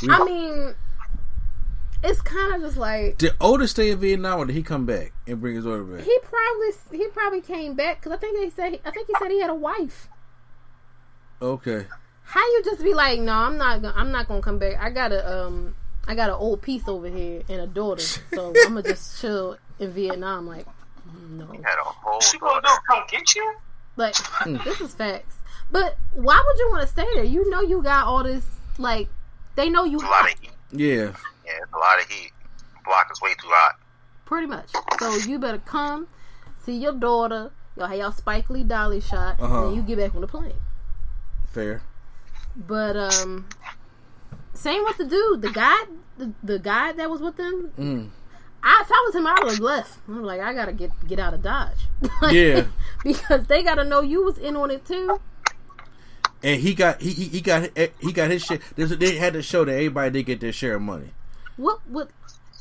I mean, it's kind of just like Did Otis stay in Vietnam or did he come back and bring his order back? he probably he probably came back because I think they said I think he said he had a wife. Okay. How you just be like, no, I'm not gonna I'm not gonna come back. I got a um I got an old piece over here and a daughter, so I'm gonna just chill in Vietnam. Like, no, Had a whole She gonna daughter. do? Come get you? like this is facts. But why would you want to stay there? You know you got all this like they know you It's a lot of heat. Yeah. Yeah, it's a lot of heat. Block is way too hot. pretty much. So you better come see your daughter. Y'all have y'all Spike Lee dolly shot, Uh-huh. and then you get back on the plane. Fair. But um, same with the dude, the guy, the, the guy that was with them. Mm. I, if I was him, I would have left. I'm like, I gotta get get out of Dodge. Like, Yeah. because they gotta know you was in on it too. And he got he he he got eh, he got his share. They had to show that everybody did get their share of money. What what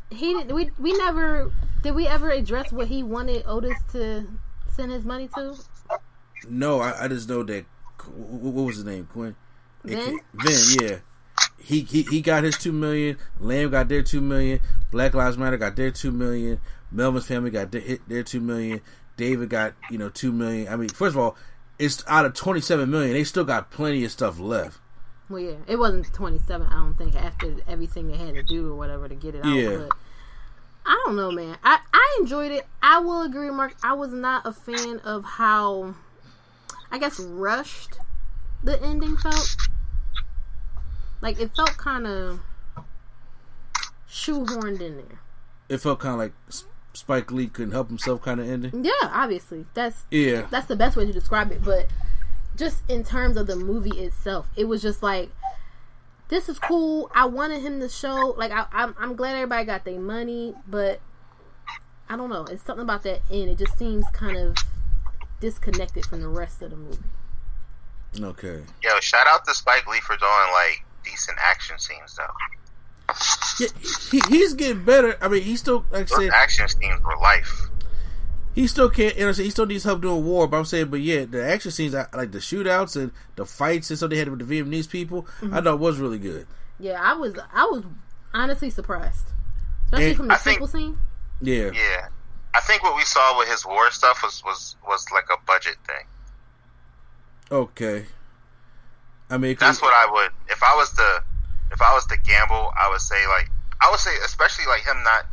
he did we we never did we ever address what he wanted Otis to send his money to? No, I, I just know that. What what was his name? Quinn. Vin? Vin, yeah. He, he he got his two million. Lamb got their two million. Black Lives Matter got their two million. Melvin's family got their, their two million. David got you know two million. I mean, first of all, it's out of twenty seven million. They still got plenty of stuff left. Well, yeah, it wasn't 27. I don't think after everything they had to do or whatever to get it out. Yeah. But I don't know, man. I I enjoyed it. I will agree, Mark. I was not a fan of how, I guess, rushed the ending felt. Like it felt kind of shoehorned in there. It felt kind of like Spike Lee couldn't help himself, kind of ending. Yeah, obviously that's Yeah, that's the best way to describe it. But just in terms of the movie itself, it was just like this is cool. I wanted him to show like I, I'm I'm glad everybody got their money, but I don't know. It's something about that end. It just seems kind of disconnected from the rest of the movie. okay. Yo, shout out to Spike Lee for doing like decent action scenes though. Yeah, he, he's getting better. I mean, he still like I said, action scenes were life. he still can't. You know, he still needs help doing war. But I'm saying, but yeah, the action scenes, like the shootouts and the fights and stuff they had with the Vietnamese people, I mm-hmm. thought was really good. Yeah, I was I was honestly surprised, especially And from the I think- scene. Yeah, Yeah, I think what we saw with his war stuff was was was like a budget thing. okay. I mean, That's what I would if I was to if I was to gamble, I would say like I would say especially like him not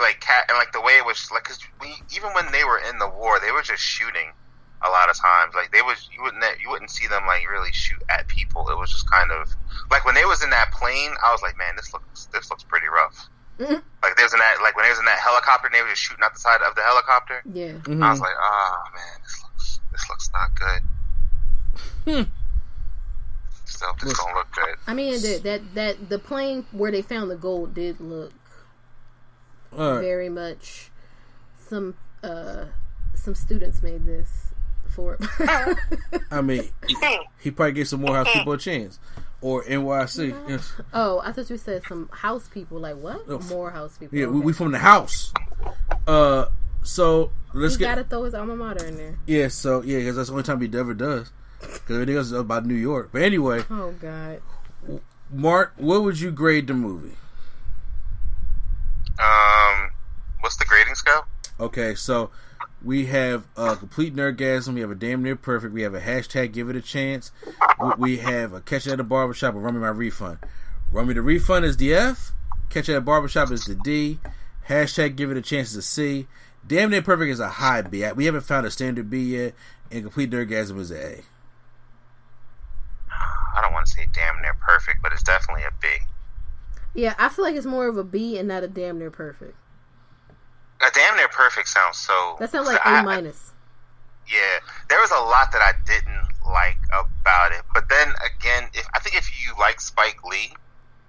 like cat and like the way it was like cause we even when they were in the war, they were just shooting a lot of times. Like they was you wouldn't you wouldn't see them like really shoot at people. It was just kind of like when they was in that plane, I was like, man, this looks this looks pretty rough. Mhm. Like there's in that like when they was in that helicopter, and they were just shooting out the side of the helicopter. Yeah, Mhm. I was like, oh man, this looks this looks not good. Still, this don't look good. I mean that that that the plane where they found the gold did look All right. very much some uh some students made this for it. I mean, he, he probably gave some Morehouse people a chance, or NYC. Yes. oh i thought you said some house people like what Oh, Morehouse people Yeah, we, Okay. we from the house. Uh, so let's he get gotta throw his alma mater in there yeah. So yeah, because that's the only time he ever does. Because everything else is about New York. But anyway, oh god Mark, what would you grade the movie? Um, what's the grading scale? Okay, so we have a complete nerdgasm. We have a damn near perfect. We have a hashtag give it a chance. We- We have a catch it at the barbershop or run me my refund. Run me the refund is the F. Catch it at the barbershop is the D. Hashtag give it a chance is a C. Damn Near Perfect is a high B. We haven't found a standard B yet, and Complete Nerdgasm is an A. I don't want to say damn near perfect, but it's definitely a B. Yeah, I feel like it's more of a B and not a damn near perfect. A damn near perfect sounds so. That sounds like I- A minus. Yeah, there was a lot that I didn't like about it, but then again, if I think if you like Spike Lee,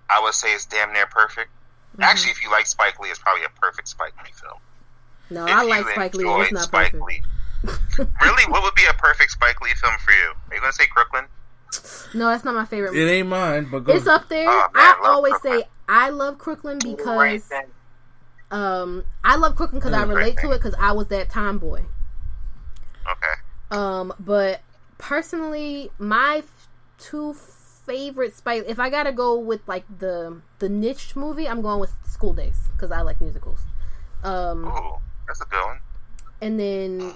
I would say it's damn near perfect. Mm-hmm. Actually, if you like Spike Lee, it's probably a perfect Spike Lee film. No, If I like Spike Lee. It's not Spike perfect. Lee. really, what would be a perfect Spike Lee film for you? Are you going to say Crooklyn? No, that's not my favorite. It ain't mine, but go. It's up there. Oh, I I always Crooklyn. say I love Crooklyn because um I love Crooklyn because I Mm. relate to it because I was that tomboy. Okay. Um, but personally, my f- two favorite Spike. If I gotta go with like the the niche movie, I'm going with School Daze because I like musicals. Um, Ooh, that's a good one. and then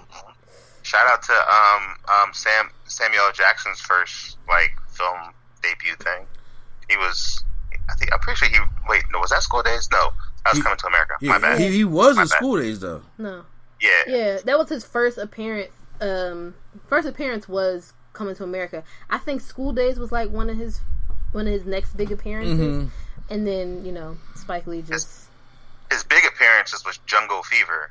Shout out to um um Sam Samuel Jackson's first like film debut thing. He was, I think I'm pretty sure he. Wait, no, was that School Daze? No, that was He- Coming to America. yeah, My bad. He, he was My in bad. School Daze though. no, yeah. yeah, that was his first appearance. Um, first appearance was coming to America. I think School Daze was like one of his one of his next big appearances, Mhm. and then you know Spike Lee just His big appearances was Jungle Fever,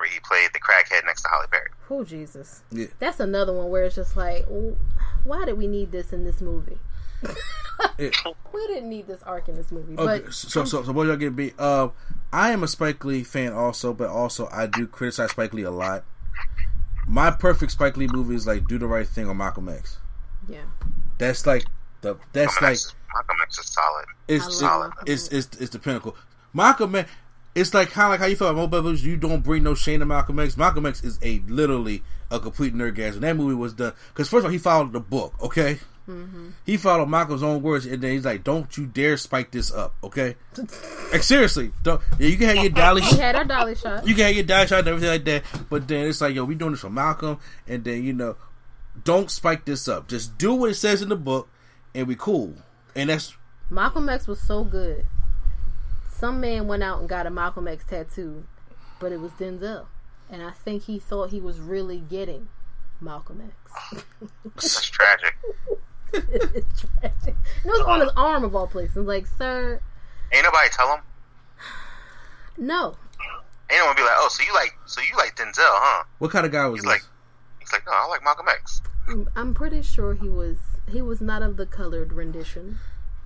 where he played the crackhead next to Halle Berry. oh Jesus, Yeah. that's another one where it's just like, why did we need this in this movie? Yeah. we didn't need this arc in this movie, Okay, but so so so what y'all get beat? Uh, I am a Spike Lee fan also, but also I do criticize Spike Lee a lot. My perfect Spike Lee movie is like Do the Right Thing or Malcolm X. yeah, That's like the that's Malcolm like X, Malcolm X is solid. it's I it- it's, it's it's the pinnacle. Malcolm X, it's like kind of like how you feel about Mo. You don't bring no shame to Malcolm X. Malcolm X is a literally a complete nerdgasm. That movie was done because first of all he followed the book. Okay, Mm-hmm. he followed Malcolm's own words, and then he's like, "Don't you dare spike this up." Okay, like seriously, don't. Yeah, you can have your dolly. we had our dolly shot. you can have your dash shot and everything like that. But then it's like, yo, we doing this for Malcolm, and then you know, don't spike this up. Just do what it says in the book, and we cool. And that's Malcolm X was so good. Some man went out and got a Malcolm X tattoo, but it was Denzel, and I think he thought he was really getting Malcolm X. That's tragic. it's tragic. And it was on his arm of all places. Like, sir, Ain't nobody tell him. no. Ain't no one be like, oh, so you like, so you like Denzel, huh? what kind of guy was He's this? like, he's like, no, I like Malcolm X. I'm pretty sure he was he was not of the colored rendition.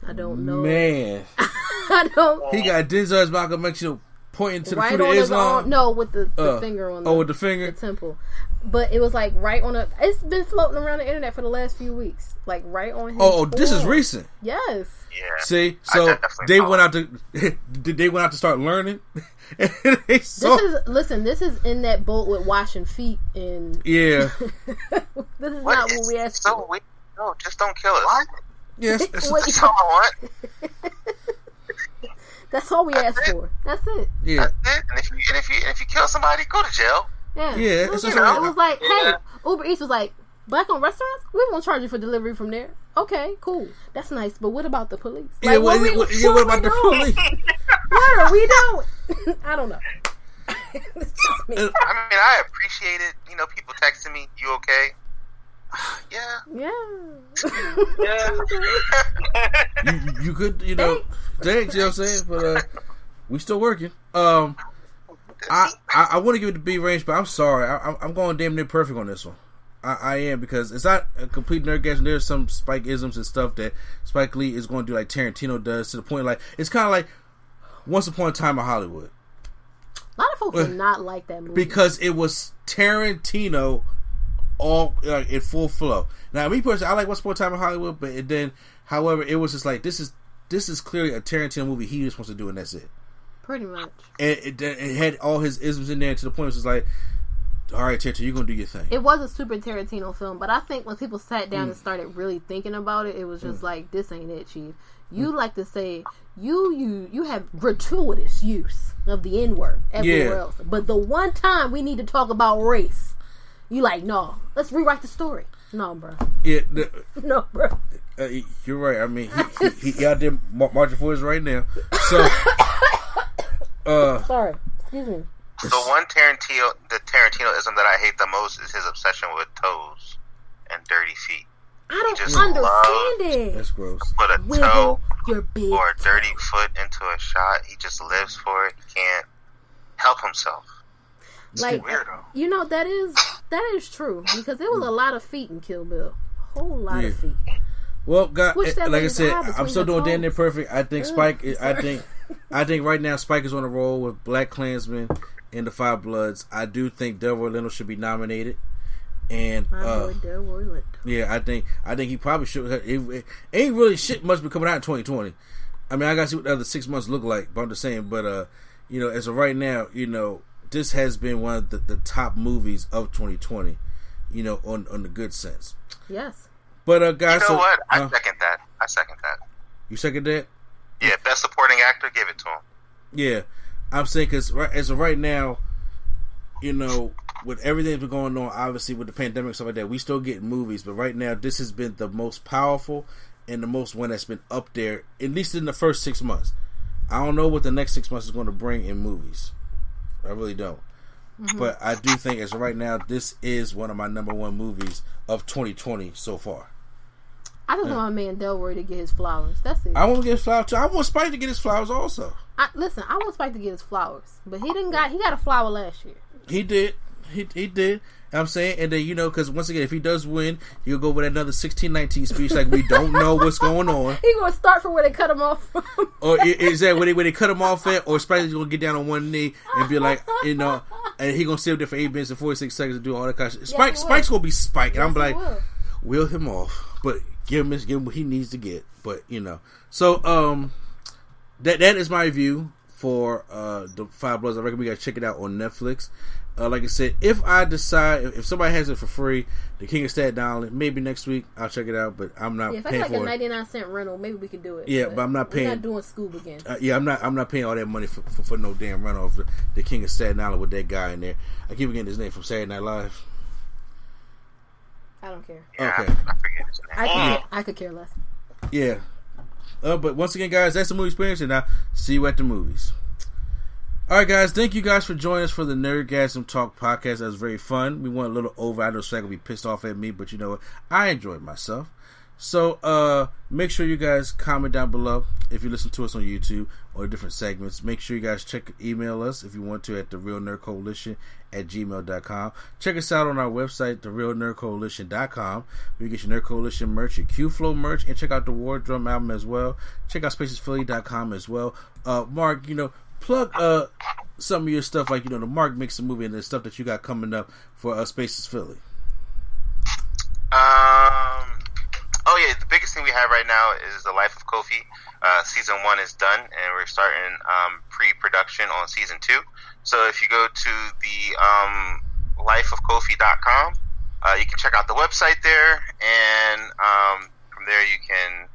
I don't know. Man, I don't. he got Denzel as Malcolm X, you know, pointing to the right foot on of his Islam. arm. No, with the, the Uh, finger on the, oh, with the finger. the temple. But it was like right on a. It's been floating around the internet for the last few weeks. Like right on his. Oh, oh, this is recent. Yes. Yeah. See, so they went out to did they went out to start learning. and they saw, This is listen. This is in that boat with washing feet and. yeah, this is What? not what we asked so for. weird. No, just don't kill us. Yes. it's- Wait. That's all I want. That's all we ask it. for. That's it. yeah, That's it. And if you and if you and if you kill somebody, go to jail. Yeah. Yeah, It was, like, it was like, hey, Yeah. Uber Eats was like, black on restaurants? We won't charge you for delivery from there. Okay, cool. That's nice. But what about the police? yeah. Like, What, we- what- yeah, what are about we the doing? police? What are we doing? I don't know. me. I mean, I appreciate it. You know, people texting me, "You okay?" yeah. Yeah. Yeah. you, you could, you know, thanks. You know what I'm saying? But uh, we still working. Um, I I, I want to give it the B range, but I'm sorry. I, I'm- I'm going damn near perfect on this one. I, I am because it's not a complete nerdgasm. There's some Spike isms and stuff that Spike Lee is going to do like Tarantino does to the point like it's kind of like Once Upon a Time in Hollywood A lot of folks did not like that movie. because it was Tarantino all like in full flow. Now, me personally, I like Once Upon a Time in Hollywood, but it then, however, it was just like this is this is clearly a Tarantino movie he just wants to do, and that's it. Pretty much. And it, it had all his isms in there to the point it was like, all right, Tarantino, you're gonna do your thing. It was a super Tarantino film, but I think when people sat Mm. down and started really thinking about it, it was just like, this ain't it, Chief. You like to say you you you have gratuitous use of the N word everywhere Yeah. else, but the one time we need to talk about race, you like no. Let's rewrite the story. No, bro. Yeah, the, No, bro. uh, you're right. I mean, he, he, he out there mar- marching for us right now. So, uh, Sorry. Excuse me. The one Tarantino, the Tarantinoism that I hate the most is his obsession with toes and dirty feet. I don't just understand it. That's gross. Put a Wiggle toe your big or a dirty toe. foot into a shot, he just lives for it. He can't help himself. Like you know that is that is true because there was a lot of feet in Kill Bill, a whole lot Yeah. of feet. Well, God, that like I said, I'm still doing damn near perfect. I think Ugh, Spike. I think, I think right now Spike is on a roll with BlacKkKlansman and the Five Bloods. I do think Delroy Lindo should be nominated, and uh, boy Delroy Lindo. yeah, I think I think he probably should. It, it ain't really shit much be coming out in 2020. I mean, I gotta see what the other six months look like. But I'm just saying. But uh, you know, as of right now, you know, this has been one of the, the top movies of 2020. You know, on on the good sense. Yes. But uh, You guys, know so, what? I uh, second that. I second that. you second that? Yeah, best supporting actor, give it to him. Yeah, I'm saying because right, as of right now, you know, with everything that's been going on, obviously with the pandemic and stuff like that, we still getting movies. But right now, this has been the most powerful and the most one that's been up there, at least in the first six months. I don't know what the next six months is going to bring in movies. I really don't. Mm-hmm. But I do think, as of right now, this is one of my number one movies of 2020 so far. I just want my man Delroy to get his flowers. That's it. I I, want to get his flowers too. I want Spike to get his flowers also. listen. I want Spike to get his flowers, but he didn't got. He got a flower last year. He did. He he did. I'm saying, and then you know, because once again, if he does win, you'll go with another 16-19 speech like we don't know what's going on, He gonna start from where they cut him off from. or is that where they where they cut him off at, or Spike's gonna get down on one knee and be like, you know, and he gonna sit there for eight minutes and forty six seconds to do all that kind of shit. Spike. Spike's gonna be Spike, and I'm like, will. wheel him off, but give him his, give him what he needs to get. But you know, so um, that that is my view for uh the Five Bloods. I reckon we gotta check it out on Netflix. Uh, like I said, if I decide if, if somebody has it for free, The King of Staten Island, maybe next week I'll check it out. But I'm not Yeah, if I paying get like a for it. ninety nine cent rental, maybe we could do it. Yeah, but I'm not We're paying- not doing Scoob again. Uh, yeah, I'm not. I'm not paying all that money for, for, for no damn runoff. The, the King of Staten Island with that guy in there. I keep forgetting his name from Saturday Night Live. I don't care. Yeah, Okay. I, I forget his name. I could, care, I could care less. Yeah. Uh, but once again, guys, that's the movie experience, and I'll see you at the movies. All right, guys, thank you guys for joining us for the Nerdgasm Talk podcast. That was very fun. We went a little over. I know Swag will be pissed off at me, but you know what? I enjoyed myself. So uh, make sure you guys comment down below if you listen to us on YouTube or different segments. Make sure you guys check email us if you want to at the Real Nerd Coalition at gmail.com. Check us out on our website, therealnerdcoalition.com. Where you get your Nerd Coalition merch, your Q Flow merch, and check out the War Drum album as well. Check out spacesphilly.com as well. Uh, Mark, you know, plug uh some of your stuff like you know the Mark a movie and the stuff that you got coming up for uh, Spaces Philly. Um. Oh yeah, the biggest thing we have right now is the Life of Kofi. Uh, season one is done, and we're starting um, pre-production on season two. So if you go to the um, lifeofkofi.com, uh, you can check out the website there, and um, from there you can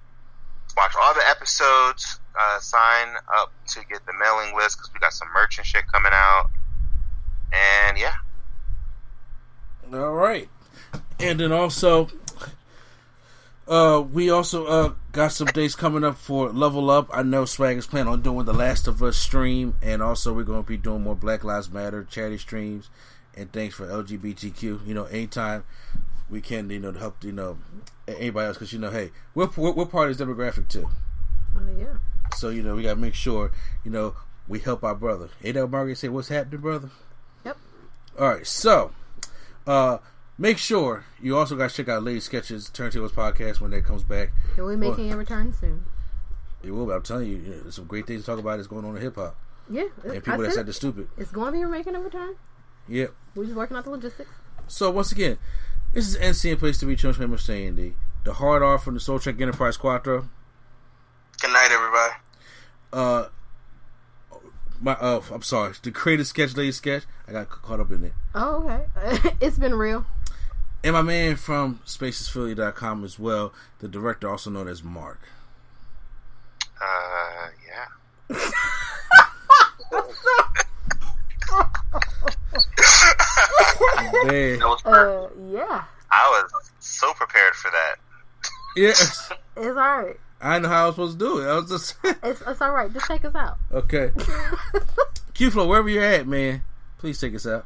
watch all the episodes. Uh, sign up to get the mailing list because we got some merch and shit coming out. And yeah, All right, and then also, uh, we also uh got some dates coming up for Level Up. I know Swag is planning on doing the Last of Us stream, and also we're going to be doing more Black Lives Matter charity streams and things for LGBTQ. You know, anytime we can, you know, to help you know anybody else because you know, hey, we're, we're we're part of this demographic too. Oh yeah. So you know, we got to make sure you know we help our brother. What Margaret say? What's happening, brother? Yep. All right, so uh, make sure you also guys check out Lady Sketches Turntables podcast when that comes back. And we're making a return soon. It will, but I'm telling you, you know, there's some great things to talk about that's going on in hip hop Yeah. and I people that said said the stupid. it's going to be making a return. Yep. We're just working out the logistics. So once again, this is NC and place to be Chunch Member saying the the hard R from the Soul Trek Enterprise Quattro. Good night, everybody. Uh, my uh, I'm sorry, the creative sketch lady sketch. I got caught up in it. Oh, okay. it's been real. And my man from spacesphilly.com as well, the director also known as Mark. uh, yeah. Man, That was perfect. Uh, yeah. I was so prepared for that. yes, It's all right. I didn't know how I was supposed to do it. I was just It's, it's all right. Just take us out. okay. Q Flow, wherever you're at, man, Please take us out.